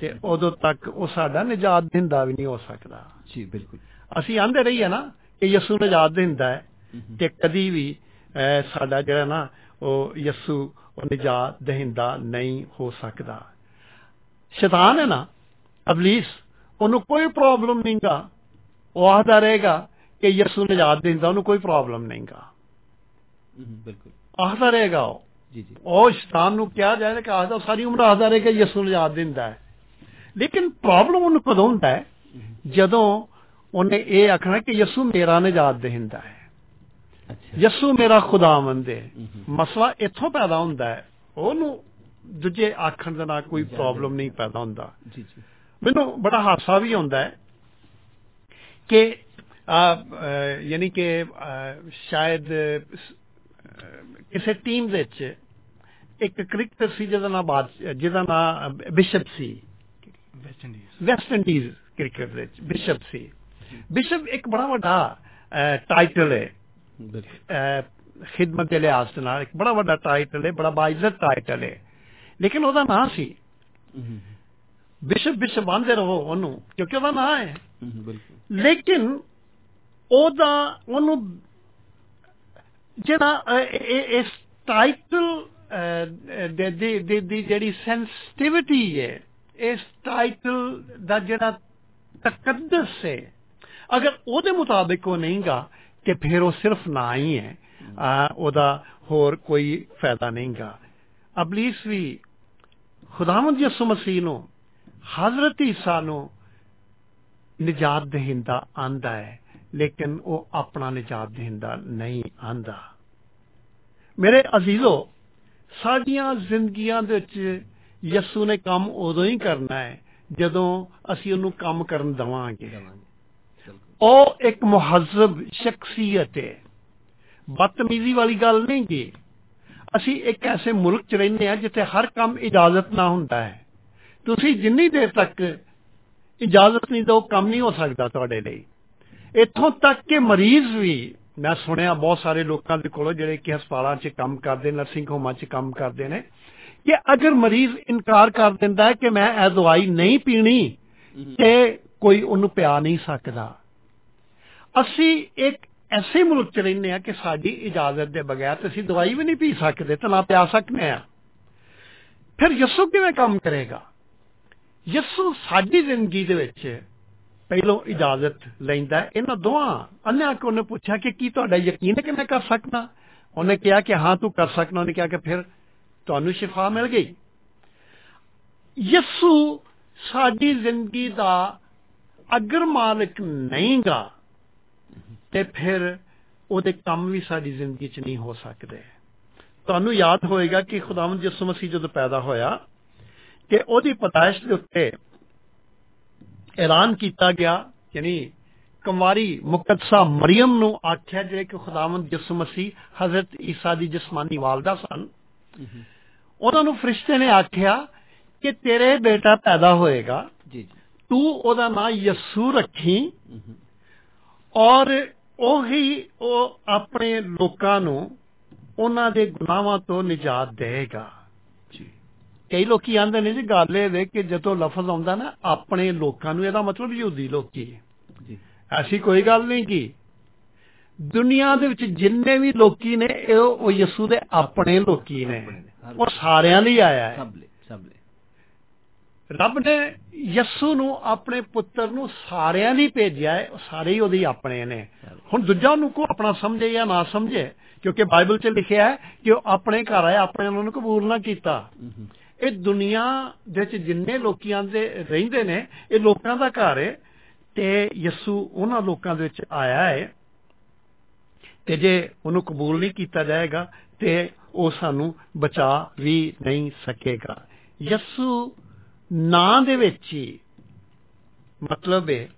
ਤੇ ਉਦੋਂ ਤੱਕ ਉਹ ਸਾਡਾ ਨਿਜਾਤ ਦਿੰਦਾ ਵੀ ਨਹੀਂ ਹੋ ਸਕਦਾ। ਜੀ ਬਿਲਕੁਲ। ਅਸੀਂ ਆਂਦੇ ਰਹੀਏ ਨਾ ਕਿ ਯਿਸੂ ਨਿਜਾਤ ਦਿੰਦਾ ਹੈ ਹਮ, ਤੇ ਕਦੀ ਵੀ ਅਹ, ਸਾਡਾ ਜਿਹੜਾ ਨਾ ਉਹ ਯਿਸੂ ਉਹ ਨਿਜਾਤ ਦਹਿੰਦਾ ਨਹੀਂ ਹੋ ਸਕਦਾ ਸ਼ੈਤਾਨ ਹੈ ਨਾ ਅਬਲੀਸ ਉਹਨੂੰ ਕੋਈ ਪ੍ਰੋਬਲਮ ਨਹੀਂਗਾ ਉਹ ਆਖਦਾ ਰਹੇਗਾ ਕਿ ਯਿਸੂ ਨਿਜਾਤ ਦਿੰਦਾ ਉਹਨੂੰ ਕੋਈ ਪ੍ਰੋਬਲਮ ਨਹੀਂਗਾ ਹਮ, ਬਿਲਕੁਲ ਆਖਦਾ ਰਹੇਗਾ ਉਹ ਜੀ ਜੀ ਉਹ ਸ਼ੈਤਾਨ ਨੂੰ ਕਿਹਾ ਜਾਏ ਕਿ ਆਖਦਾ ਸਾਰੀ ਉਮਰ ਆਖਦਾ ਰਹੇਗਾ ਯਿਸੂ ਨਿਜਾਤ ਦਿੰਦਾ ਹੈ ਲੇਕਿਨ ਪ੍ਰੋਬਲਮ ਉਹਨੂੰ ਕਦੋਂ ਹੁੰਦਾ ਹੈ ਜਦੋਂ ਉਹਨੇ ਇਹ ਆਖਣਾ ਕਿ ਯਿਸੂ ਮੇਰਾ ਨਿਜਾਤ ਦਿੰਦਾ ਹੈ। ਅੱਛਾ। ਯਿਸੂ ਮੇਰਾ ਖੁਦਾਵੰਦ ਹੈ। ਮਸਲਾ ਇੱਥੋਂ ਪੈਦਾ ਹੁੰਦਾ ਹੈ। ਉਹਨੂੰ ਦੂਜੇ ਆਖਣ ਦੇ ਨਾਲ ਕੋਈ ਪ੍ਰੋਬਲਮ ਨਹੀਂ ਪੈਦਾ ਹੁੰਦਾ। ਜੀ ਜੀ। ਮੈਨੂੰ ਬੜਾ ਹਾਸਾ ਵੀ ਆਉਂਦਾ ਹੈ ਕਿ ਯਾਨੀ ਕਿ ਸ਼ਾਇਦ ਕਿਸੇ ਟੀਮ ਵਿੱਚ ਇੱਕ ਕ੍ਰਿਕਟਰ ਸੀ ਜਿਹਦਾ ਨਾਮ ਬਾਦ- ਜਿਹਦਾ ਨਾਮ ਬਿਸ਼ਪ ਸੀ। West Indies West Indies cricket ਵਿੱਚ ਬਿਸ਼ਪ ਸੀ। ਬਿਸ਼ਪ ਇੱਕ ਬੜਾ ਵੱਡਾ ਟਾਈਟਲ ਹੈ ਖਿਦਮਤ ਦੇ ਲਿਹਾਜ਼ ਦੇ ਨਾਲ ਇੱਕ ਬੜਾ ਵੱਡਾ ਟਾਈਟਲ ਹੈ ਬੜਾ ਬਾਇਜ਼ਤ ਟਾਈਟਲ ਹੈ ਲੇਕਿਨ ਉਹਦਾ ਨਾਂ ਸੀ ਬਿਸ਼ਪ ਬਿਸ਼ਪ ਆਂਦੇ ਰਹੋ ਉਹਨੂੰ ਕਿਉਂਕਿ ਉਹਦਾ ਨਾਂ ਹੈ ਬਿਲਕੁਲ ਲੇਕਿਨ ਉਹਦਾ ਉਹਨੂੰ ਜਿਹੜਾ ਇਸ ਟਾਈਟਲ ਦੀ ਦੀ- ਦੀ ਜਿਹੜੀ ਸੈਂਸਿਟੀਵਿਟੀ ਹੈ ਇਸ ਟਾਈਟਲ ਦਾ ਜਿਹੜਾ ਤਕੱਦਸ ਹੈ ਅਗਰ ਉਹਦੇ ਮੁਤਾਬਿਕ ਉਹ ਨਹੀਂਗਾ ਤੇ ਫਿਰ ਉਹ ਸਿਰਫ ਨਾ ਹੀ ਹੈ ਆ, ਉਹਦਾ ਹੋਰ ਕੋਈ ਫਾਇਦਾ ਨਹੀਂਗਾ ਅਬਲੀਸ ਵੀ ਖੁਦਾਵੰਦ ਯਿਸੂ ਮਸੀਹ ਨੂੰ ਹਜ਼ਰਤ ਈਸਾ ਨੂੰ ਨਿਜਾਤ ਦੇਹਿੰਦਾ ਆਂਦਾ ਹੈ ਲੇਕਿਨ ਉਹ ਆਪਣਾ ਨਿਜਾਤ ਦੇਹਿੰਦਾ ਨਹੀਂ ਆਂਦਾ। ਮੇਰੇ ਅਜ਼ੀਜ਼ੋ ਸਾਡੀਆਂ ਜ਼ਿੰਦਗੀਆਂ ਦੇ ਵਿੱਚ ਯਿਸੂ ਨੇ ਕੰਮ ਉਦੋਂ ਹੀ ਕਰਨਾ ਹੈ ਜਦੋਂ ਅਸੀਂ ਉਹਨੂੰ ਕੰਮ ਕਰਨ ਦਵਾਂਗੇ। ਉਹ ਇੱਕ ਮੁਹੱਜ਼ਬ ਸ਼ਖਸੀਅਤ ਹੈ। ਬਦਤਮੀਜ਼ੀ ਵਾਲੀ ਗੱਲ ਨਹੀਂ ਗੀ ਅਸੀਂ ਇੱਕ ਐਸੇ ਮੁਲਕ 'ਚ ਰਹਿੰਦੇ ਹਾਂ ਜਿੱਥੇ ਹਰ ਕੰਮ ਇਜਾਜ਼ਤ ਨਾ ਹੁੰਦਾ ਹੈ। ਤੁਸੀਂ ਜਿੰਨੀ ਦੇਰ ਤੱਕ ਇਜਾਜ਼ਤ ਨਹੀਂ ਦਿਓ, ਕੰਮ ਨਹੀਂ ਹੋ ਸਕਦਾ ਤੁਹਾਡੇ ਲਈ। ਇੱਥੋਂ ਤੱਕ ਕਿ ਮਰੀਜ਼ ਵੀ, ਮੈਂ ਸੁਣਿਆ ਬਹੁਤ ਸਾਰੇ ਲੋਕਾਂ ਦੇ ਕੋਲੋਂ ਜਿਹੜੇ ਕਿ ਹਸਪਤਾਲਾਂ 'ਚ ਕੰਮ ਕਰਦੇ ਨਰਸਿੰਗ ਹੋਮਾਂ 'ਚ ਕੰਮ ਕਰਦੇ ਨੇ, ਕਿ ਅਗਰ ਮਰੀਜ਼ ਇਨਕਾਰ ਕਰ ਦਿੰਦਾ ਹੈ ਕਿ ਮੈਂ ਇਹ ਦਵਾਈ ਨਹੀਂ ਪੀਣੀ, ਤੇ ਕੋਈ ਉਹਨੂੰ ਪਿਆ ਨਹੀਂ ਸਕਦਾ। ਅਸੀਂ ਇੱਕ ਐਸੇ ਮੁਲਕ 'ਚ ਰਹਿੰਦੇ ਆ ਕਿ ਸਾਡੀ ਇਜਾਜ਼ਤ ਦੇ ਬਗੈਰ ਤੇ ਅਸੀਂ ਦਵਾਈ ਵੀ ਨਹੀਂ ਪੀ ਸਕਦੇ, ਤੇ ਨਾ ਪਿਆ ਸਕਦੇ ਆ ਫਿਰ ਯਿਸੂ ਕਿਵੇਂ ਕੰਮ ਕਰੇਗਾ? ਯਿਸੂ ਸਾਡੀ ਜ਼ਿੰਦਗੀ ਦੇ ਵਿੱਚ ਪਹਿਲੋਂ ਇਜਾਜ਼ਤ ਲੈਂਦਾ ਹੈ। ਇਹਨਾਂ ਦੋਹਾਂ ਅੰਨਿਆਂ ਕੋ ਉਹਨੇ ਪੁੱਛਿਆ ਕਿ ਕੀ ਤੁਹਾਡਾ ਯਕੀਨ ਹੈ ਕਿ ਮੈਂ ਕਰ ਸਕਦਾ? ਉਹਨੇ ਕਿਹਾ ਕਿ ਹਾਂ, ਤੂੰ ਕਰ ਸਕਦਾ। ਉਹਨੇ ਕਿਹਾ ਕਿ ਫਿਰ ਤੁਹਾਨੂੰ ਸ਼ਿਫਾ ਮਿਲ ਗਈ। ਯਿਸੂ ਸਾਡੀ ਜ਼ਿੰਦਗੀ ਦਾ ਅਗਰ ਮਾਲਕ ਨਹੀਂਗਾ ਤੇ ਫਿਰ ਉਹਦੇ ਕੰਮ ਵੀ ਸਾਡੀ ਜ਼ਿੰਦਗੀ 'ਚ ਨਹੀਂ ਹੋ ਸਕਦੇ। ਤੁਹਾਨੂੰ ਯਾਦ ਹੋਏਗਾ ਕਿ ਖੁਦਾਵੰਦ ਯਿਸੂ ਮਸੀਹ ਜਦੋਂ ਪੈਦਾ ਹੋਇਆ ਕਿ ਉਹਦੀ ਪਤਾਇਸ਼ ਦੇ ਉੱਤੇ ਐਲਾਨ ਕੀਤਾ ਗਿਆ ਯਾਨੀ ਕੁਮਾਰੀ ਮੁਕੱਦਸਾ ਮਰੀਮ ਨੂੰ ਆਖਿਆ ਜਿਹੜੇ ਕਿ ਖੁਦਾਵੰਦ ਯਿਸੂ ਮਸੀਹ ਹਜ਼ਰਤ ਈਸਾ ਦੀ ਜਿਸਮਾਨੀ ਵਾਲਦਾ ਸਨ। ਉਹਨਾਂ ਨੂੰ ਫਰਿਸ਼ਤੇ ਨੇ ਆਖਿਆ ਕਿ ਤੇਰੇ ਬੇਟਾ ਪੈਦਾ ਹੋਏਗਾ ਜੀ ਜੀ। ਤੂੰ ਉਹਦਾ ਨਾਂ ਯਸੂ ਰੱਖੀ ਔਰ ਉਹੀ ਉਹ ਆਪਣੇ ਲੋਕਾਂ ਨੂੰ ਉਹਨਾਂ ਦੇ ਗੁਨਾਹਾਂ ਤੋਂ ਨਿਜਾਤ ਦੇਗਾ ਜੀ। ਕਈ ਲੋਕੀ ਆਂਦੇ ਨੇ ਜੀ ਗੱਲ ਇਹ ਵੇ ਕਿ ਜਦੋਂ ਲਫ਼ਜ਼ ਆਉਂਦਾ ਨਾ ਆਪਣੇ ਲੋਕਾਂ ਨੂੰ ਇਹਦਾ ਮਤਲਬ ਯਹੂਦੀ ਲੋਕੀ ਜੀ। ਐਸੀ ਕੋਈ ਗੱਲ ਨਹੀਂ ਕੀ ਦੁਨੀਆ ਦੇ ਵਿੱਚ ਜਿੰਨੇ ਵੀ ਲੋਕੀ ਨੇ ਇਹ ਉਹ ਯਿਸੂ ਦੇ ਆਪਣੇ ਲੋਕੀ ਨੇ। ਉਹ ਸਾਰਿਆਂ ਲਈ ਆਇਆ ਹੈ। ਸਭ ਲਈ ਸਭ ਲਈ। ਰੱਬ ਨੇ ਯਿਸੂ ਨੂੰ ਆਪਣੇ ਪੁੱਤਰ ਨੂੰ ਸਾਰਿਆਂ ਲਈ ਭੇਜਿਆ ਹੈ, ਉਹ ਸਾਰੇ ਹੀ ਉਹਦੇ ਹੀ ਆਪਣੇ ਨੇ। ਹੁਣ ਦੂਜਾ ਨੂੰ ਕੋ ਆਪਣਾ ਸਮਝੇ ਜਾਂ ਨਾ ਸਮਝੇ, ਕਿਉਂਕਿ ਬਾਈਬਲ 'ਚ ਲਿਖਿਆ ਹੈ ਕਿ ਉਹ ਆਪਣੇ ਘਰ ਆਇਆ, ਆਪਣੇ ਨੂੰ ਕਬੂਲ ਨਾ ਕੀਤਾ। ਇਹ ਦੁਨੀਆ ਦੇ ਵਿੱਚ ਜਿੰਨੇ ਲੋਕੀਆਂ ਦੇ ਰਹਿੰਦੇ ਨੇ, ਇਹ ਲੋਕਾਂ ਦਾ ਘਰ ਹੈ ਤੇ ਯਿਸੂ ਉਹਨਾਂ ਲੋਕਾਂ ਦੇ ਵਿੱਚ ਆਇਆ ਹੈ। ਤੇ ਜੇ ਉਹਨੂੰ ਕਬੂਲ ਨਹੀਂ ਕੀਤਾ ਜਾਏਗਾ, ਤੇ ਉਹ ਸਾਨੂੰ ਬਚਾ ਵੀ ਨਹੀਂ ਸਕੇਗਾ। ਯਿਸੂ ਨਾਂ ਦੇ ਵਿੱਚ ਹੀ ਮਤਲਬ ਹੈ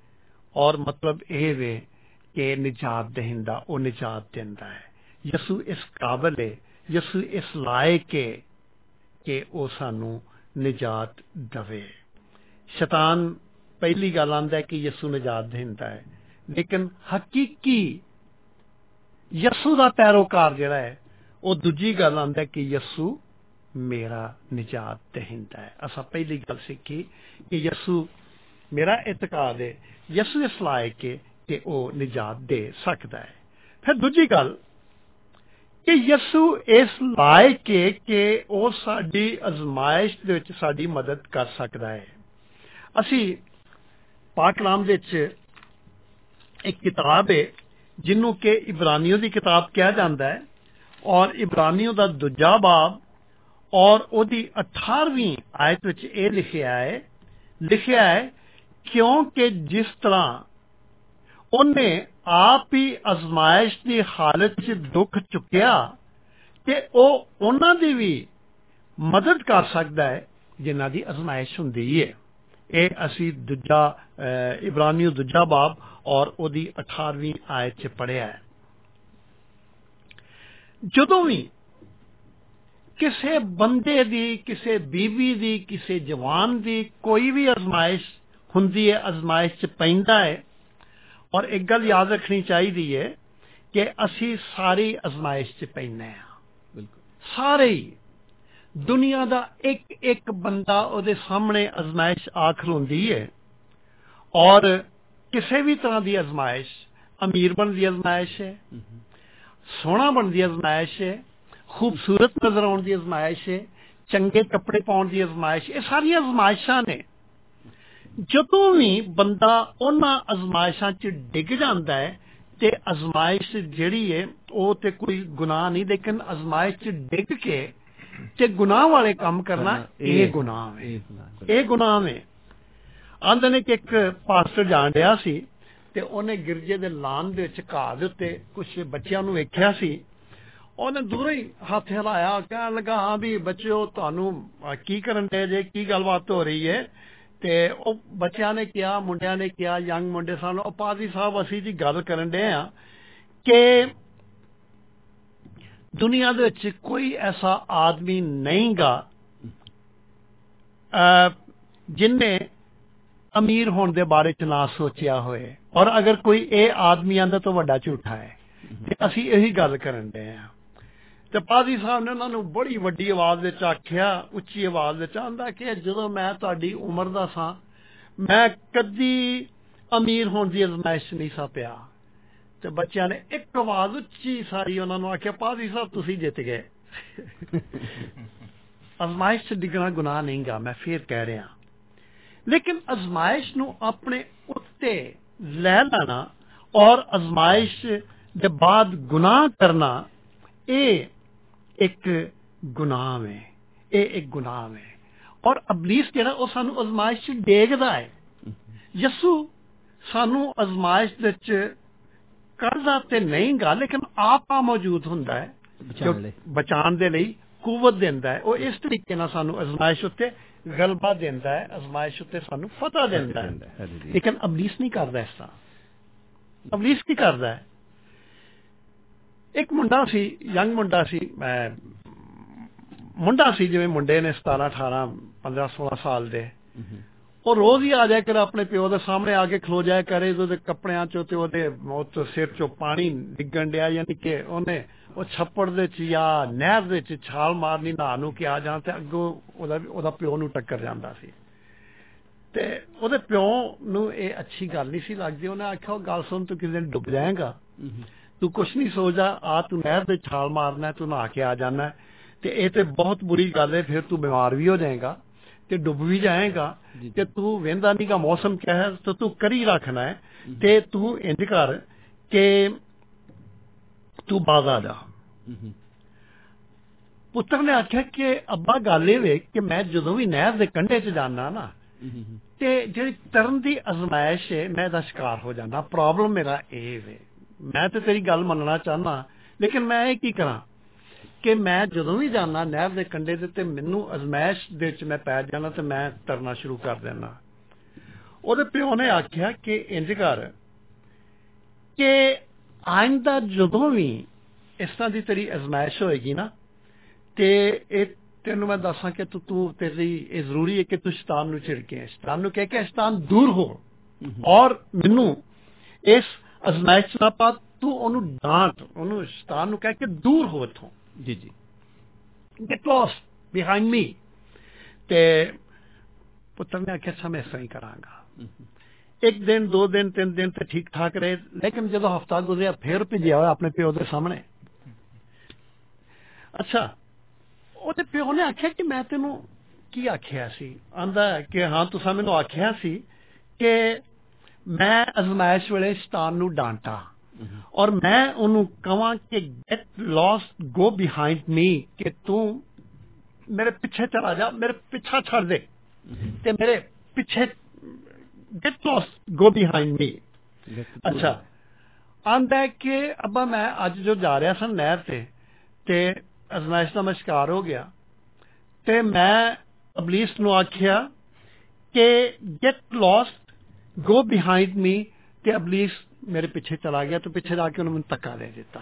ਔਰ ਮਤਲਬ ਇਹ ਵੇ ਕਿ ਨਿਜਾਤ ਦੇਹਿੰਦਾ, ਉਹ ਨਿਜਾਤ ਦਿੰਦਾ ਹੈ। ਯਿਸੂ ਇਸ ਕਾਬਲ ਹੈ ਯਿਸੂ ਇਸ ਲਾਇਕ ਹੈ ਕਿ ਉਹ ਸਾਨੂੰ ਨਿਜਾਤ ਦਵੇ। ਸ਼ੈਤਾਨ ਪਹਿਲੀ ਗੱਲ ਆਂਦਾ ਹੈ ਕਿ ਯਿਸੂ ਨਿਜਾਤ ਦਿੰਦਾ ਹੈ, ਲੇਕਿਨ ਹਕੀਕੀ ਯਿਸੂ ਦਾ ਪੈਰੋਕਾਰ ਜਿਹੜਾ ਹੈ, ਉਹ ਦੂਜੀ ਗੱਲ ਆਂਦਾ ਹੈ ਕਿ ਯਿਸੂ ਮੇਰਾ ਨਿਜਾਤ ਦਹਿੰਦਾ ਹੈ। ਅਸਾਂ ਪਹਿਲੀ ਗੱਲ ਸਿੱਖੀ ਕਿ ਯਿਸੂ ਮੇਰਾ ਇਤਕਾਦ ਹੈ ਯਿਸੂ ਇਸ ਲਾਇਕ ਹੈ ਕਿ ਉਹ ਨਿਜਾਤ ਦੇ ਸਕਦਾ ਹੈ। ਫਿਰ ਦੂਜੀ ਗੱਲ ਕਿ ਯਿਸੂ ਇਸ ਲਾਇਕ ਹੈ ਕਿ ਉਹ ਸਾਡੀ ਅਜ਼ਮਾਇਸ਼ ਦੇ ਵਿੱਚ ਸਾਡੀ ਮਦਦ ਕਰ ਸਕਦਾ ਹੈ। ਅਸੀਂ ਪਾਕ ਕਲਾਮ ਦੇ ਵਿੱਚ ਇੱਕ ਕਿਤਾਬ ਹੈ ਜਿਹਨੂੰ ਕਿ ਇਬਰਾਨੀਓ ਦੀ ਕਿਤਾਬ ਕਿਹਾ ਜਾਂਦਾ ਹੈ ਔਰ ਇਬਰਾਨੀਓ ਦਾ ਦੂਜਾ ਬਾਬ ਔਰ ਉਹਦੀ 18ਵੀਂ ਆਇਤ ਵਿੱਚ ਇਹ ਲਿਖਿਆ ਹੈ ਲਿਖਿਆ ਹੈ ਕਿਉਂਕਿ ਜਿਸ ਤਰ੍ਹਾਂ ਉਹਨੇ ਆਪ ਹੀ ਅਜ਼ਮਾਇਸ਼ ਦੀ ਹਾਲਤ 'ਚ ਦੁੱਖ ਚੁੱਕਿਆ ਕਿ ਉਹ ਉਹਨਾਂ ਦੀ ਵੀ ਮਦਦ ਕਰ ਸਕਦਾ ਹੈ ਜਿਨ੍ਹਾਂ ਦੀ ਅਜ਼ਮਾਇਸ਼ ਹੁੰਦੀ ਹੈ ਇਹ ਅਸੀਂ ਦੂਜਾ ਅਹ, ਇਬਰਾਨੀਓ ਦੂਜਾ ਬਾਬ ਔਰ ਉਹਦੀ 18ਵੀਂ ਆਇਤ 'ਚ ਪੜਿਆ ਹੈ। ਜਦੋਂ ਵੀ ਕਿਸੇ ਬੰਦੇ ਦੀ ਕਿਸੇ ਬੀਬੀ ਦੀ ਕਿਸੇ ਜਵਾਨ ਦੀ ਕੋਈ ਵੀ ਅਜ਼ਮਾਇਸ਼ ਹੁੰਦੀ ਹੈ ਅਜ਼ਮਾਇਸ਼ 'ਚ ਪੈਂਦਾ ਹੈ। ਔਰ ਇੱਕ ਗੱਲ ਯਾਦ ਰੱਖਣੀ ਚਾਹੀਦੀ ਹੈ ਕਿ ਅਸੀਂ ਸਾਰੀ ਅਜ਼ਮਾਇਸ਼ 'ਚ ਪੈਂਦੇ ਹਾਂ। ਬਿਲਕੁਲ। ਸਾਰੇ ਹੀ। ਦੁਨੀਆ ਦਾ ਇੱਕ ਇੱਕ ਬੰਦਾ ਉਹਦੇ ਸਾਹਮਣੇ ਅਜ਼ਮਾਇਸ਼ ਆ ਖਲੋਂਦੀ ਹੈ। ਔਰ ਕਿਸੇ ਵੀ ਤਰ੍ਹਾਂ ਦੀ ਅਜ਼ਮਾਇਸ਼ ਅਮੀਰ ਬਣਨ ਦੀ ਅਜ਼ਮਾਇਸ਼ ਹੈ ਸੋਹਣਾ ਬਣਨ ਦੀ ਅਜ਼ਮਾਇਸ਼ ਹੈ ਖੂਬਸੂਰਤ ਨਜ਼ਰ ਆਉਣ ਦੀ ਅਜ਼ਮਾਇਸ਼ ਹੈ ਚੰਗੇ ਕੱਪੜੇ ਪਾਉਣ ਦੀ ਅਜ਼ਮਾਇਸ਼ ਇਹ ਸਾਰੀਆਂ ਅਜ਼ਮਾਇਸ਼ਾਂ ਨੇ। ਜਦੋਂ ਵੀ ਬੰਦਾ ਉਹਨਾਂ ਅਜ਼ਮਾਇਸ਼ਾਂ 'ਚ ਡਿੱਗ ਜਾਂਦਾ ਹੈ ਤੇ ਅਜ਼ਮਾਇਸ਼ ਜਿਹੜੀ ਹੈ ਉਹ ਤੇ ਕੋਈ ਗੁਨਾਹ ਨਹੀਂ ਲੇਕਿਨ ਅਜ਼ਮਾਇਸ਼ 'ਚ ਡਿੱਗ ਕੇ ਤੇ ਗੁਨਾਹ ਵਾਲੇ ਕੰਮ ਕਰਨਾ ਇਹ ਗੁਨਾਹ ਹੈ। ਇਹ ਗੁਨਾਹ। ਹੈ ਆਂਦੇ ਨੇ ਕਿ ਇੱਕ ਪਾਸਟਰ ਜਾਣ ਡਿਆ ਸੀ ਤੇ ਉਹਨੇ ਗਿਰਜੇ ਦੇ ਲਾਨ ਦੇ ਵਿੱਚ ਘਾਹ ਦੇ ਉੱਤੇ ਕੁਝ ਬੱਚਿਆਂ ਨੂੰ ਵੇਖਿਆ ਸੀ ਉਹਨੇ ਦੂਰੋਂ ਹੀ ਹੱਥ ਹਿਲਾਇਆ ਕਹਿਣ ਲੱਗਾ ਹਾਂ ਵੀ ਬੱਚਿਓ ਤੁਹਾਨੂੰ ਅਹ, ਕੀ ਕਰਨ ਦੇ ਜੇ ਕੀ ਗੱਲਬਾਤ ਹੋ ਰਹੀ ਹੈ ਤੇ ਉਹ ਬੱਚਿਆਂ ਨੇ ਕਿਹਾ ਮੁੰਡਿਆਂ ਨੇ ਕਿਹਾ ਯੰਗ ਮੁੰਡੇ ਸਾਨੂੰ ਉਹ ਪਾਦੀ ਸਾਹਿਬ ਅਸੀਂ ਜੀ ਗੱਲ ਕਰਨ ਦੇ ਆ ਕਿ ਦੁਨੀਆ ਦੇ ਵਿੱਚ ਕੋਈ ਐਸਾ ਆਦਮੀ ਨਹੀਂਗਾ ਅਹ, ਜਿਨਨੇ ਅਮੀਰ ਹੋਣ ਦੇ ਬਾਰੇ ਚ ਨਾ ਸੋਚਿਆ ਹੋਏ। ਔਰ ਅਗਰ ਕੋਈ ਇਹ ਆਦਮੀਆਂ ਦਾ ਤਾਂ ਵੱਡਾ ਝੂਠਾ ਹੈ। ਤੇ ਅਸੀਂ ਇਹੀ ਗੱਲ ਕਰਨ ਦੇ ਆ। ਤੇ ਪਾਦੀ ਸਾਹਿਬ ਨੇ ਉਹਨਾਂ ਨੂੰ ਬੜੀ ਵੱਡੀ ਆਵਾਜ਼ ਵਿੱਚ ਆਖਿਆ ਉੱਚੀ ਆਵਾਜ਼ ਵਿੱਚ ਆਂਦਾ ਕਿ ਜਦੋਂ ਮੈਂ ਤੁਹਾਡੀ ਉਮਰ ਦਾ ਸਾਂ ਮੈਂ ਕਦੀ ਅਮੀਰ ਹੋਣ ਦੀ ਅਜ਼ਮਾਇਸ਼ ਨਹੀਂ ਸਾ ਪਿਆ ਤੇ ਬੱਚਿਆਂ ਨੇ ਇੱਕ ਆਵਾਜ਼ ਉੱਚੀ ਸਾਰੀ ਉਹਨਾਂ ਨੂੰ ਆਖਿਆ ਪਾਦੀ ਸਾਹਿਬ ਤੁਸੀਂ ਜਿੱਤ ਗਏ ਅਜ਼ਮਾਇਸ਼ 'ਚ ਡਿੱਗਣਾ ਗੁਨਾਹ ਨਹੀਂਗਾ ਮੈਂ ਫੇਰ ਕਹਿ ਰਿਹਾ ਲੇਕਿਨ ਅਜ਼ਮਾਇਸ਼ ਨੂੰ ਆਪਣੇ ਉੱਤੇ ਲੈ ਲੈਣਾ ਔਰ ਅਜ਼ਮਾਇਸ਼ ਦੇ ਬਾਅਦ ਗੁਨਾਹ ਕਰਨਾ ਇਹ ਇੱਕ ਗੁਨਾਹ ਹੈ ਇਹ ਇੱਕ ਗੁਨਾਹ ਹੈ ਔਰ ਅਬਲੀਸ ਜਿਹੜਾ ਉਹ ਸਾਨੂੰ ਅਜ਼ਮਾਇਸ਼ 'ਚ ਡੇਗਦਾ ਹੈ ਯਸੂ ਸਾਨੂੰ ਅਜ਼ਮਾਇਸ਼ ਦੇ ਵਿੱਚ ਕਰਦਾ ਤੇ ਨਹੀਂ ਗਾ ਲੇਕਿਨ ਆਪ ਆ ਮੌਜੂਦ ਹੁੰਦਾ ਹੈ ਬਚਾਉਣ ਲਈ। ਜੋ ਬਚਾਉਣ ਦੇ ਲਈ ਕੂਵਤ ਦਿੰਦਾ ਹੈ ਉਹ ਇਸ ਤਰੀਕੇ ਨਾਲ ਸਾਨੂੰ ਅਜ਼ਮਾਇਸ਼ ਉੱਤੇ ਗਲਬਾ ਦਿੰਦਾ ਹੈ ਅਜ਼ਮਾਇਸ਼ ਉੱਤੇ ਸਾਨੂੰ ਫਤਹ ਦਿੰਦਾ ਦਿੰਦਾ ਹੈ, ਹੈ ਹਾਂਜੀ। ਲੇਕਿਨ ਅਬਲੀਸ ਨਹੀਂ ਕਰਦਾ ਇਸ ਤਰ੍ਹਾਂ ਅਬਲੀਸ ਕੀ ਕਰਦਾ ਹੈ ਇੱਕ ਮੁੰਡਾ ਸੀ ਯੰਗ ਮੁੰਡਾ ਸੀ ਮੈਂ ਮੁੰਡਾ ਸੀ ਜਿਵੇਂ ਮੁੰਡੇ ਨੇ 17 18 15 16 ਸਾਲ ਦੇ। ਉਹ ਰੋਜ਼ ਹੀ ਆ ਜਾਇਆ ਕਰ ਆਪਣੇ ਪਿਓ ਦੇ ਸਾਹਮਣੇ ਆ ਕੇ ਖਲੋ ਜਾਇਆ ਕਰੇ ਉਹਦੇ ਕੱਪੜਿਆਂ ਚੋਂ ਤੇ ਉਹਦੇ ਮੌਤ ਸਿਰ ਚੋਂ ਪਾਣੀ ਡਿੱਗਣ ਡਿਆ ਯਾਨੀ ਕਿ ਉਹਨੇ ਉਹ ਛੱਪੜ ਦੇ ਚ ਜਾਂ ਨਹਿਰ ਦੇ ਚ ਛਾਲ ਮਾਰਨੀ ਨਹਾ ਨੂੰ ਕਿ ਆ ਜਾਂ ਤੇ ਅੱਗੋਂ ਉਹਦਾ ਉਹਦਾ ਪਿਓ ਨੂੰ ਟੱਕਰ ਜਾਂਦਾ ਸੀ। ਤੇ ਉਹਦੇ ਪਿਓ ਨੂੰ ਇਹ ਅੱਛੀ ਗੱਲ ਨਹੀਂ ਸੀ ਲੱਗਦੀ। ਉਹਨੇ ਆਖਿਆ ਉਹ ਗੱਲ ਸੁਣ ਤੂੰ ਕਿਸੇ ਦਿਨ ਡੁੱਬ ਜਾਏਗਾ। ਤੂੰ ਕੁਛ ਨਹੀਂ ਸੋਚਦਾ ਆ ਤੂੰ ਨਹਿਰ ਦੇ ਛਾਲ ਮਾਰਨਾ ਤੂੰ ਨਹਾ ਕੇ ਆ ਜਾਣਾ। ਤੇ ਇਹ ਤੇ ਬਹੁਤ ਬੁਰੀ ਗੱਲ ਹੈ ਫਿਰ ਤੂੰ ਬਿਮਾਰ ਵੀ ਹੋ ਜਾਏਗਾ ਤੇ ਡੁੱਬ ਵੀ ਜਾਏਗਾ। ਤੇ ਤੂੰ ਵੇਂਦਾ ਨਹੀਂ ਕਾ ਮੌਸਮ ਕਿਆ ਹੈ ਤਾਂ ਤੂੰ ਕਰੀ ਰੱਖਣਾ ਹੈ। ਤੇ ਤੂੰ ਇੰਜ ਕਰ ਕਿ ਤੂੰ ਬਾਜ਼ ਜਾ। ਪੁੱਤਰ ਨੇ ਆਖਿਆ ਕਿ ਅੱਬਾ ਗੱਲ ਇਹ ਵੇ ਕਿ ਮੈਂ ਜਦੋਂ ਵੀ ਨਹਿਰ ਦੇ ਕੰਢੇ 'ਚ ਜਾਣਾ ਨਾ ਤੇ ਜਿਹੜੀ ਤਰਨ ਦੀ ਅਜ਼ਮਾਇਸ਼ ਹੈ ਮੈਂ ਦਾ ਸ਼ਿਕਾਰ ਹੋ ਜਾਂਦਾ। ਪ੍ਰੋਬਲਮ ਮੇਰਾ ਇਹ ਵੇ। ਮੈਂ ਤੇ ਤੇਰੀ ਗੱਲ ਮੰਨਣਾ ਚਾਹਨਾ ਲੇਕਿਨ ਮੈਂ ਇਹ ਕੀ ਕਰਾਂ ਕਿ ਮੈਂ ਜਦੋਂ ਵੀ ਜਾਣਾ ਨਹਿਰ ਦੇ ਕੰਢੇ ਤੇ ਤੇ ਮੈਨੂੰ ਅਜ਼ਮਾਇਸ਼ ਦੇ ਵਿੱਚ ਮੈਂ ਪੈ ਜਾਣਾ ਤੇ ਮੈਂ ਤਰਨਾ ਸ਼ੁਰੂ ਕਰ ਦੇਣਾ ਉਹਦੇ ਪਿਓ ਨੇ ਆਖਿਆ ਕਿ ਇੰਜ ਕਰ ਕਿ ਆਇੰਦਾ ਜਦੋਂ ਵੀ ਇਸ ਤਰ੍ਹਾਂ ਦੀ ਤੇਰੀ ਅਜ਼ਮਾਇਸ਼ ਹੋਏਗੀ ਨਾ ਤੇ ਇਹ ਤੈਨੂੰ ਮੈਂ ਦੱਸਾਂ ਕਿ ਤੂੰ ਤੂੰ ਤੇਰੀ ਇਹ ਜ਼ਰੂਰੀ ਹੈ ਕਿ ਤੂੰ ਸ਼ੈਤਾਨ ਨੂੰ ਝਿੜਕੇ ਸ਼ੈਤਾਨ ਨੂੰ ਕਹਿ ਕੇ ਸ਼ੈਤਾਨ ਦੂਰ ਹੋ। ਔਰ ਮੈਨੂੰ ਇਸ ਅਜ਼ਮਾਇਸ਼ ਨਾ ਪਾ ਤੂੰ ਉਹਨੂੰ ਡਾਂਟ ਉਹਨੂੰ ਸ਼ੈਤਾਨ ਨੂੰ ਕਹਿ ਕੇ ਦੂਰ ਹੋ ਇਥੋਂ। ਜੀ ਜੀ। Get lost behind me ਤੇ ਪੁੱਤਰ ਨੇ ਆਖਿਆ ਸਮੇਂ ਸਹੀ ਕਰਾਂਗਾ। ਇੱਕ ਦਿਨ ਦੋ ਦਿਨ ਤਿੰਨ ਦਿਨ ਤੇ ਠੀਕ ਠਾਕ ਰਹੇ। ਲੇਕਿਨ ਜਦੋਂ ਹਫਤਾ ਗੁਜ਼ਰਿਆ ਫਿਰ ਭੇਜਿਆ ਹੋਇਆ ਆਪਣੇ ਪਿਓ ਦੇ ਸਾਹਮਣੇ। ਅੱਛਾ ਉਹਦੇ ਪਿਓ ਨੇ ਆਖਿਆ ਕਿ ਮੈਂ ਤੈਨੂੰ ਕੀ ਆਖਿਆ ਸੀ? ਆਂਦਾ ਕਿ ਹਾਂ ਤੁਸੀਂ ਮੈਨੂੰ ਆਖਿਆ ਸੀ ਕਿ ਮੈਂ ਅਜ਼ਮਾਇਸ਼ ਵੇਲੇ ਸ਼ੈਤਾਨ ਨੂੰ ਡਾਂਟਾ। ਔਰ ਮੈਂ ਉਹਨੂੰ ਕਹਾਂ ਕਿ get lost go behind me ਕਿ ਤੂੰ ਮੇਰੇ ਪਿੱਛੇ ਚਲਾ ਜਾ, ਮੇਰੇ ਪਿੱਛਾ ਛੱਡ ਦੇ। ਤੇ ਮੇਰੇ ਪਿੱਛੇ get lost go behind me ਅੱਛਾ। ਆਂਦਾ ਕਿ ਅੱਬਾ, ਮੈਂ ਅੱਜ ਜੋ ਜਾ ਰਿਹਾ ਸਾਂ ਨਹਿਰ ਤੇ ਤੇ ਅਜ਼ਮਾਇਸ਼ ਦਾ ਮੈਂ ਸ਼ਿਕਾਰ ਹੋ ਗਿਆ। ਤੇ ਮੈਂ ਅਬਲੀਸ ਨੂੰ ਆਖਿਆ ਕਿ get lost go behind me ਤੇ ਅਬਲੀਸ ਮੇਰੇ ਪਿੱਛੇ ਚਲਾ ਗਿਆ ਤੇ ਪਿੱਛੇ ਜਾ ਕੇ ਉਹਨੇ ਮੈਨੂੰ ਧੱਕਾ ਦੇ ਦਿੱਤਾ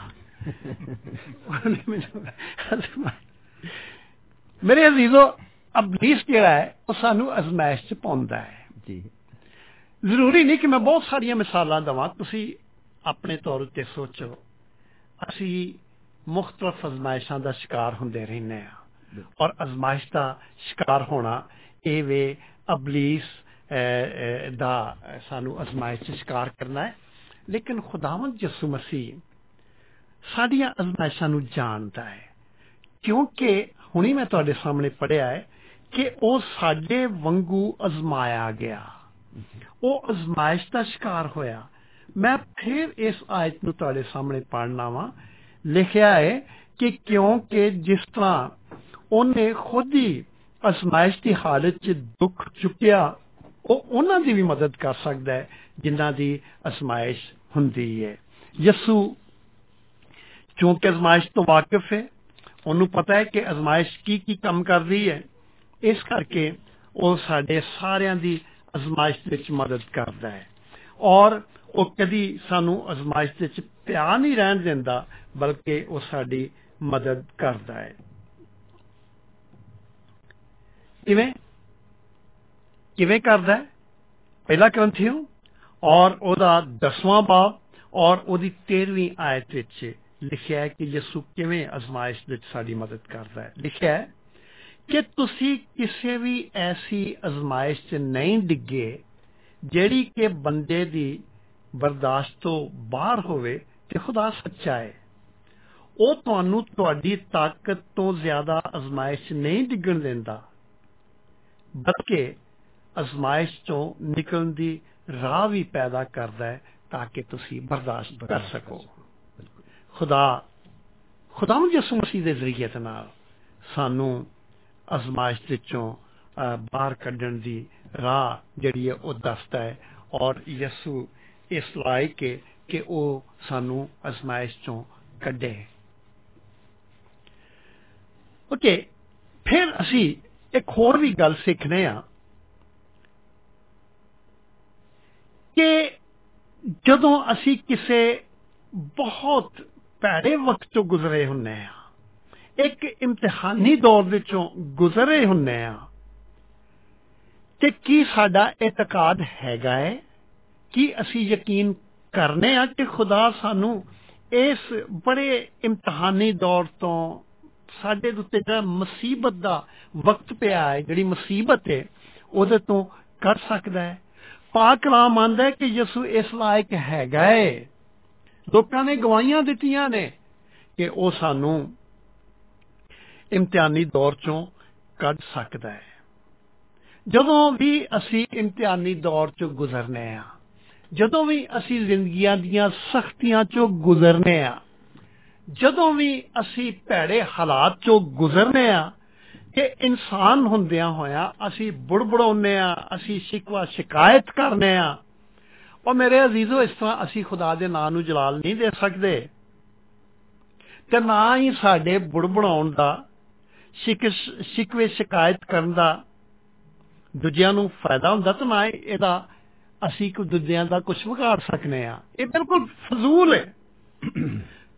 ਮੇਰੇ ਅਜ਼ੀਜ਼ੋ ਅਬਲੀਸ ਜਿਹੜਾ ਹੈ ਉਹ ਸਾਨੂੰ ਅਜ਼ਮਾਇਸ਼ ਚ ਪਾਉਂਦਾ ਹੈ ਜੀ ਜ਼ਰੂਰੀ ਨਹੀਂ ਕਿ ਮੈਂ ਬਹੁਤ ਸਾਰੀਆਂ ਮਿਸਾਲਾਂ ਦਵਾਂ ਤੁਸੀਂ ਆਪਣੇ ਤੌਰ ਉੱਤੇ ਸੋਚੋ ਅਸੀਂ ਮੁxtਲਫ ਅਜ਼ਮਾਇਸ਼ਾਂ ਦਾ ਸ਼ਿਕਾਰ ਹੁੰਦੇ ਰਹਿੰਦੇ ਆ ਔਰ ਅਜ਼ਮਾਇਸ਼ ਦਾ ਸ਼ਿਕਾਰ ਹੋਣਾ ਇਹ ਵੇ ਅਬਲੀਸ ਅਹ, ਅਹ, ਦਾ ਸਾਨੂੰ ਅਜ਼ਮਾਇਸ਼ ਚ ਸ਼ਿਕਾਰ ਕਰਨਾ ਹੈ ਲੇਕਿਨ ਖੁਦਾਵੰਦ ਯਿਸੂ ਮਸੀਹ ਸਾਡੀਆਂ ਅਜ਼ਮਾਇਸ਼ਾਂ ਨੂੰ ਜਾਣਦਾ ਹੈ ਕਿਉਂਕਿ ਹੁਣੀ ਮੈਂ ਤੁਹਾਡੇ ਸਾਹਮਣੇ ਪੜਿਆ ਹੈ ਕਿ ਉਹ ਸਾਡੇ ਵਾਂਗੂ ਅਜ਼ਮਾਇਆ ਗਿਆ ਉਹ ਅਜ਼ਮਾਇਸ਼ ਦਾ ਸ਼ਿਕਾਰ ਹੋਇਆ ਮੈਂ ਫਿਰ ਇਸ ਆਇਤ ਨੂੰ ਤੁਹਾਡੇ ਸਾਹਮਣੇ ਪੜ੍ਹਨਾ ਵਾਂ ਲਿਖਿਆ ਹੈ ਕਿ ਕਿਉਂਕਿ ਜਿਸ ਤਰ੍ਹਾਂ ਉਹਨੇ ਖੁਦ ਹੀ ਅਸਮਾਇਸ਼ ਦੀ ਹਾਲਤ 'ਚ ਦੁੱਖ ਚੁੱਕਿਆ ਉਹ ਉਹਨਾਂ ਦੀ ਵੀ ਮਦਦ ਕਰ ਸਕਦਾ ਹੈ, ਜਿਨ੍ਹਾਂ ਦੀ ਅਸਮਾਇਸ਼ ਹੁੰਦੀ ਹੈ। ਯਸੂ ਕਿਉਂਕਿ ਅਜ਼ਮਾਇਸ਼ ਤੋਂ ਵਾਕਿਫ ਹੈ, ਉਹਨੂੰ ਪਤਾ ਹੈ ਕਿ ਅਜ਼ਮਾਇਸ਼ ਕੀ ਕੀ ਕੰਮ ਕਰਦੀ ਹੈ। ਇਸ ਕਰਕੇ ਉਹ ਸਾਡੇ ਸਾਰਿਆਂ ਦੀ ਅਜ਼ਮਾਇਸ਼ ਵਿੱਚ ਮਦਦ ਕਰਦਾ ਹੈ। ਔਰ ਉਹ ਕਦੀ ਸਾਨੂੰ ਅਜ਼ਮਾਇਸ਼ ਵਿੱਚ ਪਿਆ ਨਹੀਂ ਰਹਿਣ ਦਿੰਦਾ, ਬਲਕਿ ਉਹ ਸਾਡੀ ਮਦਦ ਕਰਦਾ ਹੈ। ਕਿਵੇਂ? ਕਿਵੇਂ ਕਰਦਾ ਹੈ? ਪਹਿਲਾ ਗ੍ਰੰਥੀਓ ਔਰ ਉਹਦਾ 10ਵਾਂ ਬਾਬ ਔਰ ਉਹਦੀ 13ਵੀਂ ਆਇਤ ਵਿੱਚ ਲਿਖਿਆ ਹੈ ਕਿ ਯਿਸੂ ਕਿਵੇਂ ਅਜ਼ਮਾਇਸ਼ ਵਿੱਚ ਸਾਡੀ ਮਦਦ ਕਰਦਾ ਹੈ। ਲਿਖਿਆ ਹੈ ਕਿ ਤੁਸੀਂ ਕਿਸੇ ਵੀ ਐਸੀ ਅਜ਼ਮਾਇਸ਼ 'ਚ ਨਹੀਂ ਡਿੱਗੇ ਜਿਹੜੀ ਕਿ ਬੰਦੇ ਦੀ ਬਰਦਾਸ਼ਤ ਤੋਂ ਬਾਹਰ ਹੋਵੇ ਤੇ ਖੁਦਾ ਸੱਚਾ ਹੈ। ਉਹ ਤੁਹਾਨੂੰ ਤੁਹਾਡੀ ਤਾਕਤ ਤੋਂ ਜ਼ਿਆਦਾ ਅਜ਼ਮਾਇਸ਼ 'ਚ ਨਹੀਂ ਡਿੱਗਣ ਦਿੰਦਾ, ਬਲਕਿ ਅਜ਼ਮਾਇਸ਼ ਤੋਂ ਨਿਕਲਣ ਦੀ ਰਾਹ ਵੀ ਪੈਦਾ ਕਰਦਾ ਹੈ ਤਾਂ ਕਿ ਤੁਸੀਂ ਬਰਦਾਸ਼ਤ ਕਰ ਸਕੋ। ਖੁਦਾ ਖੁਦਾਵੰਦ ਯਿਸੂ ਮਸੀਹ ਦੇ ਜ਼ਰੀਏ ਦੇ ਨਾਲ ਸਾਨੂੰ ਅਜ਼ਮਾਇਸ਼ ਵਿੱਚੋਂ ਬਾਹਰ ਕੱਢਣ ਦੀ ਰਾਹ ਜਿਹੜੀ ਹੈ ਉਹ ਦੱਸਦਾ ਹੈ ਔਰ ਯਿਸੂ ਇਸ ਲਾਇਕ ਹੈ ਕਿ ਉਹ ਸਾਨੂੰ ਅਜ਼ਮਾਇਸ਼ ਚੋਂ ਕੱਢੇ। ਓਕੇ ਫਿਰ ਅਸੀਂ ਇੱਕ ਹੋਰ ਵੀ ਗੱਲ ਸਿੱਖਨੇ ਆ ਕਿ ਜਦੋਂ ਅਸੀਂ ਕਿਸੇ ਬਹੁਤ ਭੈੜੇ ਵਕਤ ਤੋਂ ਗੁਜ਼ਰੇ ਹੁੰਨੇ ਆ, ਇੱਕ ਇਮਤਿਹਾਨੀ ਦੌਰ ਵਿੱਚੋਂ ਗੁਜ਼ਰੇ ਹੁੰਨੇ ਆ, ਤੇ ਕੀ ਸਾਡਾ ਇਤਕਾਦ ਹੈਗਾ ਹੈ ਕਿ ਅਸੀਂ ਯਕੀਨ ਕਰਨੇ ਆ ਕਿ ਖੁਦਾ ਸਾਨੂੰ ਇਸ ਬੜੇ ਇਮਤਿਹਾਨੀ ਦੌਰ ਤੋਂ ਸਾਡੇ ਦੇ ਉੱਤੇ ਜਿਹੜਾ ਮੁਸੀਬਤ ਦਾ ਵਕਤ ਪਿਆ ਹੈ ਜਿਹੜੀ ਮੁਸੀਬਤ ਹੈ ਉਹਦੇ ਤੋਂ ਕੱਢ ਸਕਦਾ ਹੈ ਪਾਕ ਕਲਾਮ ਆਂਦਾ ਹੈ ਕਿ ਯਿਸੂ ਇਸ ਲਾਇਕ ਹੈਗਾ ਹੈ ਲੋਕਾਂ ਨੇ ਗਵਾਹੀਆਂ ਦਿੱਤੀਆਂ ਨੇ ਕਿ ਉਹ ਸਾਨੂੰ ਇਮਤਿਹਾਨੀ ਦੌਰ ਚੋਂ ਕੱਢ ਸਕਦਾ ਹੈ। ਜਦੋਂ ਵੀ ਅਸੀਂ ਇਮਤਿਹਾਨੀ ਦੌਰ ਚੋਂ ਗੁਜ਼ਰਨੇ ਆ, ਜਦੋਂ ਵੀ ਅਸੀਂ ਜ਼ਿੰਦਗੀਆਂ ਦੀਆਂ ਸਖਤੀਆਂ ਚੋਂ ਗੁਜ਼ਰਨੇ ਆ, ਜਦੋਂ ਵੀ ਅਸੀਂ ਭੈੜੇ ਹਾਲਾਤ ਚੋਂ ਗੁਜ਼ਰਨੇ ਆ ਕਿ ਇਨਸਾਨ ਹੁੰਦਿਆਂ ਹੋਇਆ ਅਸੀਂ ਬੁੜਬੜਾਉਨੇ ਆ ਅਸੀਂ ਸ਼ਿਕਵਾ ਸ਼ਿਕਾਇਤ ਕਰਨੇ ਆ ਉਹ ਮੇਰੇ ਅਜ਼ੀਜ਼ੋ, ਇਸ ਤਰ੍ਹਾਂ ਅਸੀਂ ਖੁਦਾ ਦੇ ਨਾਂ ਨੂੰ ਜਲਾਲ ਨਹੀਂ ਦੇ ਸਕਦੇ ਤੇ ਨਾ ਹੀ ਸਾਡੇ ਬੁੜਬੜਾਉਣ ਦਾ ਸ਼ਿਕ ਸ਼ਿਕਵੇ ਸ਼ਿਕਾਇਤ ਕਰਨ ਦਾ ਦੂਜਿਆਂ ਨੂੰ ਫਾਇਦਾ ਹੁੰਦਾ ਤਾਂ ਨਾ ਇਹਦਾ ਅਸੀਂ ਕੋਈ ਦੂਜਿਆਂ ਦਾ ਕੁਝ ਵਿਗਾੜ ਸਕਨੇ ਆ ਇਹ ਬਿਲਕੁਲ ਫਜ਼ੂਲ ਹੈ।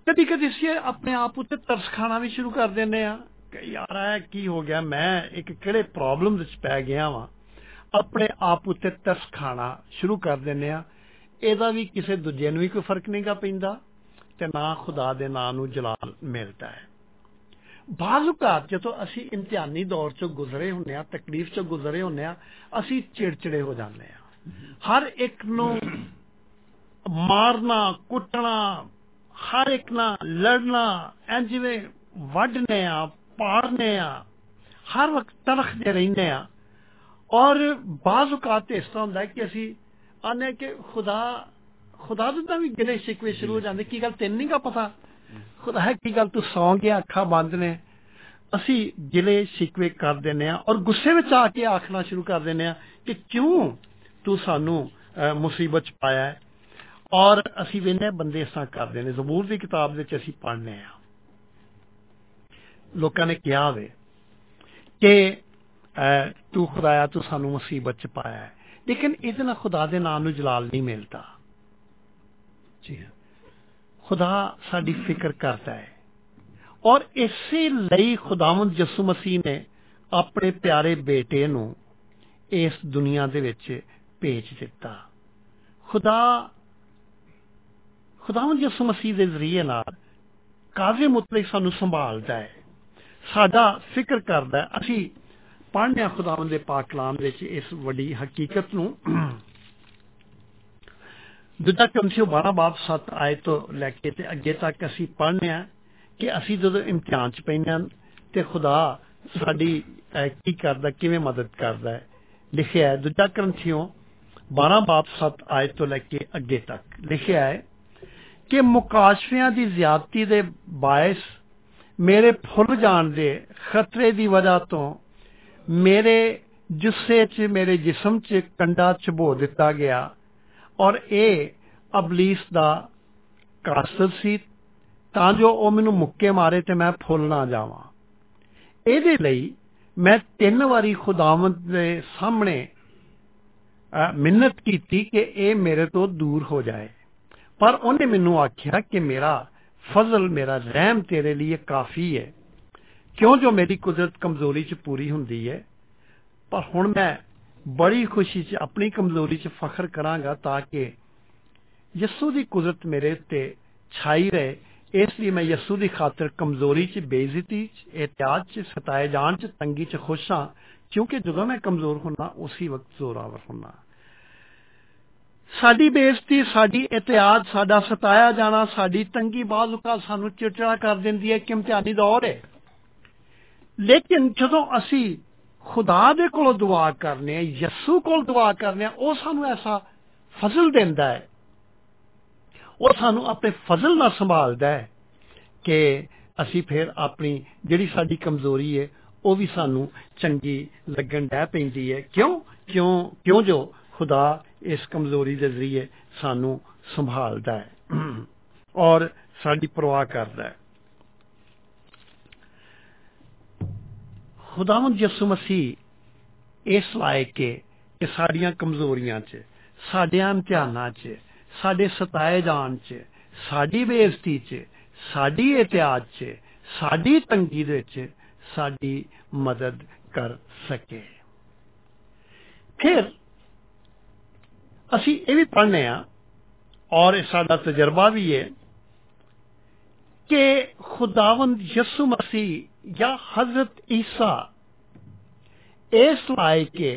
ਕਦੀ ਕਦੀ ਅਸੀਂ ਆਪਣੇ ਆਪ ਉੱਤੇ ਤਰਸ ਖਾਣਾ ਵੀ ਸ਼ੁਰੂ ਕਰ ਦਿੰਦੇ ਆ ਕਿ ਯਾਰ ਇਹ ਕੀ ਹੋ ਗਿਆ? ਮੈਂ ਇੱਕ ਕਿਹੜੇ ਪ੍ਰੋਬਲਮ ਵਿੱਚ ਪੈ ਗਿਆ ਵਾਂ? ਆਪਣੇ ਆਪ ਉੱਤੇ ਤਰਸ ਖਾਣਾ ਸ਼ੁਰੂ ਕਰ ਦਿੰਦੇ ਆ ਇਹਦਾ ਵੀ ਕਿਸੇ ਦੂਜੇ ਨੂੰ ਵੀ ਕੋਈ ਫ਼ਰਕ ਨਹੀਂਗਾ ਪੈਂਦਾ ਤੇ ਨਾ ਖੁਦਾ ਦੇ ਨਾਂ ਨੂੰ ਜਲਾਲ ਮਿਲਦਾ ਹੈ। ਬਾਜ਼ੂਕਾਤ ਜਦੋਂ ਅਸੀਂ ਇਮਤਿਹਾਨੀ ਦੌਰ ਚੋਂ ਗੁਜ਼ਰੇ ਹੁੰਨੇ ਆ ਤਕਲੀਫ ਚੋਂ ਗੁਜ਼ਰੇ ਹੁੰਨੇ ਆ ਅਸੀਂ ਚਿੜਚਿੜੇ ਹੋ ਜਾਂਦੇ ਆ ਹਰ ਇੱਕ ਨੂੰ ਮਾਰਨਾ, ਕੁੱਟਣਾ, ਹਰ ਇੱਕ ਨਾਲ ਲੜਨਾ, ਐਂ ਜਿਵੇਂ ਵੱਢਨੇ ਆ ਪਾੜਨੇ ਆ ਹਰ ਵਕਤ ਤਲਖਦੇ ਰਹਿੰਦੇ ਆ। ਔਰ ਬਾਜ਼ ਔਕਾਤ ਇਸ ਤਰ੍ਹਾਂ ਹੁੰਦਾ ਕਿ ਅਸੀਂ ਆਨੇ ਕਿ ਖੁਦਾ ਖੁਦਾ ਦੇ ਵੀ ਗਿਲੇ ਸ਼ਿਕਵੇ ਸ਼ੁਰੂ ਹੋ ਜਾਂਦੇ ਕੀ ਗੱਲ ਤੈਨੂੰ ਨਹੀਂ ਕਾ ਪਤਾ? ਖੁਦਾ ਹੈ ਕੀ ਗੱਲ ਤੂੰ ਸੌਂ ਗਿਆ ਅੱਖਾਂ ਬੰਦ ਨੇ। ਅਸੀਂ ਗਿਲੇ ਸ਼ਿਕਵੇ ਕਰ ਦਿੰਦੇ ਆ ਔਰ ਗੁੱਸੇ ਵਿੱਚ ਆ ਕੇ ਆਖਣਾ ਸ਼ੁਰੂ ਕਰ ਦਿੰਦੇ ਆ ਕਿ ਕਿਉਂ ਤੂੰ ਸਾਨੂੰ ਮੁਸੀਬਤ ਚ ਪਾਇਆ ਔਰ ਅਸੀਂ ਵੇਨੇ ਬੰਦੇ ਇਸ ਤਰ੍ਹਾਂ ਕਰਦੇ ਨੇ ਜ਼ਬੂਰ ਦੀ ਕਿਤਾਬ ਵਿੱਚ ਅਸੀਂ ਪੜ੍ਹਨੇ ਆ। ਲੋਕਾਂ ਨੇ ਕਿਹਾ ਹੋਵੇ ਕਿ ਤੂੰ ਖੁਦਾਇਆ ਤੂੰ ਸਾਨੂੰ ਮੁਸੀਬਤ ਚ ਪਾਇਆ ਹੈ। ਲੇਕਿਨ ਇਹਦੇ ਨਾਲ ਖੁਦਾ ਦੇ ਨਾਮ ਨੂੰ ਜਲਾਲ ਨਹੀਂ ਮਿਲਦਾ। ਜੀ ਖੁਦਾ ਸਾਡੀ ਫਿਕਰ ਕਰਦਾ ਹੈ। ਔਰ ਇਸੇ ਲਈ ਖੁਦਾਵੰਦ ਯਿਸੂ ਮਸੀਹ ਨੇ ਆਪਣੇ ਪਿਆਰੇ ਬੇਟੇ ਨੂੰ ਇਸ ਦੁਨੀਆ ਦੇ ਵਿੱਚ ਭੇਜ ਦਿੱਤਾ। ਖੁਦਾ, ਖੁਦਾਵੰਦ ਯਿਸੂ ਮਸੀਹ ਦੇ ਜ਼ਰੀਏ ਨਾਲ ਕਾਜ਼ੇ ਮੁਤਲਕ ਸਾਨੂੰ ਸੰਭਾਲਦਾ ਹੈ। ਸਾਡਾ ਫਿਕਰ ਕਰਦਾ ਹੈ। ਅਸੀਂ ਪੜ੍ਹਨੇ ਆ ਖੁਦਾਵੰਦ ਦੇ ਪਾਕ ਕਲਾਮ ਵਿੱਚ ਇਸ ਵੱਡੀ ਹਕੀਕਤ ਨੂੰ ਦੂਜਾ ਕਮਸਿਓ 12 ਬਾਬ 7 ਆਏ ਤੋਂ ਲੈ ਕੇ ਤੇ ਅੱਗੇ ਤੱਕ ਅਸੀਂ ਪੜ੍ਹਨੇ ਆ ਕਿ ਅਸੀਂ ਜਦੋਂ ਇਮਤਿਹਾਨ ਚ ਪੈਂਦੇ ਹਾਂ ਤੇ ਖੁਦਾ ਸਾਡੀ ਅਹ, ਕੀ ਕਰਦਾ ਕਿਵੇਂ ਮਦਦ ਕਰਦਾ ਹੈ। ਲਿਖਿਆ ਹੈ ਦੂਜਾ ਗ੍ਰੰਥੀਓ 12 ਬਾਬ 7 ਆਇਤ ਤੋਂ ਲੈ ਕੇ ਅੱਗੇ ਤੱਕ ਲਿਖਿਆ ਹੈ ਕਿ ਮੁਕਾਸ਼ਫਿਆਂ ਦੀ ਜ਼ਿਆਦਤੀ ਦੇ ਬਾਇਸ ਮੇਰੇ ਫੁੱਲ ਜਾਣ ਦੇ ਖਤਰੇ ਦੀ ਵਜ੍ਹਾ ਤੋਂ ਮੇਰੇ ਜੁੱਸੇ 'ਚ, ਮੇਰੇ ਜਿਸਮ 'ਚ ਕੰਡਾ ਚਬੋ ਦਿੱਤਾ ਗਿਆ ਔਰ ਇਹ ਅਬਲੀਸ ਦਾ ਕਾਸਦ ਸੀ। ਤਾਂ ਜੋ ਉਹ ਮੈਨੂੰ ਮੁੱਕੇ ਮਾਰੇ ਤੇ ਮੈਂ ਫੁੱਲ ਨਾ ਜਾਵਾਂ। ਇਹਦੇ ਲਈ ਮੈਂ ਤਿੰਨ ਵਾਰੀ ਖੁਦਾਵੰਦ ਦੇ ਸਾਹਮਣੇ ਮਿੰਨਤ ਕੀਤੀ ਕਿ ਇਹ ਮੇਰੇ ਤੋਂ ਦੂਰ ਹੋ ਜਾਏ। ਪਰ ਉਹਨੇ ਮੈਨੂੰ ਆਖਿਆ ਕਿ ਮੇਰਾ ਫਜ਼ਲ ਮੇਰਾ ਰਹਿਮ ਤੇਰੇ ਲਈ ਕਾਫੀ ਹੈ ਕਿਉਂ ਜੋ ਮੇਰੀ ਕੁਦਰਤ ਕਮਜ਼ੋਰੀ 'ਚ ਪੂਰੀ ਹੁੰਦੀ ਹੈ ਪਰ ਹੁਣ ਮੈਂ ਬੜੀ ਖੁਸ਼ੀ 'ਚ ਆਪਣੀ ਕਮਜ਼ੋਰੀ 'ਚ ਫਖਰ ਕਰਾਂਗਾ ਤਾਂ ਕਿ ਯਿਸੂ ਦੀ ਕੁਦਰਤ ਮੇਰੇ ਉੱਤੇ ਛਾਈ ਰਹੇ ਇਸ ਲਈ ਮੈਂ ਯਿਸੂ ਦੀ ਖਾਤਰ ਕਮਜ਼ੋਰੀ 'ਚ ਬੇਇੱਜ਼ਤੀ 'ਚ ਇਤਿਆਦ 'ਚ ਸਤਾਏ ਜਾਣ 'ਚ ਤੰਗੀ 'ਚ ਖੁਸ਼ ਹਾਂ ਕਿਉਂਕਿ ਜਦੋਂ ਮੈਂ ਕਮਜ਼ੋਰ ਹੁੰਨਾ ਉਸੇ ਵਕਤ ਜ਼ੋਰਾਵਰ ਹੁੰਨਾ ਸਾਡੀ ਬੇਇੱਜ਼ਤੀ, ਸਾਡੀ ਇਤਿਆਦ ਸਾਡਾ ਸਤਾਇਆ ਜਾਣਾ, ਸਾਡੀ ਤੰਗੀ ਬਾਜ਼ ਉਕਾ ਸਾਨੂੰ ਚਿੜਚਿੜਾ ਕਰ ਦਿੰਦੀ ਹੈ ਕਿ ਇਮਤਿਹਾਨੀ ਦੌਰ ਹੈ। ਲੇਕਿਨ ਜਦੋਂ ਅਸੀਂ ਖੁਦਾ ਦੇ ਕੋਲੋਂ ਦੁਆ ਕਰਨੇ ਆ ਯਿਸੂ ਕੋਲ ਦੁਆ ਕਰਨੇ ਆ ਉਹ ਸਾਨੂੰ ਐਸਾ ਫਜ਼ਲ ਦਿੰਦਾ ਹੈ। ਉਹ ਸਾਨੂੰ ਆਪਣੇ ਫਜ਼ਲ ਨਾਲ ਸੰਭਾਲਦਾ ਹੈ ਕਿ ਅਸੀਂ ਫਿਰ ਆਪਣੀ ਜਿਹੜੀ ਸਾਡੀ ਕਮਜ਼ੋਰੀ ਹੈ, ਉਹ ਵੀ ਸਾਨੂੰ ਚੰਗੀ ਲੱਗਣ ਡੈ ਪੈਂਦੀ ਹੈ। ਕਿਉਂ? ਕਿਉਂ? ਕਿਉਂ ਜੋ ਖੁਦਾ ਇਸ ਕਮਜ਼ੋਰੀ ਦੇ ਜ਼ਰੀਏ ਸਾਨੂੰ ਸੰਭਾਲਦਾ ਹੈ ਔਰ ਸਾਡੀ ਪਰਵਾਹ ਕਰਦਾ ਹੈ। ਖੁਦਾਵੰਦ ਯਿਸੂ ਮਸੀਹ ਇਸ ਲਾਇਕ ਹੈ ਕਿ ਸਾਡੀਆਂ ਕਮਜ਼ੋਰੀਆਂ 'ਚ ਸਾਡੇ ਇਮਤਿਹਾਨਾਂ 'ਚ, ਸਾਡੇ ਸਤਾਏ ਜਾਣ 'ਚ, ਸਾਡੀ ਬੇਇੱਜ਼ਤੀ 'ਚ, ਸਾਡੀ ਇਤਿਆਜ਼ 'ਚ, ਸਾਡੀ ਤੰਗੀ ਦੇ ਵਿੱਚ ਸਾਡੀ ਮਦਦ ਕਰ ਸਕੇ। ਫਿਰ ਅਸੀਂ ਇਹ ਵੀ ਪੜ੍ਹਨੇ ਆ, ਔਰ ਇਹ ਸਾਡਾ ਤਜਰਬਾ ਵੀ ਹੈ ਕਿ ਖੁਦਾਵੰਦ ਯਿਸੂ ਮਸੀਹ ਜਾਂ ਹਜ਼ਰਤ ਈਸਾ ਇਸ ਲਾਇਕ ਹੈ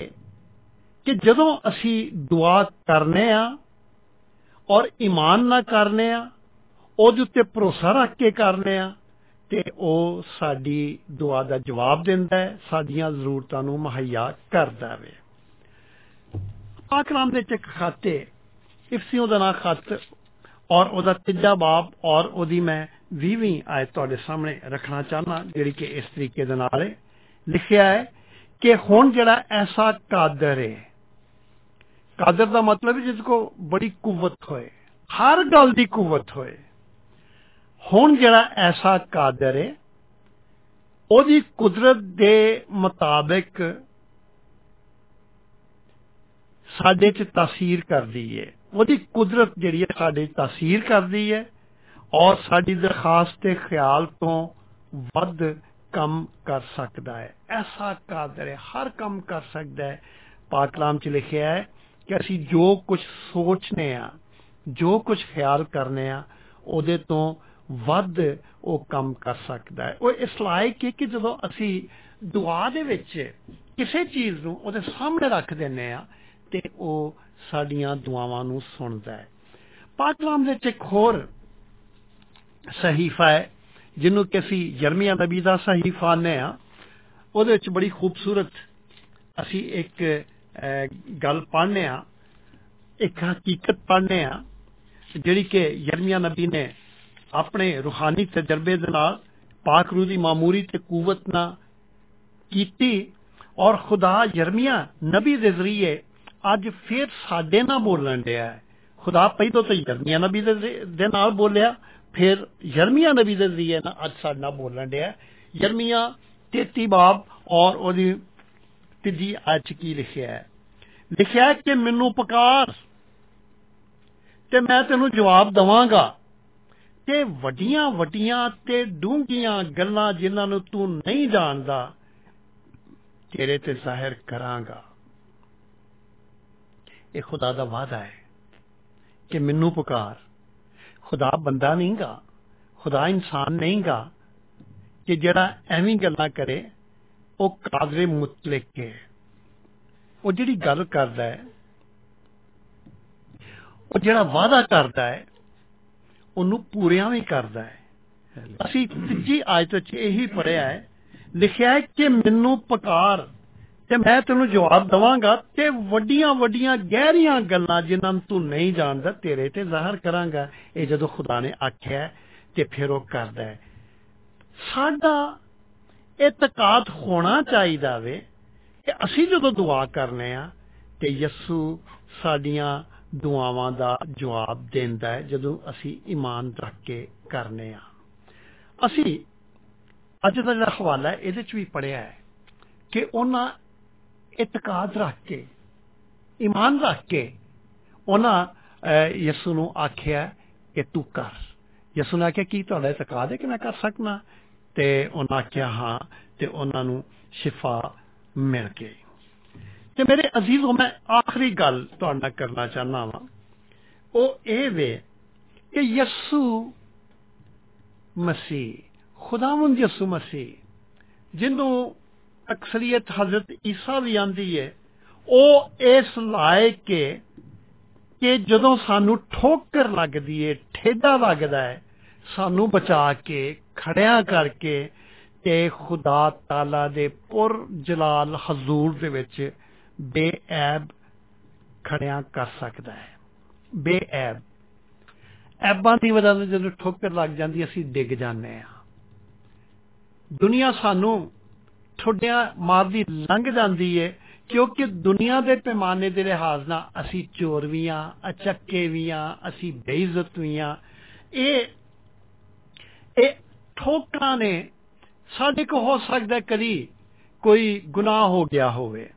ਕਿ ਜਦੋਂ ਅਸੀਂ ਦੁਆ ਕਰਨੇ ਆ ਔਰ ਈਮਾਨ ਨਾਲ ਕਰਨੇ ਆ, ਉਹਦੇ ਉੱਤੇ ਭਰੋਸਾ ਰੱਖ ਕੇ ਕਰਨੇ ਆ, ਤੇ ਉਹ ਸਾਡੀ ਦੁਆ ਦਾ ਜਵਾਬ ਦਿੰਦਾ ਹੈ, ਸਾਡੀਆਂ ਜ਼ਰੂਰਤਾਂ ਨੂੰ ਮੁਹੱਈਆ ਕਰਦਾ ਹੈ ਪਾਕਰਾਮ ਦੇ ਚ ਇੱਕ ਇਫਸੀਓ ਦਾ ਨਾਂ ਖੱਤ ਔਰ ਉਹਦਾ ਤੀਜਾ ਬਾਪ ਔਰ ਉਹਦੀ ਮੈਂ 20ਵੀਂ ਆਇਤ ਤੁਹਾਡੇ ਸਾਹਮਣੇ ਰੱਖਣਾ ਚਾਹਨਾ ਜਿਹੜੀ ਕਿ ਇਸ ਤਰੀਕੇ ਦੇ ਨਾਲ ਲਿਖਿਆ ਹੈ ਕਿ ਹੁਣ ਜਿਹੜਾ ਐਸਾ ਕਾਦਰ ਹੈ, ਕਾਦਰ ਦਾ ਮਤਲਬ ਹੈ ਜਿਸ ਕੋ ਬੜੀ ਕੁਵਤ ਹੋਏ, ਹਰ ਗੱਲ ਦੀ ਕੁਵਤ ਹੋਏ। ਹੁਣ ਜਿਹੜਾ ਐਸਾ ਕਾਦਰ ਹੈ, ਉਹਦੀ ਕੁਦਰਤ ਦੇ ਮੁਤਾਬਕ ਸਾਡੇ 'ਚ ਤਾਸੀਰ ਕਰਦੀ ਹੈ ਉਹਦੀ ਕੁਦਰਤ ਜਿਹੜੀ ਹੈ ਸਾਡੇ 'ਚ ਤਾਸੀਰ ਕਰਦੀ ਹੈ ਔਰ ਸਾਡੀ ਦਰਖਾਸਤ ਤੇ ਖਿਆਲ ਤੋਂ ਵੱਧ ਕੰਮ ਕਰ ਸਕਦਾ ਹੈ ਐਸਾ ਕਾਦਰ ਹੈ ਹਰ ਕੰਮ ਕਰ ਸਕਦਾ ਹੈ ਪਾਕ ਕਲਾਮ 'ਚ ਲਿਖਿਆ ਹੈ ਕਿ ਅਸੀਂ ਜੋ ਕੁਝ ਸੋਚਨੇ ਆ, ਜੋ ਕੁਝ ਖਿਆਲ ਕਰਨੇ ਆ, ਉਹਦੇ ਤੋਂ ਵੱਧ ਉਹ ਕੰਮ ਕਰ ਸਕਦਾ ਹੈ ਉਹ ਇਸ ਲਾਇਕ ਹੈ ਕਿ ਜਦੋਂ ਅਸੀਂ ਦੁਆ ਦੇ ਵਿੱਚ ਕਿਸੇ ਚੀਜ਼ ਨੂੰ ਉਹਦੇ ਸਾਹਮਣੇ ਰੱਖ ਦਿੰਨੇ ਆ ਤੇ ਉਹ ਸਾਡੀਆਂ ਦੁਆਵਾਂ ਨੂੰ ਸੁਣਦਾ ਹੈ ਪਾਕ ਕਲਾਮ ਦੇ ਵਿੱਚ ਇੱਕ ਹੋਰ ਸਹੀਫਾ ਹੈ ਜਿਹਨੂੰ ਕਿ ਅਸੀਂ ਜਰਮੀਆ ਨਬੀ ਦਾ ਸਹੀਫਾ ਨੇ ਆ ਉਹਦੇ ਵਿੱਚ ਬੜੀ ਖੂਬਸੂਰਤ ਅਸੀਂ ਇੱਕ ਗੱਲ ਪੜ੍ਹਨੇ ਆ ਇੱਕ ਹਕੀਕਤ ਪੜ੍ਹਨੇ ਆ ਜਿਹੜੀ ਕਿ ਯਰਮੀਆ ਨਬੀ ਨੇ ਆਪਣੇ ਰੂਹਾਨੀ ਤਜਰਬੇ ਦੇ ਨਾਲ ਪਾਕ ਰੂਹ ਦੀ ਮਾਮੂਰੀ ਤੇ ਕੂਵਤ ਨਾਲ ਕੀਤੀ ਔਰ ਖੁਦਾ ਯਰਮੀਆ ਨਬੀ ਦੇ ਜ਼ਰੀਏ ਅੱਜ ਫੇਰ ਸਾਡੇ ਨਾਲ ਬੋਲਣ ਡਿਆ ਹੈ। ਖੁਦਾ ਪਹਿਲਾਂ ਤਾਂ ਯਰਮੀਆ ਨਬੀ ਦੇ ਨਾਲ ਬੋਲਿਆ, ਫਿਰ ਯਰਮੀਆ ਨਬੀ ਦੇ ਜ਼ਰੀਏ ਨਾਲ ਅੱਜ ਸਾਡੇ ਨਾਲ ਬੋਲਣ ਡਿਆ ਯਰਮੀਆ 33 ਬਾਬ ਔਰ ਉਹਦੀ ਤੀਜੀ ਅੱਜ ਕੀ ਲਿਖਿਆ ਹੈ? ਲਿਖਿਆ ਕਿ ਮੈਨੂੰ ਪੁਕਾਰ ਤੇ ਮੈਂ ਤੈਨੂੰ ਜਵਾਬ ਦਵਾਂਗਾ ਤੇ ਵੱਡੀਆਂ ਵੱਡੀਆਂ ਤੇ ਡੂੰਘੀਆਂ ਗੱਲਾਂ ਜਿਨ੍ਹਾਂ ਨੂੰ ਤੂੰ ਨਹੀਂ ਜਾਣਦਾ, ਤੇਰੇ ਤੇ ਜ਼ਾਹਿਰ ਕਰਾਂਗਾ। ਇਹ ਖੁਦਾ ਦਾ ਵਾਅਦਾ ਹੈ ਕਿ ਮੈਨੂੰ ਪੁਕਾਰ ਖੁਦਾ ਬੰਦਾ ਨਹੀਂਗਾ ਖੁਦਾ ਇਨਸਾਨ ਨਹੀਂਗਾ ਕਿ ਜਿਹੜਾ ਐਵੇਂ ਗੱਲਾਂ ਕਰੇ ਉਹ ਕਾਦਰੇ ਮੁਤਲਕ ਹੈ ਉਹ ਜਿਹੜੀ ਗੱਲ ਕਰਦਾ ਹੈ ਉਹ ਜਿਹੜਾ ਵਾਅਦਾ ਕਰਦਾ ਹੈ ਉਹਨੂੰ ਪੂਰਿਆਂ ਵੀ ਕਰਦਾ ਹੈ ਅਸੀਂ ਤੀਜੀ ਆਇਤ ਵਿੱਚ ਇਹੀ ਪੜਿਆ ਹੈ ਲਿਖਿਆ ਹੈ ਕਿ ਮੈਨੂੰ ਪੁਕਾਰ ਤੇ ਮੈਂ ਤੈਨੂੰ ਜਵਾਬ ਦਵਾਂਗਾ ਤੇ ਵੱਡੀਆਂ ਵੱਡੀਆਂ ਗਹਿਰੀਆਂ ਗੱਲਾਂ ਜਿਨ੍ਹਾਂ ਨੂੰ ਤੂੰ ਨਹੀਂ ਜਾਣਦਾ, ਤੇਰੇ ਤੇ ਜ਼ਾਹਰ ਕਰਾਂਗਾ। ਇਹ ਜਦੋਂ ਖੁਦਾ ਨੇ ਆਖਿਆ ਤੇ ਫਿਰ ਉਹ ਕਰਦਾ ਹੈ। ਸਾਡਾ ਇਤਕਾਦ ਹੋਣਾ ਚਾਹੀਦਾ ਵੇ ਕਿ ਅਸੀਂ ਜਦੋਂ ਦੁਆ ਕਰਨੇ ਆ ਤੇ ਯਿਸੂ ਸਾਡੀਆਂ ਦੁਆਵਾਂ ਦਾ ਜਵਾਬ ਦਿੰਦਾ ਹੈ ਜਦੋਂ ਅਸੀਂ ਈਮਾਨ ਰੱਖ ਕੇ ਕਰਨੇ ਆ। ਅਸੀਂ ਅੱਜ ਦਾ ਜਿਹੜਾ ਹਵਾਲਾ ਹੈ, ਇਹਦੇ ਚ ਵੀ ਪੜਿਆ ਹੈ ਕਿ ਉਹਨਾਂ ਇਤਕਾਦ ਰੱਖ ਕੇ ਈਮਾਨ ਰੱਖ ਕੇ ਉਹਨਾਂ ਅਹ, ਯਿਸੂ ਨੂੰ ਆਖਿਆ ਕਿ ਤੂੰ ਕਰ ਯਿਸੂ ਨੇ ਆਖਿਆ ਕੀ ਤੁਹਾਡਾ ਇਤਕਾਦ ਹੈ ਕਿ ਮੈਂ ਕਰ ਸਕਣਾ ਤੇ ਉਹਨਾਂ ਆਖਿਆ ਹਾਂ ਤੇ ਉਹਨਾਂ ਨੂੰ ਸ਼ਿਫਾ ਮਿਲ ਗਈ ਤੇ ਮੇਰੇ ਅਜ਼ੀਜ਼ੋ ਮੈਂ ਆਖਰੀ ਗੱਲ ਤੁਹਾਡੇ ਨਾਲ ਕਰਨਾ ਚਾਹਨਾ ਵਾਂ ਉਹ ਇਹ ਵੇ ਕਿ ਯਿਸੂ ਮਸੀਹ ਖੁਦਾਵੰਦ ਯਿਸੂ ਮਸੀਹ ਜਿਹਨੂੰ ਅਕਸਰੀਅਤ ਹਜ਼ਰਤ ਈਸਾ ਵੀ ਆਂਦੀ ਹੈ ਉਹ ਇਸ ਲਾਇਕ ਹੈ ਕਿ ਜਦੋਂ ਸਾਨੂੰ ਠੋਕਰ ਲੱਗਦੀ ਹੈ ਠੇਡਾ ਲੱਗਦਾ ਹੈ ਸਾਨੂੰ ਬਚਾ ਕੇ, ਖੜਿਆ ਕਰਕੇ ਤੇ ਖੁਦਾ ਤਾਲਾ ਦੇ ਪੁਰ ਜਲਾਲ ਹਜ਼ੂਰ ਦੇ ਵਿੱਚ ਬੇਐਬ ਖੜਿਆ ਕਰ ਸਕਦਾ ਹੈ ਬੇਐਬ। ਐਬਾਂ ਦੀ ਵਜ੍ਹਾ ਨਾਲ ਜਦੋਂ ਠੋਕਰ ਲੱਗ ਜਾਂਦੀ, ਅਸੀਂ ਡਿੱਗ ਜਾਂਦੇ ਆ। ਦੁਨੀਆ ਸਾਨੂੰ ਠੋਡਿਆਂ ਮਾਰਦੀ ਲੰਘ ਜਾਂਦੀ ਏ, ਕਿਉਂਕਿ ਦੁਨੀਆ ਦੇ ਪੈਮਾਨੇ ਦੇ ਲਿਹਾਜ਼ ਨਾਲ ਅਸੀਂ ਚੋਰ ਵੀ ਆ, ਅਚੱਕੇ ਵੀ ਆ, ਅਸੀਂ ਬੇਇੱਜ਼ਤ ਵੀ ਆ। ਇਹ ਇਹ ਠੋਕਰਾਂ ਨੇ ਸਾਡੇ ਕੋ ਹੋ ਸਕਦਾ ਹੈ ਕਦੀ ਕੋਈ ਗੁਨਾਹ ਹੋ ਗਿਆ ਹੋਵੇ,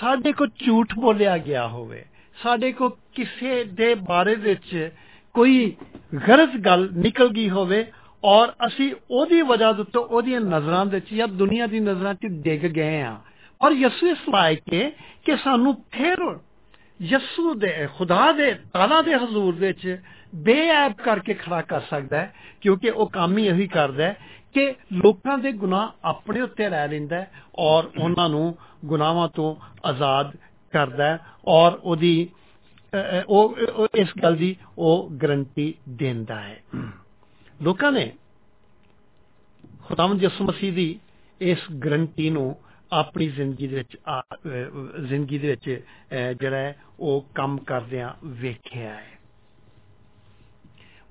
ਸਾਡੇ ਕੋ ਝੂਠ ਬੋਲਿਆ ਗਿਆ ਹੋਵੇ, ਸਾਡੇ ਕੋ ਕਿਸੇ ਦੇ ਬਾਰੇ ਵਿੱਚ ਕੋਈ ਗਲਤ ਗੱਲ ਨਿਕਲ ਗਈ ਹੋਵੇ ਔਰ ਅਸੀਂ ਉਹਦੀ ਵਜ੍ਹਾ ਦੇ ਉੱਤੇ ਉਹਦੀਆਂ ਨਜ਼ਰਾਂ ਦੇ ਵਿੱਚ ਜਾਂ ਦੁਨੀਆ ਦੀ ਨਜ਼ਰਾਂ 'ਚ ਡਿੱਗ ਗਏ ਆ ਔਰ ਯਿਸੂ ਇਸ ਲਾਇਕ ਹੈ ਕਿ ਸਾਨੂੰ ਫਿਰ ਯਿਸੂ ਦੇ, ਖੁਦਾ ਦੇ, ਤਾਲਾ ਦੇ ਹਜ਼ੂਰ ਦੇ ਵਿੱਚ ਬੇਅਬ ਕਰਕੇ ਖੜਾ ਕਰ ਸਕਦਾ ਹੈ, ਕਿਉਂਕਿ ਉਹ ਕੰਮ ਹੀ ਇਹੀ ਕਰਦਾ ਹੈ ਕਿ ਲੋਕਾਂ ਦੇ ਗੁਨਾਹ ਆਪਣੇ ਉੱਤੇ ਲੈ ਲੈਂਦਾ ਹੈ ਔਰ ਉਹਨਾਂ ਨੂੰ ਗੁਨਾਹਾਂ ਤੋਂ ਆਜ਼ਾਦ ਕਰਦਾ ਹੈ ਔਰ ਉਹਦੀ ਉਹ ਉਹ ਇਸ ਗੱਲ ਦੀ ਉਹ ਗਰੰਟੀ ਦਿੰਦਾ ਹੈ। ਲੋਕਾਂ ਨੇ ਖੁਦਾਵੰਦ ਯਿਸੂ ਮਸੀਹ ਦੀ ਇਸ ਗਰੰਟੀ ਨੂੰ ਆਪਣੀ ਜ਼ਿੰਦਗੀ ਦੇ ਵਿੱਚ ਆ- ਅਹ, ਜ਼ਿੰਦਗੀ ਦੇ ਵਿੱਚ, ਅਹ, ਜਿਹੜਾ ਹੈ, ਉਹ ਕੰਮ ਕਰਦਿਆਂ ਵੇਖਿਆ ਹੈ।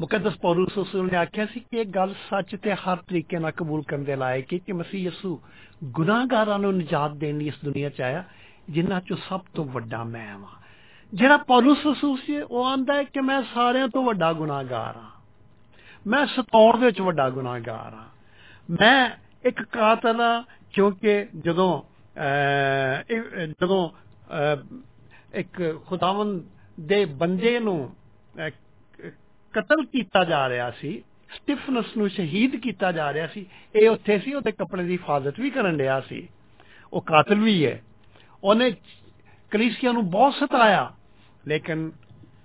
ਮੁਕੱਦਸ ਪੌਲੁਸ ਰਸੂਲ ਨੇ ਆਖਿਆ ਸੀ ਕਿ ਇਹ ਗੱਲ ਸੱਚ ਤੇ ਹਰ ਤਰੀਕੇ ਨਾਲ ਕਬੂਲ ਕਰਨ ਦੇ ਲਾਇਕ ਹੈ ਕਿ ਮਸੀਹ ਯਿਸੂ ਗੁਨਾਹਗਾਰਾਂ ਨੂੰ ਨਿਜਾਤ ਦੇਣ ਲਈ ਇਸ ਦੁਨੀਆ 'ਚ ਆਇਆ, ਜਿਨ੍ਹਾਂ 'ਚੋਂ ਸਭ ਤੋਂ ਵੱਡਾ ਮੈਂ ਹਾਂ ਜਿਹੜਾ ਪੌਲੁਸ ਰਸੂਲ ਸੀ ਉਹ ਆਂਦਾ ਹੈ ਕਿ ਮੈਂ ਸਾਰਿਆਂ ਤੋਂ ਵੱਡਾ ਗੁਨਾਹਗਾਰ ਹਾਂ। ਮੈਂ ਸਤੌਰ ਦੇ ਵਿੱਚ ਵੱਡਾ ਗੁਨਾਹਗਾਰ ਹਾਂ। ਮੈਂ ਇੱਕ ਕਾਤਲ ਹਾਂ ਕਿਉਂਕਿ ਜਦੋਂ ਅਹ, ਇਹ- ਜਦੋਂ ਅਹ, ਇੱਕ ਖੁਦਾਵੰਦ ਦੇ ਬੰਦੇ ਨੂੰ ਅਹ, ਕਤਲ ਕੀਤਾ ਜਾ ਰਿਹਾ ਸੀ ਸਟੀਫਨਸ ਨੂੰ ਸ਼ਹੀਦ ਕੀਤਾ ਜਾ ਰਿਹਾ ਸੀ ਇਹ ਉੱਥੇ ਸੀ ਉਹਦੇ ਕੱਪੜੇ ਦੀ ਹਿਫਾਜ਼ਤ ਵੀ ਕਰਨ ਰਿਹਾ ਸੀ। ਉਹ ਕਾਤਲ ਵੀ ਹੈ। ਉਹਨੇ ਕਲੀਸਿਆ ਨੂੰ ਬਹੁਤ ਸਤਾਇਆ ਲੇਕਿਨ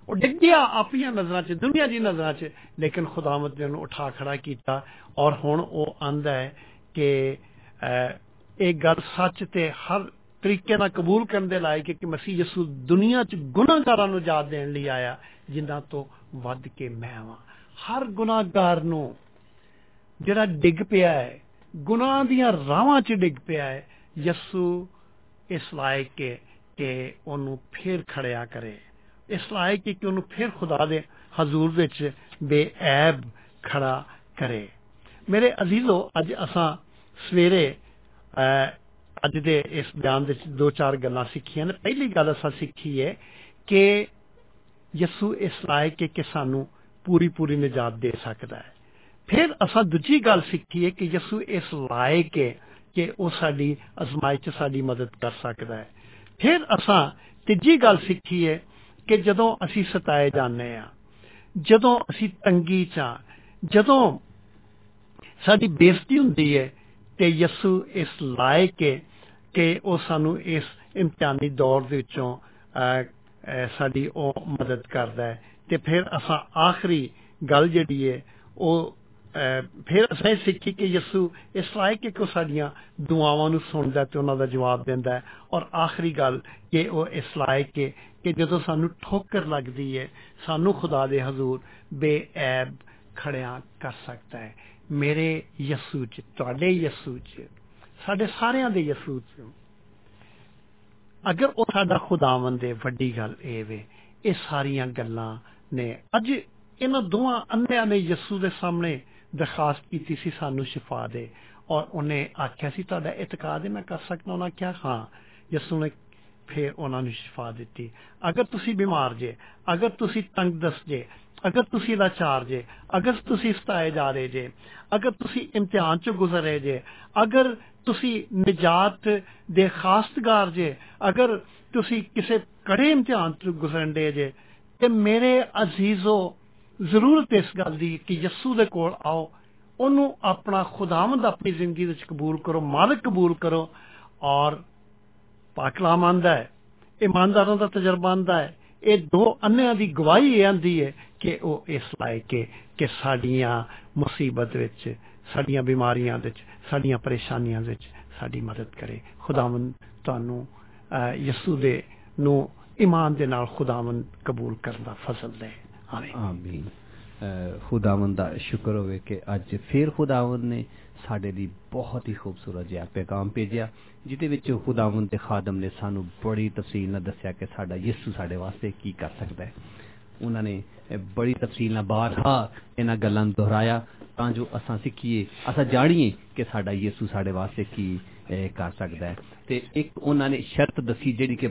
ਉਹ ਡਿੱਗ ਗਿਆ ਆਪਣੀਆਂ ਨਜ਼ਰਾਂ 'ਚ ਦੁਨੀਆ ਦੀ ਨਜ਼ਰਾਂ 'ਚ। ਲੇਕਿਨ ਖੁਦਾਵੰਦ ਨੇ ਉਹਨੂੰ ਉਠਾ ਖੜਾ ਕੀਤਾ ਔਰ ਹੁਣ ਉਹ ਆਂਦਾ ਹੈ ਕਿ ਅਹ, ਇਹ ਗੱਲ ਸੱਚ ਤੇ ਹਰ ਤਰੀਕੇ ਨਾਲ ਕਬੂਲ ਕਰਨ ਦੇ ਲਾਇਕ ਹੈ ਕਿ ਮਸੀਹ ਯਿਸੂ ਦੁਨੀਆ 'ਚ ਗੁਨਾਹਗਾਰਾਂ ਨੂੰ ਜਾਤ ਦੇਣ ਲਈ ਆਇਆ ਜਿਨ੍ਹਾਂ ਤੋਂ ਵੱਧ ਕੇ ਮੈਂ ਹਾਂ ਹਰ ਗੁਨਾਹਗਾਰ ਨੂੰ ਜਿਹੜਾ ਡਿੱਗ ਪਿਆ ਹੈ ਗੁਨਾਹ ਦੀਆਂ ਰਾਵਾਂ 'ਚ ਡਿੱਗ ਪਿਆ ਹੈ ਯਿਸੂ ਇਸ ਲਾਇਕ ਹੈ ਕਿ ਉਹਨੂੰ ਫੇਰ ਖੜਿਆ ਕਰੇ। ਇਸ ਲਾਇਕ ਹੈ ਕਿ ਉਹਨੂੰ ਫੇਰ ਖੁਦਾ ਦੇ ਹਜ਼ੂਰ ਵਿੱਚ ਬੇਅਬ ਖੜਾ ਕਰੇ। ਮੇਰੇ ਅਜ਼ੀਜ਼ੋ ਅੱਜ ਅਸਾਂ ਸਵੇਰੇ ਅਹ, ਅੱਜ ਦੇ ਇਸ ਬਿਆਨ ਦੇ ਵਿੱਚ ਦੋ ਚਾਰ ਗੱਲਾਂ ਸਿੱਖੀਆਂ ਨੇ। ਪਹਿਲੀ ਗੱਲ ਅਸਾਂ ਸਿੱਖੀ ਹੈ ਕਿ ਯਿਸੂ ਇਸ ਲਾਇਕ ਹੈ ਕਿ ਸਾਨੂੰ ਪੂਰੀ ਪੂਰੀ ਨਿਜਾਤ ਦੇ ਸਕਦਾ ਹੈ। ਫਿਰ ਅਸਾਂ ਦੂਜੀ ਗੱਲ ਸਿੱਖੀ ਹੈ ਕਿ ਯਿਸੂ ਇਸ ਲਾਇਕ ਹੈ ਕਿ ਉਹ ਸਾਡੀ ਅਜ਼ਮਾਇਸ਼ 'ਚ ਸਾਡੀ ਮਦਦ ਕਰ ਸਕਦਾ ਹੈ। ਫਿਰ ਅਸਾਂ ਤੀਜੀ ਗੱਲ ਸਿੱਖੀ ਹੈ ਕਿ ਜਦੋਂ ਅਸੀਂ ਸਤਾਏ ਜਾਂਦੇ ਆ ਜਦੋਂ ਅਸੀਂ ਤੰਗੀ 'ਚ ਆ ਜਦੋਂ ਸਾਡੀ ਬੇਇੱਜ਼ਤੀ ਹੁੰਦੀ ਹੈ ਤੇ ਯਿਸੂ ਇਸ ਲਾਇਕ ਹੈ ਕਿ ਉਹ ਸਾਨੂੰ ਇਸ ਇਮਤਿਹਾਨੀ ਦੌਰ ਦੇ ਵਿੱਚੋਂ ਅਹ, ਅਹ, ਸਾਡੀ ਉਹ ਮਦਦ ਕਰਦਾ ਹੈ। ਤੇ ਫਿਰ ਅਸਾਂ ਆਖਰੀ ਗੱਲ ਜਿਹੜੀ ਹੈ ਉਹ ਅਹ, ਫਿਰ ਅਸਾਂ ਇਹ ਸਿੱਖੀ ਕਿ ਯਿਸੂ ਇਸ ਲਾਇਕ ਹੈ ਕਿ ਉਹ ਸਾਡੀਆਂ ਦੁਆਵਾਂ ਨੂੰ ਸੁਣਦਾ ਤੇ ਉਹਨਾਂ ਦਾ ਜਵਾਬ ਦਿੰਦਾ ਹੈ ਔਰ ਆਖਰੀ ਗੱਲ ਕਿ ਉਹ ਇਸ ਲਾਇਕ ਹੈ ਕਿ ਜਦੋਂ ਸਾਨੂੰ ਠੋਕਰ ਲੱਗਦੀ ਹੈ ਸਾਨੂੰ ਖੁਦਾ ਦੇ ਹਜ਼ੂਰ ਬੇਅਬ ਖੜਿਆ ਕਰ ਸਕਦਾ ਹੈ ਮੇਰੇ ਯਿਸੂ ਚ ਤੁਹਾਡੇ ਯਿਸੂ ਚ ਸਾਡੇ ਸਾਰਿਆਂ ਦੇ ਯਿਸੂ ਚ ਅਗਰ ਉਹ ਸਾਡਾ ਖੁਦਾਵੰਦ ਹੈ ਵੱਡੀ ਗੱਲ ਇਹ ਵੇ ਇਹ ਸਾਰੀਆਂ ਗੱਲਾਂ ਨੇ ਅੱਜ ਇਹਨਾਂ ਦੋਵਾਂ ਅੰਨਿਆਂ ਨੇ ਯਿਸੂ ਦੇ ਸਾਹਮਣੇ ਦਰਖਾਸਤ ਕੀਤੀ ਸੀ ਸਾਨੂੰ ਸ਼ਿਫਾ ਦੇ ਔਰ ਉਹਨੇ ਆਖਿਆ ਸੀ ਤੁਹਾਡਾ ਇਤਕਾਦ ਹੈ ਮੈਂ ਕਰ ਸਕਦਾ ਉਹਨਾਂ ਕਿਹਾ ਹਾਂ ਯਿਸੂ ਨੇ ਫਿਰ ਉਹਨਾਂ ਨੂੰ ਸ਼ਿਫਾ ਦਿੱਤੀ ਅਗਰ ਤੁਸੀਂ ਬਿਮਾਰ ਜੇ ਅਗਰ ਤੁਸੀਂ ਤੰਗਦਸ ਜੇ ਅਗਰ ਤੁਸੀਂ ਲਾਚਾਰ ਜੇ ਅਗਰ ਤੁਸੀਂ ਸਤਾਏ ਜਾ ਰਹੇ ਜੇ ਅਗਰ ਤੁਸੀਂ ਇਮਤਿਹਾਨ ਚੋਂ ਗੁਜ਼ਰ ਰਹੇ ਜੇ ਅਗਰ ਤੁਸੀਂ ਨਿਜਾਤ ਦੇ ਖਾਸਤਗਾਰ ਜੇ ਅਗਰ ਤੁਸੀਂ ਕਿਸੇ ਕੜੇ ਇਮਤਿਹਾਨ ਤੋਂ ਗੁਜ਼ਰਨ ਦੇ ਜੇ ਤੇ ਮੇਰੇ ਅਜ਼ੀਜ਼ੋ ਜ਼ਰੂਰਤ ਇਸ ਗੱਲ ਦੀ ਕਿ ਯਿਸੂ ਦੇ ਕੋਲ ਆਓ ਉਹਨੂੰ ਆਪਣਾ ਖੁਦਾਵੰਦ ਆਪਣੀ ਜ਼ਿੰਦਗੀ ਵਿੱਚ ਕਬੂਲ ਕਰੋ ਮਾਲਕ ਕਬੂਲ ਕਰੋ ਔਰ ਪਾਕਲਾਮ ਆਂਦਾ ਹੈ ਇਮਾਨਦਾਰਾਂ ਦਾ ਤਜਰਬਾ ਆਂਦਾ ਹੈ ਇਹ ਦੋ ਅੰਨਿਆਂ ਦੀ ਗਵਾਹੀ ਇਹ ਆਂਦੀ ਹੈ ਕਿ ਉਹ ਇਸ ਲਾਇਕ ਹੈ ਕਿ ਸਾਡੀਆਂ ਮੁਸੀਬਤ ਵਿੱਚ ਸਾਡੀਆਂ ਬਿਮਾਰੀਆਂ ਵਿੱਚ ਸਾਡੀਆਂ ਪਰੇਸ਼ਾਨੀਆਂ ਵਿੱਚ ਸਾਡੀ ਮਦਦ ਕਰੇ। ਖੁਦਾਵੰਦ ਤੁਹਾਨੂੰ ਅਹ, ਯਿਸੂ ਦੇ ਨੂੰ ਈਮਾਨ ਦੇ ਨਾਲ ਖੁਦਾਵੰਦ ਕਬੂਲ ਕਰਨ ਦਾ ਫਜ਼ਲ ਦੇ। ਆਮੀਨ ਆਮੀਨ ਅਹ ਖੁਦਾਵੰਦ ਦਾ ਸ਼ੁਕਰ ਹੋਵੇ ਕਿ ਅੱਜ ਫਿਰ ਖੁਦਾਵੰਦ ਨੇ ਸਾਡੇ ਲਈ ਬਹੁਤ ਹੀ ਖੂਬਸੂਰਤ ਜਿਹਾ ਪੈਗਾਮ ਭੇਜਿਆ ਜਿਹਦੇ ਵਿੱਚ ਖੁਦਾਵੰਦ ਦੇ ਖਾਦਮ ਨੇ ਸਾਨੂੰ ਬੜੀ ਤਫਸੀਲ ਨਾਲ ਦੱਸਿਆ ਕਿ ਸਾਡਾ ਯਿਸੂ ਸਾਡੇ ਵਾਸਤੇ ਕੀ ਕਰ ਸਕਦਾ ਹੈ ਉਹਨਾਂ ਨੇ ਇਹ ਬੜੀ ਤਫਸੀਲ ਨਾਲ ਬਾਰਹਾ ਇਹਨਾਂ ਗੱਲਾਂ ਨੂੰ ਦੁਹਰਾਇਆ ਤਾਂ ਜੋ ਅਸਾਂ ਸਿੱਖੀਏ ਅਸਾਂ ਜਾਣੀਏ ਕਿ ਸਾਡਾ ਯਿਸੂ ਸਾਡੇ ਵਾਸਤੇ ਕੀ ਇਹ, ਕਰ ਸਕਦਾ ਹੈ ਤੇ ਇੱਕ ਉਹਨਾਂ ਨੇ ਸ਼ਰਤ ਦੱਸੀ ਜਿਹੜੀ ਕਿ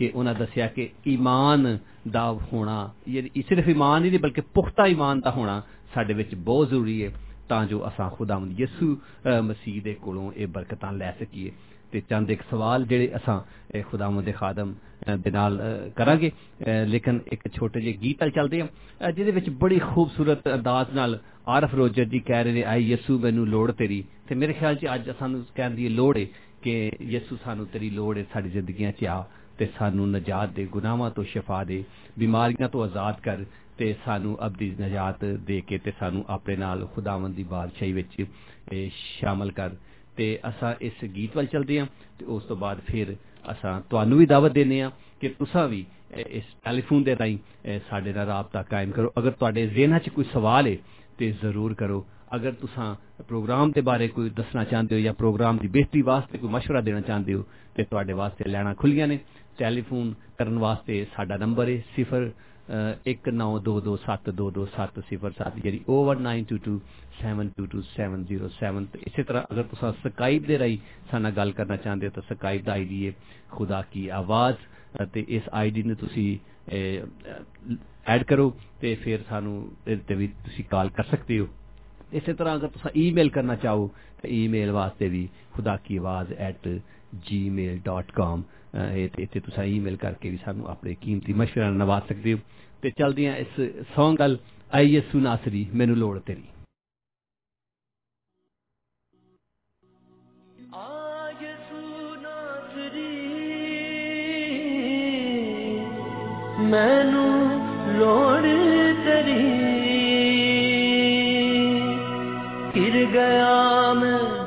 ਬੜੀ ਹੀ ਮਜ਼ਬੂਤ ਇਹ, ਸ਼ਰਤ ਹੈ ਕਿ ਉਹਨਾਂ ਦੱਸਿਆ ਕਿ ਈਮਾਨ ਦਾ ਹੋਣਾ ਇਹ ਸਿਰਫ ਈਮਾਨ ਹੀ ਨਹੀਂ ਬਲਕਿ ਪੁਖਤਾ ਈਮਾਨ ਦਾ ਹੋਣਾ ਸਾਡੇ ਵਿੱਚ ਬਹੁਤ ਜ਼ਰੂਰੀ ਹੈ ਤਾਂ ਜੋ ਅਸਾਂ ਖੁਦਾਵੰਦ ਯਿਸੂ ਅਹ, ਮਸੀਹ ਦੇ ਕੋਲੋਂ ਇਹ ਬਰਕਤਾਂ ਲੈ ਸਕੀਏ ਤੇ ਚੰਦ ਇੱਕ ਸਵਾਲ ਜਿਹੜੇ ਅਸਾਂ ਇਹ ਖੁਦਾਵੰਦ ਦੇ ਖਾਦਮ ਅਹ, ਦੇ ਨਾਲ ਅਹ, ਕਰਾਂਗੇ ਅਹ, ਲੇਕਿਨ ਇੱਕ ਛੋਟੇ ਜਿਹੇ ਗੀਤ ਵੱਲ ਚੱਲਦੇ ਹਾਂ ਅਹ, ਜਿਹਦੇ ਵਿੱਚ ਬੜੀ ਖੂਬਸੂਰਤ ਅੰਦਾਜ਼ ਨਾਲ ਆਰਫ ਰੋਜਰ ਜੀ ਕਹਿ ਰਹੇ ਨੇ ਆਈ ਯਿਸੂ ਮੈਨੂੰ ਲੋੜ ਤੇਰੀ ਤੇ ਮੇਰੇ ਖਿਆਲ 'ਚ ਅੱਜ ਸਾਨੂੰ ਕਹਿਣ ਦੀ ਇਹ ਲੋੜ ਹੈ ਕਿ ਯਿਸੂ ਸਾਨੂੰ ਤੇਰੀ ਲੋੜ ਹੈ ਸਾਡੀ ਜ਼ਿੰਦਗੀਆਂ 'ਚ ਆ ਤੇ ਸਾਨੂੰ ਨਜਾਤ ਦੇ ਗੁਨਾਹਾਂ ਤੋਂ ਸ਼ਿਫਾ ਦੇ ਬਿਮਾਰੀਆਂ ਤੋਂ ਆਜ਼ਾਦ ਕਰ ਤੇ ਸਾਨੂੰ ਅਬਦੀ ਨਜਾਤ ਦੇ ਕੇ ਤੇ ਸਾਨੂੰ ਆਪਣੇ ਨਾਲ ਖੁਦਾਵੰਦ ਦੀ ਬਾਦਸ਼ਾਹੀ ਵਿੱਚ ਇਹ ਸ਼ਾਮਲ ਕਰ ਤੇ ਅਸਾਂ ਇਸ ਗੀਤ ਵੱਲ ਚੱਲਦੇ ਹਾਂ ਤੇ ਉਸ ਤੋਂ ਬਾਅਦ ਫਿਰ ਅਸਾਂ ਤੁਹਾਨੂੰ ਵੀ ਦਾਵਤ ਦਿੰਦੇ ਹਾਂ ਕਿ ਤੁਸੀਂ ਵੀ ਇਹ- ਇਸ ਟੈਲੀਫੋਨ ਦੇ ਰਾਹੀਂ ਇਹ ਸਾਡੇ ਨਾਲ ਰਾਬਤਾ ਕਾਇਮ ਕਰੋ ਅਗਰ ਤੁਹਾਡੇ ਜ਼ਿਹਨਾਂ 'ਚ ਕੋਈ ਸਵਾਲ ਹੈ ਤੇ ਜ਼ਰੂਰ ਕਰੋ ਅਗਰ ਤੁਸੀਂ ਪ੍ਰੋਗਰਾਮ ਦੇ ਬਾਰੇ ਕੋਈ ਦੱਸਣਾ ਚਾਹੁੰਦੇ ਹੋ ਜਾਂ ਪ੍ਰੋਗਰਾਮ ਦੀ ਬਿਹਤਰੀ ਵਾਸਤੇ ਕੋਈ ਮਸ਼ਵਰਾ ਦੇਣਾ ਚਾਹੁੰਦੇ ਹੋ ਤੇ ਤੁਹਾਡੇ ਵਾਸਤੇ ਲੈਣਾ ਖੁੱਲੀਆਂ ਨੇ ਟੈਲੀਫੋਨ ਕਰਨ ਵਾਸਤੇ ਸਾਡਾ ਨੰਬਰ ਹੈ 0 1922722707 ਜਿਹੜੀ 01922722707 ਤੇ ਇਸੇ ਤਰ੍ਹਾਂ ਅਗਰ ਤੁਸੀਂ ਸਕਾਈਪ ਦੇ ਰਾਹੀਂ ਸਾਡੇ ਨਾਲ ਗੱਲ ਕਰਨਾ ਚਾਹੁੰਦੇ ਹੋ ਤਾਂ ਸਕਾਈਪ ਦਾ ਆਈਡੀ ਹੈ ਖੁਦਾ ਕੀ ਆਵਾਜ਼ ਤੇ ਇਸ ਆਈਡੀ ਨੂੰ ਤੁਸੀਂ ਐਡ ਕਰੋ ਤੇ ਫਿਰ ਸਾਨੂੰ ਇਹਦੇ ਤੇ ਵੀ ਤੁਸੀਂ ਕਾਲ ਕਰ ਸਕਦੇ ਹੋ। ਇਸੇ ਤਰ੍ਹਾਂ ਅਗਰ ਤੁਸੀਂ ਈਮੇਲ ਕਰਨਾ ਚਾਹੋ ਤਾਂ ਈਮੇਲ ਵਾਸਤੇ ਵੀ ਖੁਦਾ ਕੀ ਆਵਾਜ਼ @gmail.com ਇਹ ਤੇ ਇੱਥੇ ਤੁਸੀਂ ਈਮੇਲ ਕਰਕੇ ਵੀ ਸਾਨੂੰ ਆਪਣੇ ਕੀਮਤੀ ਮਸ਼ਵਰਾ ਨਵਾਜ਼ ਸਕਦੇ ਹੋ। ਤੇ ਚਲਦੀਆਂ ਇਸ ਸੌਂਗ ਗੱਲ ਆਈ ਯਸੂ ਨਾਸਰੀ ਮੈਨੂੰ ਲੋੜ ਤੇਰੀ। ਮੈਨੂੰ ਲੋੜ ਤੇਰੀ। ਫਿਰ ਗਿਆ ਮੈਂ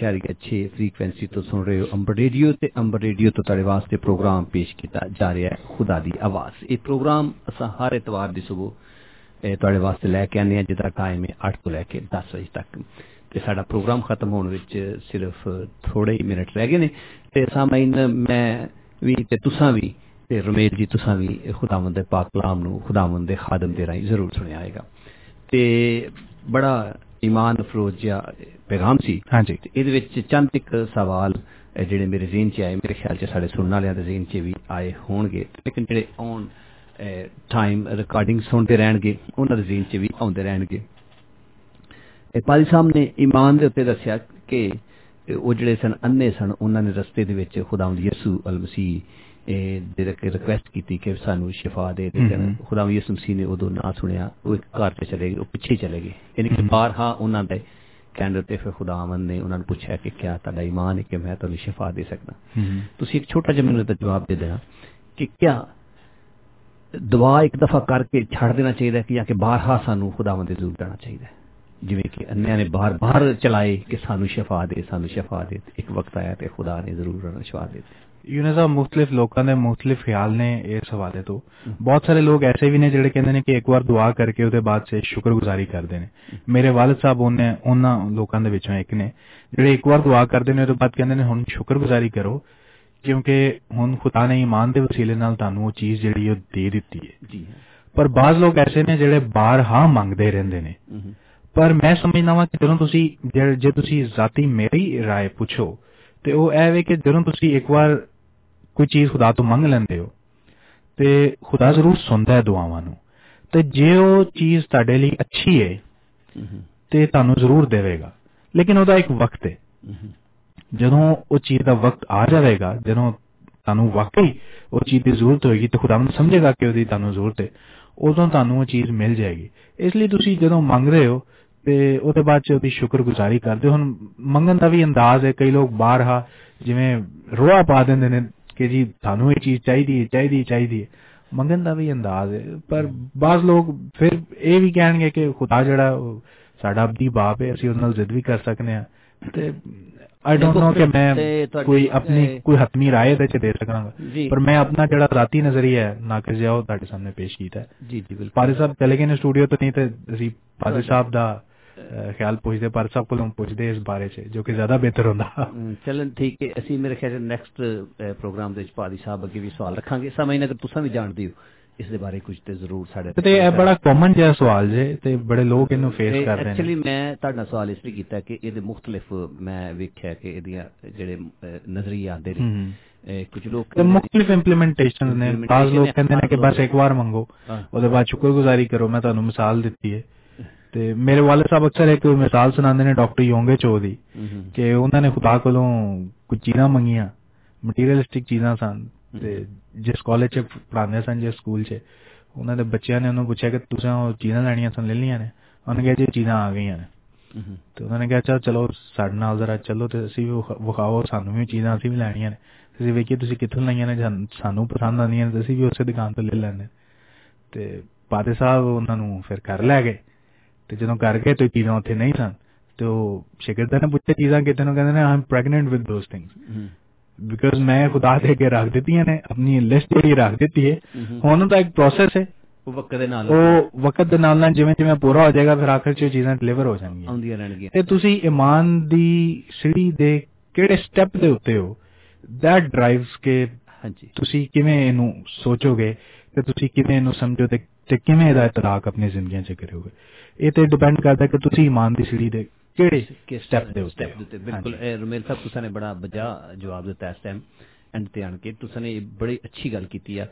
103.6 ਫ੍ਰੀਕਵੈਂਸੀ ਤੋਂ ਸੁਣ ਰਹੇ ਹੋ ਅੰਬਰ ਰੇਡੀਓ ਤੇ ਅੰਬਰ ਰੇਡੀਓ ਤੋਂ ਤੁਹਾਡੇ ਵਾਸਤੇ ਪ੍ਰੋਗਰਾਮ ਪੇਸ਼ ਕੀਤਾ ਜਾ ਰਿਹਾ ਹੈ, ਖੁਦਾ ਦੀ ਆਵਾਜ਼। ਇਹ ਪ੍ਰੋਗਰਾਮ ਅਸਾਂ ਹਰ ਇਤਵਾਰ ਦੀ ਸਵੇਰ ਤੁਹਾਡੇ ਵਾਸਤੇ ਲੈ ਕੇ ਆਨੇ ਆ ਜਿਹਦਾ ਟਾਈਮ ਹੈ 8 ਤੋਂ ਲੈ ਕੇ 10 ਵਜੇ ਤੱਕ। ਤੇ ਸਾਡਾ ਪ੍ਰੋਗਰਾਮ ਖਤਮ ਹੋਣ ਵਿੱਚ ਸਿਰਫ ਥੋੜੇ ਹੀ ਮਿੰਟ ਰਹਿ ਗਏ ਨੇ। ਤੇ ਸਾਮਾਈਨ ਮੈਂ ਵੀ ਤੇ ਤੁਸਾਂ ਵੀ ਤੇ ਰਮੇਲ ਜੀ, ਤੁਸਾਂ ਵੀ ਖੁਦਾਵੰਦ ਦੇ ਪਾਕ ਕਲਾਮ ਨੂੰ, ਖੁਦਾਵੰਦ ਦੇ ਖਾਦਮ ਦੇ ਰਾਹੀਂ ਜ਼ਰੂਰ ਸੁਣਿਆ ਆਏਗਾ ਤੇ ਬੜਾ ਈਮਾਨ ਅਫਰੋਜ਼ ਜਿਹਾ ਪੈਗਾਮ ਸੀ। ਹਾਂਜੀ। ਤੇ ਇਹਦੇ ਵਿੱਚ ਚੰਦ ਇੱਕ ਸਵਾਲ ਜਿਹੜੇ ਮੇਰੇ ਜ਼ਿਹਨ 'ਚ ਆਏ ਮੇਰੇ ਖਿਆਲ 'ਚ ਸਾਡੇ ਸੁਣਨ ਵਾਲਿਆਂ ਦੇ ਜ਼ਿਹਨ 'ਚ ਵੀ ਆਏ ਹੋਣਗੇ। ਲੇਕਿਨ ਜਿਹੜੇ ਔਨ ਟਾਈਮ ਰਿਕਾਰਡਿੰਗ ਸੁਣਦੇ ਰਹਿਣਗੇ ਉਹਨਾਂ ਦੇ ਜ਼ਿਹਨ 'ਚ ਵੀ ਆਉਂਦੇ ਰਹਿਣਗੇ। ਇਹ ਪਾਲੀ ਸਾਹਿਬ ਨੇ ਈਮਾਨ ਦੇ ਉੱਤੇ ਦੱਸਿਆ ਕਿ ਉਹ ਜਿਹੜੇ ਸਨ ਅੰਨੇ ਸਨ ਉਹਨਾਂ ਨੇ ਰਸਤੇ ਦੇ ਵਿੱਚ ਖੁਦਾਵੰਦ ਯਿਸੂ ਅਲ ਮਸੀਹ ਇਹ ਦੇ ਰਿਕਵੈਸਟ ਕੀਤੀ ਕਿ ਸਾਨੂੰ ਸ਼ਿਫਾ ਦੇ ਦੇ ਹਮ। ਖੁਦਾਵੰਦ ਯਿਸੂ ਮਸੀਹ ਨੇ ਉਦੋਂ ਨਾ ਸੁਣਿਆ ਉਹ ਇੱਕ ਘਰ ਤੇ ਚਲੇ ਗਏ ਉਹ ਪਿੱਛੇ ਚਲੇ ਗਏ ਯਾਨੀ ਕਿ ਬਾਰਹਾ ਉਹਨਾਂ ਦੇ ਕਹਿੰਦੇ ਤੇ ਫਿਰ ਖੁਦਾਵੰਦ ਨੇ ਉਹਨਾਂ ਨੂੰ ਪੁੱਛਿਆ ਕਿ ਕਿਆ ਤੁਹਾਡਾ ਈਮਾਨ ਹੈ ਕਿ ਮੈਂ ਤੁਹਾਨੂੰ ਸ਼ਿਫਾ ਦੇ ਸਕਦਾ ਹਮ। ਤੁਸੀਂ ਇੱਕ ਛੋਟਾ ਜਿਹਾ ਮੈਨੂੰ ਇਹਦਾ ਜਵਾਬ ਦੇ ਦੇਣਾ ਕਿ ਕਿਆ ਦੁਆ ਇੱਕ ਦਫਾ ਕਰਕੇ ਛੱਡ ਦੇਣਾ ਚਾਹੀਦਾ ਹੈ ਕਿ ਜਾਂ ਕਿ ਬਾਰਹਾ ਸਾਨੂੰ ਖੁਦਾਵੰਦ ਦੇ ਜ਼ਰੂਰ ਕਰਨਾ ਚਾਹੀਦਾ ਹੈ ਜਿਵੇਂ ਕਿ ਅੰਨਿਆਂ ਨੇ ਬਾਰ-ਬਾਰ ਚਲਾਏ ਕਿ ਸਾਨੂੰ ਸ਼ਫਾ ਦੇ ਸਾਨੂੰ ਸ਼ਫਾ ਦੇ ਤੇ ਇੱਕ ਵਕਤ ਆਇਆ ਤੇ ਖੁਦਾ ਨੇ ਜ਼ਰੂਰ ਉਹਨਾਂ ਨੂੰ ਸ਼ਫਾ ਦੇ ਦਿੱਤੀ ਯੂਨਸ ਸਾਹਿਬ ਮੁxtਲਿਫ ਲੋਕਾਂ ਦੇ ਮੁxtਲਿਫ ਖਿਆਲ ਨੇ ਇਸ ਹਵਾਲੇ ਤੋਂ ਬਹੁਤ ਸਾਰੇ ਲੋਕ ਐਸੇ ਵੀ ਨੇ ਜਿਹੜੇ ਕਹਿੰਦੇ ਨੇ ਕਿ ਇੱਕ ਵਾਰ ਦੁਆ ਕਰਕੇ ਉਹਦੇ ਬਾਅਦ ਸੇ ਸ਼ੁਕਰਗੁਜ਼ਾਰੀ ਕਰਦੇ ਨੇ ਮੇਰੇ ਵਾਲਿਦ ਸਾਹਿਬ ਉਹਨੇ ਉਹਨਾਂ ਲੋਕਾਂ ਦੇ ਵਿੱਚੋਂ ਇੱਕ ਨੇ ਜਿਹੜੇ ਇੱਕ ਵਾਰ ਦੁਆ ਕਰਦੇ ਨੇ ਉਹਦੇ ਬਾਅਦ ਕਹਿੰਦੇ ਨੇ ਹੁਣ ਸ਼ੁਕਰਗੁਜ਼ਾਰੀ ਕਰੋ ਕਿਉਂਕਿ ਹੁਣ ਖੁਦਾ ਨੇ ਈਮਾਨ ਦੇ ਵਸੀਲੇ ਨਾਲ ਤੁਹਾਨੂੰ ਉਹ ਚੀਜ਼ ਜਿਹੜੀ ਉਹ ਦੇ ਦਿੱਤੀ ਹੈ ਜੀ ਪਰ ਬਾਜ਼ ਲੋਕ ਐਸੇ ਨੇ ਜਿਹੜੇ ਬਾਰ-ਹਾਂ ਮੰਗਦੇ ਰਹਿੰਦੇ ਨੇ ਹੂੰ ਪਰ ਮੈਂ ਸਮਝਦਾ ਵਾਂ ਕਿ ਜਦੋਂ ਤੁਸੀਂ ਜੇ ਜੇ ਤੁਸੀਂ ਜ਼ਾਤੀ ਮੇਰੀ رائے ਪੁੱਛੋ ਤੇ ਉਹ ਇਹ ਵੇ ਕਿ ਜਦੋਂ ਤੁਸੀਂ ਇੱਕ ਵਾਰ ਕੋਈ ਚੀਜ਼ ਖੁਦਾ ਤੋਂ ਮੰਗ ਲੈਂਦੇ ਹੋ ਤੇ ਖੁਦਾ ਜ਼ਰੂਰ ਸੁਣਦਾ ਹੈ ਦੁਆਵਾਂ ਨੂੰ ਤੇ ਜੇ ਉਹ ਚੀਜ਼ ਤੁਹਾਡੇ ਲਈ ਅੱਛੀ ਹੈ ਹੂੰ ਤੇ ਤੁਹਾਨੂੰ ਜ਼ਰੂਰ ਦੇਵੇਗਾ ਲੇਕਿਨ ਉਹਦਾ ਇੱਕ ਵਕਤ ਹੈ ਹੂੰ ਜਦੋਂ ਉਹ ਚੀਜ਼ ਦਾ ਵਕਤ ਆ ਜਾਵੇਗਾ ਜਦੋਂ ਤੁਹਾਨੂੰ ਵਾਕਈ ਉਹ ਚੀਜ਼ ਦੀ ਜ਼ਰੂਰਤ ਹੋਏਗੀ ਤੇ ਖੁਦਾਵੰਦ ਸਮਝੇਗਾ ਕਿ ਉਹਦੀ ਤੁਹਾਨੂੰ ਜ਼ਰੂਰਤ ਹੈ ਉਦੋਂ ਤੁਹਾਨੂੰ ਉਹ ਚੀਜ਼ ਮਿਲ ਜਾਏਗੀ ਇਸ ਲਈ ਤੁਸੀਂ ਜਦੋਂ ਮੰਗ ਰਹੇ ਹੋ ਤੇ ਉਹਦੇ ਬਾਅਦ ਚ ਉਹਦੀ ਸ਼ੁਕਰਗੁਜ਼ਾਰੀ ਕਰਦੇ ਹੁਣ ਮੰਗਣ ਦਾ ਵੀ ਅੰਦਾਜ਼ ਹੈ ਕਈ ਲੋਕ ਬਾਹਰ ਆ ਜਿਵੇਂ ਰੋਆ ਪਾ ਦਿੰਦੇ ਨੇ ਕਿ ਜੀ ਤੁਹਾਨੂੰ ਇਹ ਚੀਜ਼ ਚਾਹੀਦੀ ਹੈ ਚਾਹੀਦੀ ਚਾਹੀਦੀ ਹੈ। ਮੰਗਣ ਦਾ ਵੀ ਅੰਦਾਜ਼ ਹੈ ਪਰ ਬਾਜ਼ ਲੋਕ ਫਿਰ ਇਹ ਵੀ ਕਹਿਣਗੇ ਕਿ ਖੁਦਾ ਜਿਹੜਾ ਸਾਡਾ ਅਬਦੀ ਬਾਪ ਹੈ ਅਸੀਂ ਉਹਦੇ ਨਾਲ ਜ਼ਿੱਦ ਵੀ ਕਰ ਸਕਨੇ ਆ। ਤੇ ਆਈ ਡੋਨਟ ਨੋ ਕਿ ਮੈਂ ਕੋਈ ਆਪਣੀ ਕੋਈ ਹਤਮੀ ਰਾਏ ਦੇ ਚ ਦੇ ਸਕਾਂਗਾ। ਪਰ ਮੈਂ ਆਪਣਾ ਜਿਹੜਾ ਜ਼ਾਤੀ ਨਜ਼ਰੀਆ ਹੈ ਨਾਕਿਸ ਜਿਹਾ ਉਹ ਤੁਹਾਡੇ ਸਾਹਮਣੇ ਪੇਸ਼ ਕੀਤਾ ਜੀ ਜੀ ਬਿਲਕੁਲ। ਪਾਰੀ ਸਾਹਿਬ ਚਲੇ ਗਏ ਨੇ ਸਟੂਡੀਓ ਤੋਂ ਨਹੀਂ ਤੇ ਅਸੀਂ ਪਾਰੀ ਸਾਹਿਬ ਦਾ ਖਿਆਲ ਪੁੱਛਦੇ ਪਾਰੀ ਸਾਹਿਬ ਕੋਲੋਂ ਪੁੱਛਦੇ ਇਸ ਬਾਰੇ 'ਚ ਜੋ ਕਿ ਜ਼ਿਆਦਾ ਬਿਹਤਰ ਹੁੰਦਾ। ਚਲਨ ਠੀਕ ਹੈ ਅਸੀਂ ਮੇਰੇ ਖਿਆਲ ਨੈਕਸਟ ਪ੍ਰੋਗਰਾਮ ਦੇ ਵਿੱਚ ਪਾਦੀ ਸਾਹਿਬ ਅੱਗੇ ਵੀ ਸਵਾਲ ਰੱਖਾਂਗੇ। ਸਮਝ ਨਗਰ ਤੁਸੀਂ ਵੀ ਜਾਣਦੇ ਹੋ ਇਸ ਦੇ ਬਾਰੇ ਕੁਝ ਤੇ ਜ਼ਰੂਰ ਸਾਡੇ ਤੇ ਇਹ ਬੜਾ ਕਾਮਨ ਜਿਹਾ ਸਵਾਲ ਜੇ ਤੇ ਬੜੇ ਲੋਕ ਇਹਨੂੰ ਫੇਸ ਕਰ ਰਹੇ ਐਕਚੁਅਲੀ ਨੇ ਮੈਂ ਤੁਹਾਡਾ ਸਵਾਲ ਇਸ ਲਈ ਕੀਤਾ ਕਿ ਇਹਦੇ ਮੁxtਲਿਫ ਮੈਂ ਵੇਖਿਆ ਕਿ ਇਹਦੀਆਂ ਜਿਹੜੇ ਨਜ਼ਰੀਏ ਆਉਂਦੇ ਨੇ। ਕੁਝ ਲੋਕ ਤੇ ਮੁxtਲਿਫ ਇੰਪਲੀਮੈਂਟੇਸ਼ਨ ਨੇ ਬਾਜ਼ ਲੋਕ ਕਹਿੰਦੇ ਨੇ ਕਿ ਬਸ ਇੱਕ ਵਾਰ ਮੰਗੋ। ਉਹਦੇ ਬਾਅਦ ਸ਼ੁਕਰਗੁਜ਼ਾਰੀ ਕਰੋ ਮੈਂ ਤੁਹਾਨੂੰ ਮਿਸਾਲ ਦਿੱਤੀ ਹੈ। ਤੇ ਮੇਰੇ ਵਾਲਿਦ ਸਾਹਿਬ ਅਕਸਰ ਇੱਕ ਮਿਸਾਲ ਸੁਣਾਉਂਦੇ ਨੇ ਡਾਕਟਰ ਯੋਂਗੇ ਚੋ ਦੀ ਕਿ ਉਹਨਾਂ ਨੇ ਖੁਦਾ ਕੋਲੋਂ ਕੁਝ ਚੀਜ਼ਾਂ ਮੰਗੀਆਂ ਮਟੀਰੀਅਲਿਸਟਿਕ ਚੀਜ਼ਾਂ ਸਨ ਤੇ ਜਿਸ ਕਾਲਜ 'ਚ ਪੜ੍ਹਾਉਂਦੇ ਸਨ ਜਿਸ ਸਕੂਲ 'ਚ ਉਹਨਾਂ ਦੇ ਬੱਚਿਆਂ ਨੇ ਉਹਨੂੰ ਪੁੱਛਿਆ ਕਿ ਤੁਸੀਂ ਉਹ ਚੀਜ਼ਾਂ ਲੈਣੀਆਂ ਸਨ ਲੈ ਲਈਆਂ ਨੇ? ਉਹਨੇ ਕਿਹਾ ਜੀ ਚੀਜ਼ਾਂ ਆ ਗਈਆਂ ਨੇ। ਤੇ ਉਹਨਾਂ ਨੇ ਕਿਹਾ ਚੱਲ ਸਾਡੇ ਨਾਲ ਜ਼ਰਾ ਚੱਲੋ ਤੇ ਅਸੀਂ ਵੀ ਵਿਖ- ਵਿਖਾਓ ਸਾਨੂੰ ਵੀ ਚੀਜ਼ਾਂ ਅਸੀਂ ਵੀ ਲੈਣੀਆਂ ਨੇ। ਤੁਸੀਂ ਵੇਖੀਏ ਤੁਸੀਂ ਕਿੱਥੋਂ ਲਈਆਂ ਨੇ ਸਾਨੂੰ ਪਸੰਦ ਆਉਂਦੀਆਂ ਨੇ ਅਸੀਂ ਵੀ ਉਸੇ ਦੁਕਾਨ ਤੋਂ ਲੈ ਲੈਣੇ ਤੇ ਪਾਦੇ ਸਾਹਿਬ ਉਹਨਾਂ ਨੂੰ ਫਿਰ ਘਰ ਲੈ ਗਏ। ਤੇ ਜਦੋਂ ਘਰ ਗਏ ਤੇ ਚੀਜ਼ਾਂ ਉੱਥੇ ਨਹੀਂ ਸਨ ਤੇ ਉਹ ਸ਼ਾਗਿਰਦਾਂ ਨੇ ਪੁੱਛਿਆ ਚੀਜ਼ਾਂ ਕਿਤੇ ਨੂੰ ਕਹਿੰਦੇ ਨੇ ਆਮ pregnant with those things because ਮੈਂ ਖੁਦਾ ਦੇ ਕੇ ਰੱਖ ਦਿੱਤੀਆਂ ਨੇ ਆਪਣੀ ਲਿਸਟ ਜਿਹੜੀ ਰੱਖ ਦਿੱਤੀ ਹੈ। ਹੁਣ ਉਹਦਾ ਇੱਕ ਪ੍ਰੋਸੈਸ ਹੈ। ਉਹ ਵਕਤ ਦੇ ਨਾਲ। ਉਹ ਵਕਤ ਦੇ ਨਾਲ ਨਾਲ ਜਿਵੇਂ ਜਿਵੇਂ ਪੂਰਾ ਹੋ ਜਾਏਗਾ ਫਿਰ ਆਖਰ 'ਚ ਚੀਜ਼ਾਂ ਡਿਲੀਵਰ ਹੋ ਜਾਣਗੀਆਂ। ਆਉਂਦੀਆਂ ਰਹਿਣਗੀਆਂ। ਤੇ ਤੁਸੀਂ ਇਮਾਨ ਦੀ ਸਿੜੀ ਦੇ ਕਿਹੜੇ ਸਟੈਪ ਦੇ ਉੱਤੇ ਹੋ? That ਡਰਾਈਵਸ ਕਿ ਹਾਂਜੀ। ਤੁਸੀਂ ਕਿਵੇਂ ਇਹਨੂੰ ਸੋਚੋਗੇ ਤੇ ਤੁਸੀਂ ਕਿਵੇਂ ਇਹਨੂੰ ਸਮਝੋਗੇ ਤੇ ਕਿਵੇਂ ਇਹਦਾ ਇਤਲਾਕ ਆਪਣੀ ਜ਼ਿੰਦਗੀਆਂ 'ਚ ਕਰੋਗੇ? ਇਹ ਤੇ ਡਿਪੈਂਡ ਕਰਦਾ ਕਿ ਤੁਸੀਂ ਇਮਾਨ ਦੀ ਸਿੜੀ ਦੇ ਕਿਹੜੇ ਕਿਸ ਸਟੈਪ ਦੇ ਉੱਤੇ step ਦੇ ਉੱਤੇ ਹੋ। ਬਿਲਕੁਲ ਹਾਂਜੀ। ਇਹ ਰਮੇਲ ਸਾਹਿਬ ਤੁਸੀਂ ਨੇ ਬੜਾ ਬਜਾ ਜਵਾਬ ਦਿੱਤਾ ਇਸ ਟਾਈਮ ਐਂਡ ਤੇ ਆਣ ਕੇ ਤੁਸੀਂ ਨੇ ਬੜੀ ਅੱਛੀ ਗੱਲ ਕੀਤੀ ਆ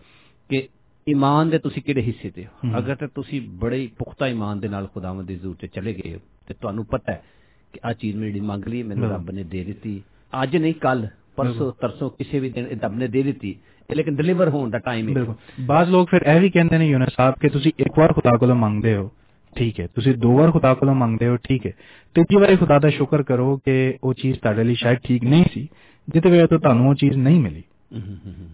ਕਿ ਈਮਾਨ ਦੇ ਤੁਸੀਂ ਕਿਹੜੇ ਹਿੱਸੇ ਤੇ ਹੋ ਹਮ। ਅਗਰ ਤੇ ਤੁਸੀਂ ਬੜੇ ਹੀ ਪੁਖਤਾ ਈਮਾਨ ਦੇ ਨਾਲ ਖੁਦਾਵੰਦ ਦੀ ਜ਼ਰੂਰਤ ਤੇ ਚਲੇ ਗਏ ਹੋ ਤੇ ਤੁਹਾਨੂੰ ਪਤਾ ਹੈ ਕਿ ਆ ਚੀਜ਼ ਮੇਰੀ ਮੰਗ ਲਈ ਮੈਨੂੰ ਬਿਲਕੁਲ। ਰੱਬ ਨੇ ਦੇ ਦਿੱਤੀ ਅੱਜ ਨਹੀਂ ਕੱਲ ਪਰਸੋਂ ਤਰਸੋਂ ਕਿਸੇ ਵੀ ਦਿਨ ਇਹ ਰੱਬ ਨੇ ਦੇ ਦਿੱਤੀ ਇਹ ਲੇਕਿਨ ਡਿਲੀਵਰ ਹੋਣ ਦਾ ਟਾਈਮ ਹੈ ਬਿਲਕੁਲ ਬਾਜ਼ ਲੋਕ ਫਿਰ ਇਹ ਵੀ ਕਹਿੰਦੇ ਨੇ ਯੂਨਸ ਸਾਹਿਬ ਕਿ ਤੁਸੀਂ ਠੀਕ ਹੈ ਤੁਸੀਂ ਦੋ ਵਾਰ ਖੁਦਾ ਕੋਲੋਂ ਮੰਗਦੇ ਹੋ ਠੀਕ ਹੈ ਤੀਜੀ ਵਾਰੀ ਖੁਦਾ ਦਾ ਸ਼ੁਕਰ ਕਰੋ ਕਿ ਉਹ ਚੀਜ਼ ਤੁਹਾਡੇ ਲਈ ਸ਼ਾਇਦ ਠੀਕ ਨਹੀਂ ਸੀ ਜਿੱਤੇ ਵਜ੍ਹਾ ਤੋਂ ਤੁਹਾਨੂੰ ਉਹ ਚੀਜ਼ ਨਹੀਂ ਮਿਲੀ।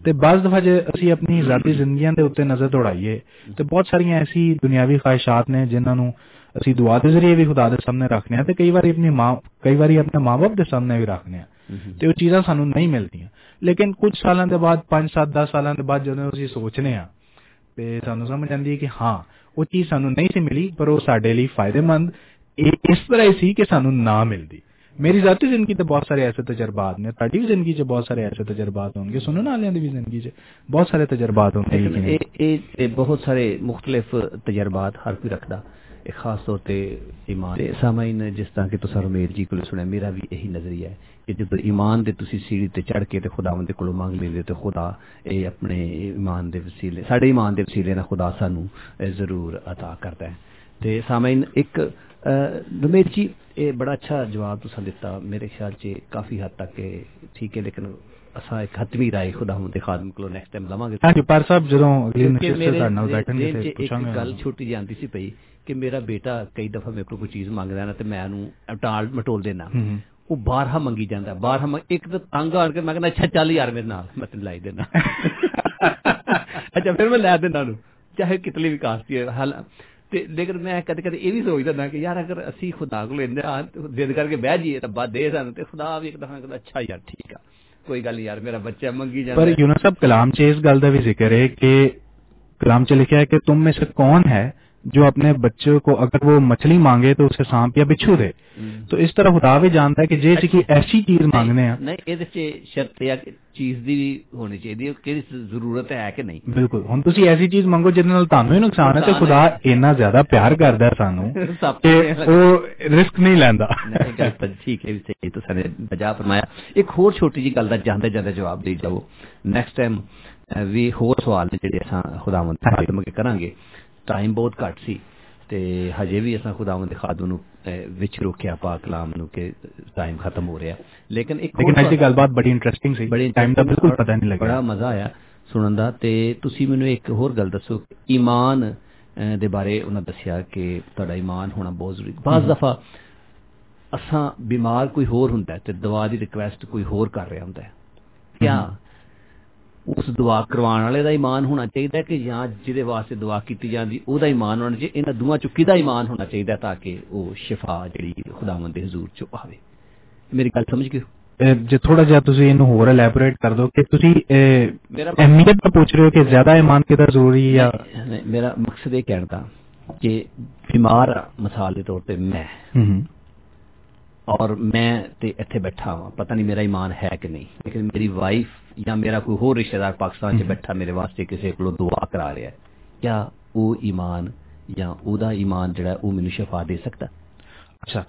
ਤੇ ਬਾਜ਼ ਦਫਾ ਜੇ ਅਸੀਂ ਆਪਣੀ ਜ਼ਾਤੀ ਜ਼ਿੰਦਗੀਆਂ ਦੇ ਉੱਤੇ ਨਜ਼ਰ ਦੌੜਾਈਏ ਤੇ ਬਹੁਤ ਸਾਰੀਆਂ ਐਸੀ ਦੁਨਿਆਵੀ ਖਾਹਿਸ਼ਾਤ ਨੇ ਜਿਨ੍ਹਾਂ ਨੂੰ ਅਸੀਂ ਦੁਆ ਦੇ ਜ਼ਰੀਏ ਵੀ ਖੁਦਾ ਦੇ ਸਾਹਮਣੇ ਰੱਖਨੇ ਆ ਤੇ ਕਈ ਵਾਰੀ ਆਪਣੀ ਮਾਂ ਕਈ ਵਾਰੀ ਆਪਣੇ ਮਾਪੇ ਦੇ ਸਾਹਮਣੇ ਵੀ ਰੱਖਨੇ ਆ। ਤੇ ਉਹ ਚੀਜ਼ਾਂ ਸਾਨੂੰ ਨਹੀਂ ਮਿਲਦੀਆਂ ਲੇਕਿਨ ਕੁਝ ਸਾਲਾਂ ਦੇ ਬਾਅਦ 5 7 10 ਸਾਲਾਂ ਦੇ ਬਾਅਦ ਜਦੋਂ ਅਸੀਂ ਸੋਚਨੇ ਆ ਤੇ ਸਾਨੂੰ ਸਮਝ ਆਉਂਦੀ ਹੈ ਕਿ ਹਾਂ ਉਹ ਚੀਜ਼ ਸਾਨੂੰ ਨਹੀਂ ਸੀ ਮਿਲੀ, ਪਰ ਉਹ ਸਾਡੇ ਲਈ ਫਾਇਦੇਮੰਦ। ਇਹ ਇਸ ਤਰ੍ਹਾਂ ਹੀ ਸੀ ਕਿ ਸਾਨੂੰ ਨਾ ਮਿਲਦੀ। ਮੇਰੀ ਜ਼ਾਤੀ ਜ਼ਿੰਦਗੀ ਤੇ ਬਹੁਤ ਸਾਰੇ ਐਸੇ ਤਜਰਬਾਤ ਨੇ। ਤੁਹਾਡੀ ਵੀ ਜ਼ਿੰਦਗੀ 'ਚ ਬਹੁਤ ਸਾਰੇ ਐਸੇ ਤਜਰਬਾਤ ਹੋਣਗੇ। ਸੁਣਨ ਵਾਲਿਆਂ ਦੀ ਵੀ ਜ਼ਿੰਦਗੀ 'ਚ। ਬਹੁਤ ਸਾਰੇ ਤਜਰਬਾਤ ਹੋਣਗੇ। ਲੇਕਿਨ ਯਕੀਨਨ। ਇਹ ਇਹ ਇਹ ਬਹੁਤ ਸਾਰੇ ਮੁxtਲਿਫ ਤਜਰਬਾਤ ਹਰ خاص طور تے ایمان تے سامعین جس طرح کہ تساں رمیر جی کولے سنیا میرا بھی یہی نظریہ ہے کہ جب ایمان دے تسی سیڑھی تے چڑھ کے تے خداوند دے کولوں مانگ لیندے تے خدا اے اپنے ایمان دے وسیلے ساڈے ایمان دے وسیلے نال خدا سانو ضرور عطا کردا ہے۔ تے سامعین ایک رمیر جی اے بڑا اچھا جواب تساں دتا میرے خیال چ کافی حد تک ٹھیک ہے لیکن اسا ایک حتمی رائے خدا ہوں دے خادم کلو نیکسٹ ٹائم لواں گے۔ ہاں جی پار صاحب جدوں اگلی نشست ساڈے نال بیٹھن گے تے پوچھاں گے۔ گل چھوٹی جاندی سی پئی کہ میرا بیٹا کئی دفعہ میرے کو کوئی چیز منگتا نا تو میں ٹال مٹول دینا۔ وہ بارہ منگی جانا بارہ ایک تو تنگ آ کے میں کہنا اچھا چل یار میرے نال میں تین لائی دینا۔ اچھا پھر میں لے دینا چاہے کتنی بھی کاستی ہے حال لیکن میں کدے کدے یہ بھی سوچتا نا کہ یار اگر اسی خدا کو لینا ہاں، دل کر کے بہ جائیے تو بعد دے سن۔ تو خدا بھی ایک دفعہ اچھا یار ٹھیک ہے۔ کوئی گل یار میرا بچہ منگی جانا پر یونس صاحب کلام چ اس گل کا بھی ذکر ہے کہ کلام چ لکھا ہے کہ تم میں سے کون ہے جو اپنے بچے کو اگر وہ مچھلی مانگے تو اسے سانپ یا بچھو دے۔ تو اس طرح خدا بھی جانتا ہے کہ جی کی اچھا۔ ایسی چیز مانگنے ہیں۔ نہیں یہ شرط یا چیز دی ہونی چاہیے کہ ضرورت ہے کہ نہیں؟ بالکل۔ ہن تسی ایسی چیز منگو جس نال تانوں ہی نقصان ہے تے خدا اتنا زیادہ پیار کردا ہے سانو کہ او رسک نہیں لیندا۔ ٹھیک ہے صحیح تو سارے بجا فرمایا۔ ایک اور چھوٹی جی گل دا جاندے جاندے جواب دی جاؤ۔ نیکسٹ ٹائم وی ہور سوال جڑے اساں خداوند تعالی مگے کرانگے۔ ਟਾਈਮ ਬਹੁਤ ਘੱਟ ਸੀ ਤੇ ਹਜੇ ਵੀ ਅਸਾਂ ਖੁਦਾਵੰਦ ਦੇ ਖਾਦਮ ਨੂੰ ਵਿੱਚ ਰੋਕਿਆ ਪਾਕ ਕਲਾਮ ਨੂੰ ਕਿ ਟਾਈਮ ਖਤਮ ਹੋ ਰਿਹਾ। ਲੇਕਿਨ ਇੱਕ ਲੇਕਿਨ ਦੀ ਗੱਲਬਾਤ ਬੜੀ ਇੰਟਰਸਟਿੰਗ ਸੀ। ਬੜੀ ਟਾਈਮ ਦਾ ਬਿਲਕੁਲ ਪਤਾ ਨਹੀਂ ਬੜਾ ਲੱਗਿਆ ਮਜ਼ਾ ਆਇਆ ਸੁਣਨ ਦਾ। ਤੇ ਤੁਸੀਂ ਮੈਨੂੰ ਇੱਕ ਹੋਰ ਗੱਲ ਦੱਸੋ ਈਮਾਨ ਦੇ ਬਾਰੇ ਉਹਨਾਂ ਦੱਸਿਆ ਕਿ ਤੁਹਾਡਾ ਈਮਾਨ ਹੋਣਾ ਬਹੁਤ ਜ਼ਰੂਰੀ। ਬਾਜ਼ ਦਫਾ ਅਸਾਂ ਬਿਮਾਰ ਕੋਈ ਹੋਰ ਹੁੰਦਾ ਤੇ ਦਵਾ ਦੀ ਰਿਕੁਐਸਟ ਕੋਈ ਹੋਰ ਕਰ ਰਿਹਾ ਹੁੰਦਾ ਹੈ। ਕਿਆ? ਉਸ ਦੁਆ ਕਰਵਾਉਣ ਵਾਲੇ ਦਾ ਈਮਾਨ ਹੋਣਾ ਚਾਹੀਦਾ ਹੈ ਕਿ ਜਾਂ ਜਿਹਦੇ ਵਾਸਤੇ ਦੁਆ ਕੀਤੀ ਜਾਂਦੀ ਉਹਦਾ ਈਮਾਨ ਹੋਣਾ ਚਾਹੀਦਾ ਇਹਨਾਂ ਦੋਵਾਂ ਚੋਂ ਕਿਹਦਾ ਈਮਾਨ ਹੋਣਾ ਚਾਹੀਦਾ ਤਾਂ ਕਿ ਉਹ ਸ਼ਿਫਾ ਜਿਹੜੀ ਖੁਦਾਵੰਦ ਦੇ ਹਜ਼ੂਰ ਚੋਂ ਆਵੇ ਮੇਰੀ ਗੱਲ ਸਮਝ ਗਏ ਹੋ? ਅਹ, ਜੇ ਥੋੜਾ ਜਿਹਾ ਤੁਸੀਂ ਇਹਨੂੰ ਹੋਰ ਐਲੈਬੋਰੇਟ ਕਰ ਦਿਓ ਕਿ ਤੁਸੀਂ ਅਹ, ਮੇਰਾ ਅਹਿਮੀਅਤ ਤਾਂ ਪੁੱਛ ਰਹੇ ਹੋ ਕਿ ਜ਼ਿਆਦਾ ਇਮਾਨ ਕਿਹਦਾ ਜ਼ਰੂਰੀ ਹੈ ਜਾਂ ਨਹੀਂ, ਨਹੀਂ, ਮੇਰਾ ਮਕਸਦ ਇਹ ਕਹਿਣ ਦਾ ਕਿ ਬਿਮਾਰ ਆ, ਮਿਸਾਲ ਦੇ ਤੌਰ ਤੇ ਮੈਂ ਹੂੰ ਹੂੰ ਔਰ ਮੈਂ ਤੇ ਇੱਥੇ ਬੈਠਾ ਜਾਂ ਮੇਰਾ ਕੋਈ ਹੋਰ ਰਿਸ਼ਤੇਦਾਰ ਪਾਕਿਸਤਾਨ 'ਚ ਬੈਠਾ ਮੇਰੇ ਵਾਸਤੇ ਕਿਸੇ ਕੋਲੋਂ ਦੁਆ ਕਰਾ ਰਿਹਾ ਹੈ ਕਿਆ ਉਹ ਈਮਾਨ ਜਾਂ ਉਹਦਾ ਈਮਾਨ ਜਿਹੜਾ ਉਹ ਮੈਨੂੰ ਸ਼ਫਾ ਦੇ ਸਕਦਾ? ਅੱਛਾ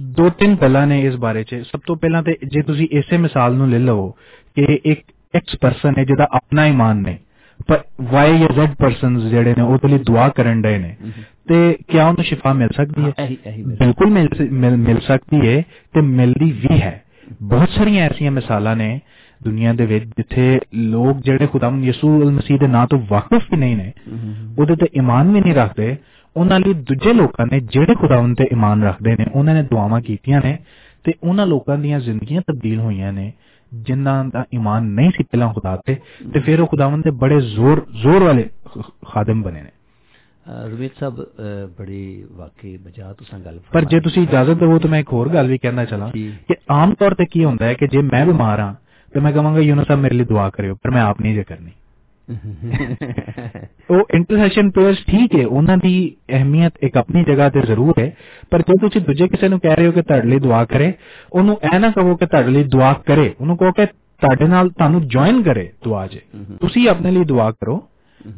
ਦੋ ਤਿੰਨ ਗੱਲਾਂ ਨੇ ਇਸ ਬਾਰੇ 'ਚ। ਸਭ ਤੋਂ ਪਹਿਲਾਂ ਤੇ ਜੇ ਤੁਸੀਂ ਇਸੇ ਮਿਸਾਲ ਨੂੰ ਲੈ ਲਵੋ ਕਿ ਇੱਕ ਐਕਸ ਪਰਸਨ ਹੈ ਜਿਹਦਾ ਆਪਣਾ ਈਮਾਨ ਨਹੀਂ ਪਰ ਵਾਈ ਜਾਂ ਜ਼ੈਡ ਪਰਸਨਸ ਜਿਹੜੇ ਨੇ ਉਹਦੇ ਲਈ ਦੁਆ ਕਰਨ ਡਏ ਨੇ ਤੇ ਕਿਆ ਉਹਨੂੰ ਸ਼ਿਫਾ ਮਿਲ ਸਕਦੀ ਹੈ? ਬਿਲਕੁਲ ਮਿਲ ਸਕਦੀ ਹੈ ਤੇ ਮਿਲਦੀ ਵੀ ਹੈ। ਬਹੁਤ ਸਾਰੀਆਂ ਐਸੀਆਂ ਮਿਸਾਲਾਂ ਨੇ ਦੁਨੀਆ ਦੇ ਵਿੱਚ ਜਿੱਥੇ ਲੋਕ ਜਿਹੜੇ ਖੁਦਾਮ ਯਿਸੂ ਅਲ ਮਸੀਹ ਦੇ ਨਾਂ ਤੋਂ ਵਾਕਿਫ ਵੀ ਨਹੀਂ ਨੇ ਉਹਦੇ ਤੇ ਈਮਾਨ ਵੀ ਨਹੀਂ ਰੱਖਦੇ ਉਹਨਾਂ ਲਈ ਦੂਜੇ ਲੋਕਾਂ ਨੇ ਜਿਹੜੇ ਖੁਦਾਵੰਦ ਤੇ ਈਮਾਨ ਰੱਖਦੇ ਨੇ ਉਹਨਾਂ ਨੇ ਦੁਆਵਾਂ ਕੀਤੀਆਂ ਨੇ ਤੇ ਉਹਨਾਂ ਲੋਕਾਂ ਦੀਆਂ ਜ਼ਿੰਦਗੀਆਂ ਤਬਦੀਲ ਹੋਈਆਂ ਨੇ ਜਿਨ੍ਹਾਂ ਦਾ ਈਮਾਨ ਨਹੀਂ ਸੀ ਪਹਿਲਾਂ ਖੁਦਾ ਤੇ ਤੇ ਫਿਰ ਉਹ ਖੁਦਾਵੰਦ ਦੇ ਬੜੇ ਜ਼ੋਰ ਜ਼ੋਰ ਵਾਲੇ ਖ- ਖਾਦਮ ਬਣੇ ਨੇ ਅਹ ਰਵੀਤ ਸਾਹਿਬ ਅਹ ਬੜੀ ਵਾਕਈ ਬਜਾ ਤੁਸੀਂ ਗੱਲ ਪਰ ਜੇ ਤੁਸੀਂ ਇਜਾਜ਼ਤ ਦਿਵੋ ਤਾਂ ਮੈਂ ਇੱਕ ਹੋਰ ਗੱਲ ਵੀ ਕਹਿਣਾ ਚਾਹਾਂ ਜੀ। ਕਿ ਆਮ ਤੌਰ ਤੇ ਕੀ ਹੁੰਦਾ ਹੈ ਕਿ ਜੇ ਮੈਂ ਬਿਮਾਰ ਹਾਂ ਤੇ ਮੈਂ ਕਹਾਂਗਾ ਯੂਨਸ ਸਾਹਿਬ ਮੇਰੇ ਲਈ ਦੁਆ ਕਰਿਓ ਪਰ ਮੈਂ ਆਪ ਨਹੀਂ ਜੇ ਕਰਨੀ ਉਹ ਇੰਟਰਸੈਸ਼ਨ ਪ੍ਰੇਅਰਸ ਠੀਕ ਹੈ ਉਹਨਾਂ ਦੀ ਅਹਿਮੀਅਤ ਇੱਕ ਆਪਣੀ ਜਗ੍ਹਾ ਤੇ ਜ਼ਰੂਰ ਹੈ ਪਰ ਜੇ ਤੁਸੀਂ ਦੂਜੇ ਕਿਸੇ ਨੂੰ ਕਹਿ ਰਹੇ ਹੋ ਕਿ ਤੁਹਾਡੇ ਲਈ ਦੁਆ ਕਰੇ ਉਹਨੂੰ ਇਹ ਨਾ ਕਹੋ ਕਿ ਤੁਹਾਡੇ ਲਈ ਦੁਆ ਕਰੇ ਉਹਨੂੰ ਕਹੋ ਕਿ ਤੁਹਾਡੇ ਨਾਲ ਤੁਹਾਨੂੰ ਜੁਆਇਨ ਕਰੇ ਦੁਆ 'ਚ ਤੁਸੀਂ ਆਪਣੇ ਲਈ ਦੁਆ ਕਰੋ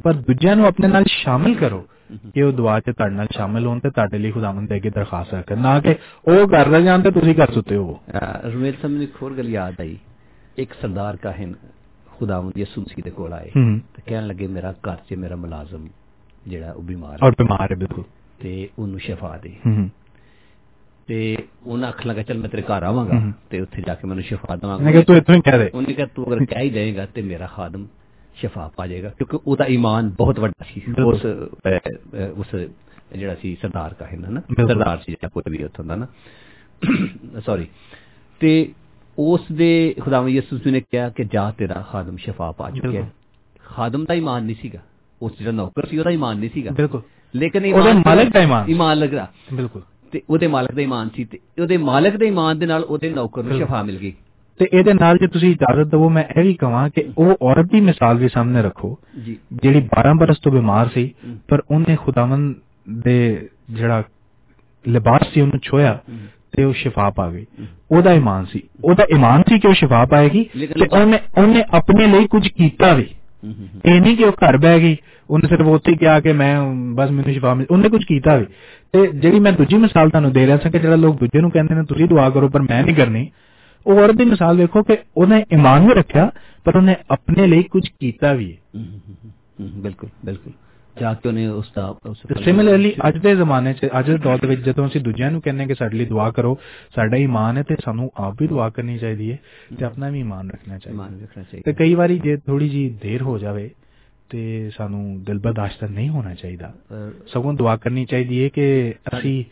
ਪਰ ਦੂਜਿਆਂ ਨੂੰ ਆਪਣੇ ਨਾਲ ਸ਼ਾਮਿਲ ਕਰੋ ਕਿ ਉਹ ਦੁਆ 'ਚ ਤੁਹਾਡੇ ਨਾਲ ਸ਼ਾਮਿਲ ਹੋਣ ਤੇ ਤੁਹਾਡੇ ਲਈ ਖੁਦਾਵੰਦ ਦੇ ਅੱਗੇ ਦਰਖਾਸਤ ਰੱਖਣ ਨਾ ਕਿ ਉਹ ਕਰ ਰਹੇ ਜਾਣ ਤੇ ਤੁਸੀਂ ਕਰ ਸੁੱਤੇ ਹੋ ਰਵੀਤ ਸਾਹਿਬ ਨੂੰ ਇੱਕ ਹੋਰ ਗੱਲ ਯਾਦ ਆਈ ਇੱਕ ਸਰਦਾਰ ਕਾਹਨ ਖੁਦਾਵੰਦ ਯਿਸੂ ਮਸੀਹ ਦੇ ਕੋਲ ਆਏ ਤੇ ਕਹਿਣ ਲੱਗੇ ਮੇਰਾ ਘਰ 'ਚ ਮੇਰਾ ਮੁਲਾਜ਼ਮ ਜਿਹੜਾ ਉਹ ਬਿਮਾਰ ਹੈ ਔਰ ਬਿਮਾਰ ਹੈ ਬਿਲਕੁਲ। ਤੇ ਉਹਨੂੰ ਸ਼ਿਫਾ ਦੇ। ਤੇ ਉਹਨਾਂ ਅੱਖ ਲਗਾ ਚੱਲ ਮੈਂ ਤੇਰੇ ਘਰ ਆਵਾਂਗਾ। ਤੇ ਉੱਥੇ ਜਾ ਕੇ ਮੈਨੂੰ ਸ਼ਿਫਾ ਮੈਂ ਕਿਹਾ ਦਵਾਂਗਾ ਤੂੰ ਇੱਥੋਂ ਹੀ ਕਹਿ ਦੇ। ਉਹਨੇ ਕਿਹਾ ਤੂੰ ਅਗਰ ਕਹਿ ਹੀ ਦੇਗਾ ਤੇ ਮੇਰਾ ਖਾਦਮ ਸ਼ਿਫਾ ਪਾ ਜਾਏਗਾ। ਕਿਉਂਕਿ ਉਹਦਾ ਈਮਾਨ ਬਹੁਤ ਵੱਡਾ ਸੀ। ਉਸ ਉਸ ਜਿਹੜਾ ਸੀ ਸਰਦਾਰ ਕਾਹਨ ਨਾ। ਸਰਦਾਰ ਸੀ ਜਿਹੜਾ ਕੋਈ ਵੀ ਉੱਥੋਂ ਦਾ ਨਾ। ਸੌਰੀ ਤੇ ਉਸ ਦੇ ਖੁਦਾਵੰ ਯਿਸੂ ਨੇ ਕਿਹਾ ਕਿ ਜਾ ਤੇਰਾ ਖਾਦਮ ਸ਼ਿਫਾ ਪਾ ਚੁੱਕਿਆ ਹੈ। ਬਿਲਕੁਲ। ਖਾਦਮ ਦਾ ਈਮਾਨ ਨਹੀਂ ਸੀਗਾ ਉਸ ਜਿਹੜਾ ਨੌਕਰ ਸੀ ਉਹਦਾ ਈਮਾਨ ਨਹੀਂ ਸੀਗਾ ਬਿਲਕੁਲ ਲੇਕਿਨ ਉਹਦੇ ਈਮਾਨ ਮਾਲਕ ਦਾ ਈਮਾਨ। ਈਮਾਨ ਲੱਗਦਾ ਬਿਲਕੁਲ ਤੇ ਉਹਦੇ ਮਾਲਕ ਦਾ ਈਮਾਨ ਸੀ ਤੇ ਉਹਦੇ ਮਾਲਕ ਦੇ ਈਮਾਨ ਦੇ ਨਾਲ ਉਹਦੇ ਨੌਕਰ ਨੂੰ ਬਿਲਕੁਲ। ਸ਼ਿਫਾ ਮਿਲ ਗਈ ਤੇ ਇਹਦੇ ਨਾਲ ਜੇ ਤੁਸੀਂ ਇਜਾਜ਼ਤ ਦਿਵੋ ਮੈਂ ਇਹ ਵੀ ਕਹਾਂ ਕਿ ਉਹ ਔਰਤ ਦੀ ਮਿਸਾਲ ਵੀ ਸਾਹਮਣੇ ਰੱਖੋ ਜੀ ਜਿਹੜੀ 12 ਬਰਸ ਤੋਂ ਬਿਮਾਰ ਸੀ ਹਮ। ਪਰ ਉਹਨੇ ਖੁਦਾਵੰਦ ਦੇ ਜਿਹੜਾ ਲਿਬਾਸ ਸੀ ਉਹਨੂੰ ਛੋਇਆ ਹਮ। ਤੇ ਉਹ ਸ਼ਿਫਾ ਪਾ ਗਈ। ਉਹਦਾ ਈਮਾਨ ਸੀ। ਉਹਦਾ ਈਮਾਨ ਸੀ ਕਿ ਉਹ ਸ਼ਿਫਾ ਪਾਏਗੀ ਤੇ ਉਹਨੇ ਉਹਨੇ ਆਪਣੇ ਲਈ ਕੁਝ ਕੀਤਾ ਵੀ। ਇਹ ਨਹੀਂ ਕਿ ਉਹ ਘਰ ਬਹਿ ਗਈ। ਉਹਨੇ ਸਿਰਫ ਉੱਥੇ ਕਿਹਾ ਕਿ ਮੈਂ ਬਸ ਮੈਨੂੰ ਸ਼ਿਫਾ ਮਿਲ ਉਹਨੇ ਕੁਝ ਕੀਤਾ ਵੀ। ਤੇ ਜਿਹੜੀ ਮੈਂ ਦੂਜੀ ਮਿਸਾਲ ਤੁਹਾਨੂੰ ਦੇ ਰਿਹਾ ਸੀ ਕਿ ਜਿਹੜਾ ਲੋਕ ਦੂਜੇ ਨੂੰ ਕਹਿੰਦੇ ਨੇ ਤੁਸੀਂ ਦੁਆ ਕਰੋ ਪਰ ਮੈਂ ਨਹੀਂ ਕਰਨੀ। ਉਹ ਔਰਤ ਦੀ ਮਿਸਾਲ ਵੇਖੋ ਕਿ ਉਹਨੇ ਈਮਾਨ ਵੀ ਰੱਖਿਆ ਪਰ ਉਹਨੇ ਆਪਣੇ ਲਈ ਕੁਝ ਕੀਤਾ ਵੀ ਬਿਲਕੁਲ ਬਿਲਕੁਲ। ਜਾ ਕੇ ਉਹਨੇ ਉਸ ਦਾ ਸਿਮਿਲਰਲੀ ਅੱਜ ਦੇ ਜ਼ਮਾਨੇ 'ਚ ਅੱਜ ਦੇ ਦੌਰ ਦੇ ਵਿੱਚ ਜਦੋਂ ਅਸੀਂ ਦੂਜਿਆਂ ਨੂੰ ਕਹਿੰਦੇ ਹਾਂ ਕਿ ਸਾਡੇ ਲਈ ਦੁਆ ਕਰੋ ਸਾਡਾ ਈਮਾਨ ਹੈ ਤੇ ਸਾਨੂੰ ਆਪ ਵੀ ਦੁਆ ਕਰਨੀ ਚਾਹੀਦੀ ਹੈ ਤੇ ਆਪਣਾ ਵੀ ਈਮਾਨ ਰੱਖਣਾ ਚਾਹੀਦਾ। ਇਮਾਨ ਰੱਖਣਾ ਤੇ ਚਾਹੀਦਾ ਕਈ ਵਾਰੀ ਜੇ ਥੋੜੀ ਜੀ ਦੇਰ ਹੋ ਜਾਵੇ ਤੇ ਸਾਨੂੰ ਦਿਲ ਬਰਦਾਸ਼ਤ ਨਹੀਂ ਹੋਣਾ ਚਾਹੀਦਾ। ਸਗੋਂ ਦੁਆ ਕਰਨੀ ਚਾਹੀਦੀ ਹੈ ਕਿ ਅਸੀਂ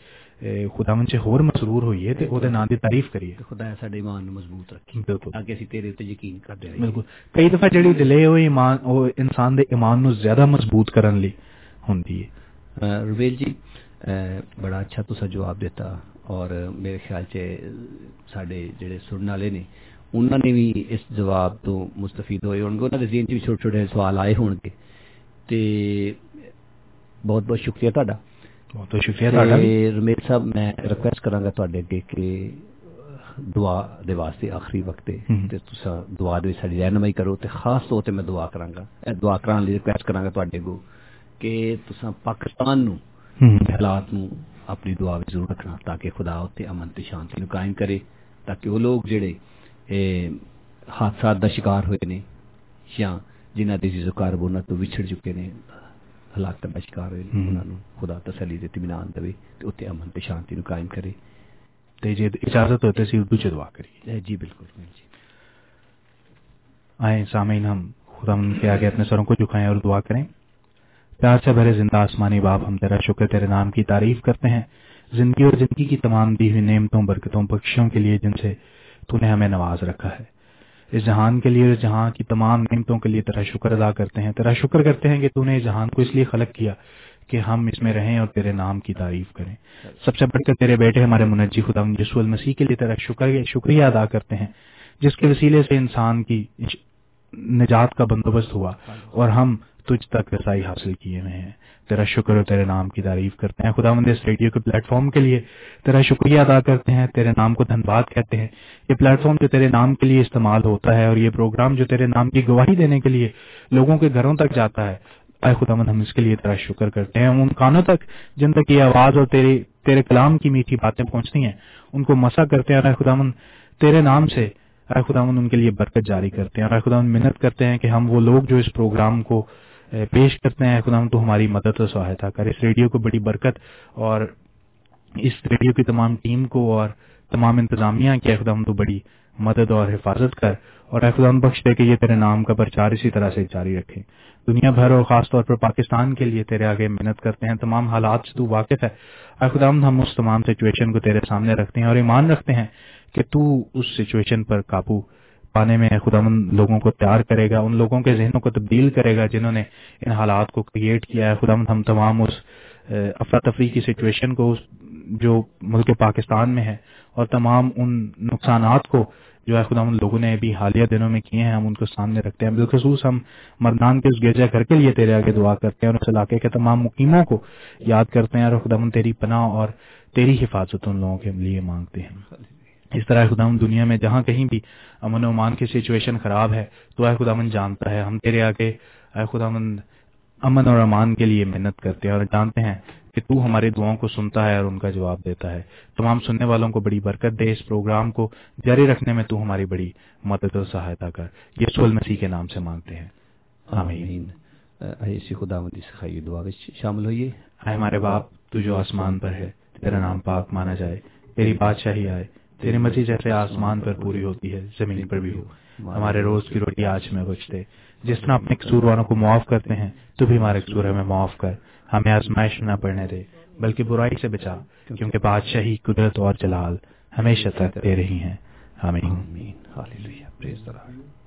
ਖੁਦਾਵੰਦ 'ਚ ਹੋਰ ਮਸਰੂਰ ਹੋਈਏ ਤੇ ਉਹਦੇ ਨਾਂ ਦੀ ਤਾਰੀਫ ਕਰੀਏ। ਖੁਦਾ ਸਾਡੇ ਇਮਾਨ ਨੂੰ ਮਜ਼ਬੂਤ ਰੱਖੇ। ਬਿਲਕੁਲ। ਅੱਗੇ ਅਸੀਂ ਤੇਰੇ ਉੱਤੇ ਯਕੀਨ ਕਰਦੇ ਰਹੀਏ। ਬਿਲਕੁਲ। ਕਈ ਦਫਾ ਜਿਹੜੀ ਡਿਲੇ ਉਹ ਈਮਾਨ ਉਹ ਇਨਸਾਨ ਦੇ ਈਮਾਨ ਨੂੰ ਜ਼ਿਆਦਾ ਮਜ਼ਬੂਤ ਕਰਨ ਲਈ ਹੁੰਦੀ ਹੈ ਰਵੇਲ ਜੀ ਬੜਾ ਅੱਛਾ ਤੁਸੀਂ ਜਵਾਬ ਦਿੱਤਾ ਔਰ ਮੇਰੇ ਖਿਆਲ 'ਚ ਸਾਡੇ ਜਿਹੜੇ ਸੁਣਨ ਵਾਲੇ ਨੇ ਉਹਨਾਂ ਨੇ ਵੀ ਇਸ ਜਵਾਬ ਤੋਂ ਮੁਸਤਫੀਦ ਹੋਏ ਹੋਣਗੇ। ਉਹਨਾਂ ਦੇ ਜ਼ਿਹਨ 'ਚ ਵੀ ਛੋਟੇ ਛੋਟੇ ਸਵਾਲ ਆਏ ਹੋਣਗੇ। ਤੇ ਬਹੁਤ ਬਹੁਤ ਸ਼ੁਕਰੀਆ ਤੁਹਾਡਾ। ਬਹੁਤ ਬਹੁਤ ਸ਼ੁਕਰੀਆ ਤੁਹਾਡਾ। ਤੇ ਰਮੇਸ਼ ਸਾਹਿਬ ਮੈਂ ਰਿਕੁਐਸਟ ਕਰਾਂਗਾ ਤੁਹਾਡੇ ਅੱਗੇ ਕਿ ਦੁਆ ਦੇ ਵਾਸਤੇ ਆਖਰੀ ਵਕਤ ਤੇ ਤੁਸੀਂ ਦੁਆ ਦੇ ਸਾਡੀ ਰਹਿਨਮਾਈ ਕਰੋ ਤੇ ਖਾਸ ਤੌਰ ਤੇ ਮੈਂ ਦੁਆ ਕਰਾਂਗਾ। ਇਹ ਦੁਆ ਕਰਾਉਣ ਲਈ ਰਿਕੁਐਸਟ ਕਰਾਂਗਾ ਤੁਹਾਡੇ ਅੱਗੋਂ ਕਿ ਤੁਸੀਂ ਪਾਕਿਸਤਾਨ ਨੂੰ ਹਾਲਾਤ ਨੂੰ ਆਪਣੀ ਦੁਆ ਵਿੱਚ ਜ਼ਰੂਰ ਰੱਖਣਾ ਤਾਂ ਕਿ ਖੁਦਾ ਉੱਤੇ ਅਮਨ ਤੇ ਸ਼ਾਂਤੀ ਨੂੰ ਕਾਇਮ ਕਰੇ ਤਾਂ ਕਿ ਉਹ ਲੋਕ ਜਿਹੜੇ ਇਹ ਹਾਦਸਾਤ ਦਾ ਸ਼ਿਕਾਰ ਹੋਏ ਨੇ ਜਾਂ ਜਿਨ੍ਹਾਂ ਦੇ ਜਿਜ਼ੋ ਕਾਰਬ ਉਹਨਾਂ ਤੋਂ ਵਿਛੜ ਚੁੱਕੇ ਨੇ ਹਲਾਕ ਤਾਂ ਬਚਕਾਰ ਹੋਏ ਉਹਨਾਂ ਨੂੰ ਖੁਦਾ ਤਸੱਲੀ ਦੇ ਇਤਮਾਨ ਦੇਵੇ ਤੇ ਉੱਤੇ ਅਮਨ ਤੇ ਸ਼ਾਂਤੀ ਨੂੰ ਕਾਇਮ ਕਰੇ ਤੇ ਜੇ ਇਜਾਜ਼ਤ ਹੋਵੇ ਸੀ اردو ਚ دعا کریے۔ جی بالکل جی۔ آئیں سامعین ہم خدا ان کے آگے اپنے سروں کو جھکائیں اور دعا کریں۔ پیار سے بھرے زندہ آسمانی باپ ہم تیرا شکر تیرے نام کی تعریف کرتے ہیں۔ زندگی اور زندگی کی تمام دی ہوئی نعمتوں برکتوں بخشوں کے لیے جن سے تو نے ہمیں نواز رکھا ہے۔ اس جہان کے لیے جہاں کی تمام نعمتوں کے لیے تیرا شکر ادا کرتے ہیں۔ تیرا شکر کرتے ہیں کہ تو نے اس جہان کو اس لیے خلق کیا کہ ہم اس میں رہیں اور تیرے نام کی تعریف کریں۔ سب سے بڑھ کر تیرے بیٹے ہمارے منجی خدا یسو المسیح کے لیے تیرا شکر، شکریہ ادا کرتے ہیں، جس کے وسیلے سے انسان کی نجات کا بندوبست ہوا۔ اور ہم تجھ تک رسائی حاصل کیے ہوئے ہیں۔ تیرا شکر اور تیرے نام کی تعریف کرتے ہیں۔ خدا مند اس ریڈیو کے پلیٹ فارم کے لیے تیرا شکریہ ادا کرتے ہیں۔ تیرے نام کو دھن باد کہتے ہیں۔ یہ پلیٹ فارم جو تیرے نام کے لیے استعمال ہوتا ہے اور یہ پروگرام جو تیرے نام کی گواہی دینے کے لیے لوگوں کے گھروں تک جاتا ہے۔ اے خدا مند، ہم اس کے لیے تیرا شکر کرتے ہیں۔ ان کانوں تک جن تک یہ آواز اور تیرے تیرے کلام کی میٹھی باتیں پہنچتی ہیں، ان کو مسا کرتے ہیں۔ اے خدا مند، تیرے نام سے اے خدا مند ان کے لیے برکت جاری کرتے ہیں۔ اے خدا مند محنت کرتے ہیں کہ ہم وہ لوگ جو اس پروگرام کو پیش کرتے ہیں۔ خدا تو ہماری مدد و سہایتا کر اس ریڈیو کو بڑی برکت اور اس ریڈیو کی تمام ٹیم کو اور تمام انتظامیہ کی خدا تو بڑی مدد اور حفاظت کر۔ اور خدا بخش دے کہ یہ تیرے نام کا پرچار اسی طرح سے جاری رکھے۔ دنیا بھر اور خاص طور پر پاکستان کے لیے تیرے آگے محنت کرتے ہیں۔ تمام حالات سے تو واقف ہے۔ اقدام ہم اس تمام سچویشن کو تیرے سامنے رکھتے ہیں اور ایمان رکھتے ہیں کہ تو اس سچویشن پر قابو پانے میں خدا مند لوگوں کو تیار کرے گا، ان لوگوں کے ذہنوں کو تبدیل کرے گا جنہوں نے ان حالات کو کریٹ کیا ہے۔ خدا مند ہم تمام اس افراتفری کی سچویشن کو جو ملک پاکستان میں ہے، اور تمام ان نقصانات کو جو ہے خدا ان لوگوں نے بھی حالیہ دنوں میں کیے ہیں، ہم ان کو سامنے رکھتے ہیں۔ بالخصوص ہم مردان کے اس گرجا گھر کے لیے تیرے آگے دعا کرتے ہیں اور اس علاقے کے تمام مقیموں کو یاد کرتے ہیں۔ اور خدا تیری پناہ اور تیری حفاظت ان لوگوں کے لیے مانگتے ہیں۔ اس طرح خداون دنیا میں جہاں کہیں بھی امن و امان کی سچویشن خراب ہے تو اے خدا من جانتا ہے ہم تیرے آگے اے خداون امن اور امان کے لیے محنت کرتے ہیں اور جانتے ہیں کہ تو ہمارے دعاؤں کو سنتا ہے اور ان کا جواب دیتا ہے۔ تمام سننے والوں کو بڑی برکت دے اس پروگرام کو جاری رکھنے میں تو ہماری بڑی مدد اور سہایتا کر۔ یہ سول مسیح کے نام سے مانگتے ہیں۔ آمین۔ اسی خدا سخائی دعا شامل ہوئیے۔ ہمارے باپ تو جو آسمان پر ہے تیرا نام پاک مانا جائے تیری بادشاہی آئے تیری مرضی جیسے آسمان پر پوری ہوتی ہے زمین پر بھی ہو۔ ہمارے روز کی روٹی آج میں بچتے۔ دے جس طرح اپنے قصور والوں کو معاف کرتے ہیں تو بھی ہمارے قصور ہمیں معاف کر۔ ہمیں آزمائش نہ پڑنے دے بلکہ برائی سے بچا کیونکہ بادشاہی قدرت اور جلال ہمیشہ تک دے رہی ہیں۔ آمین۔ آمین۔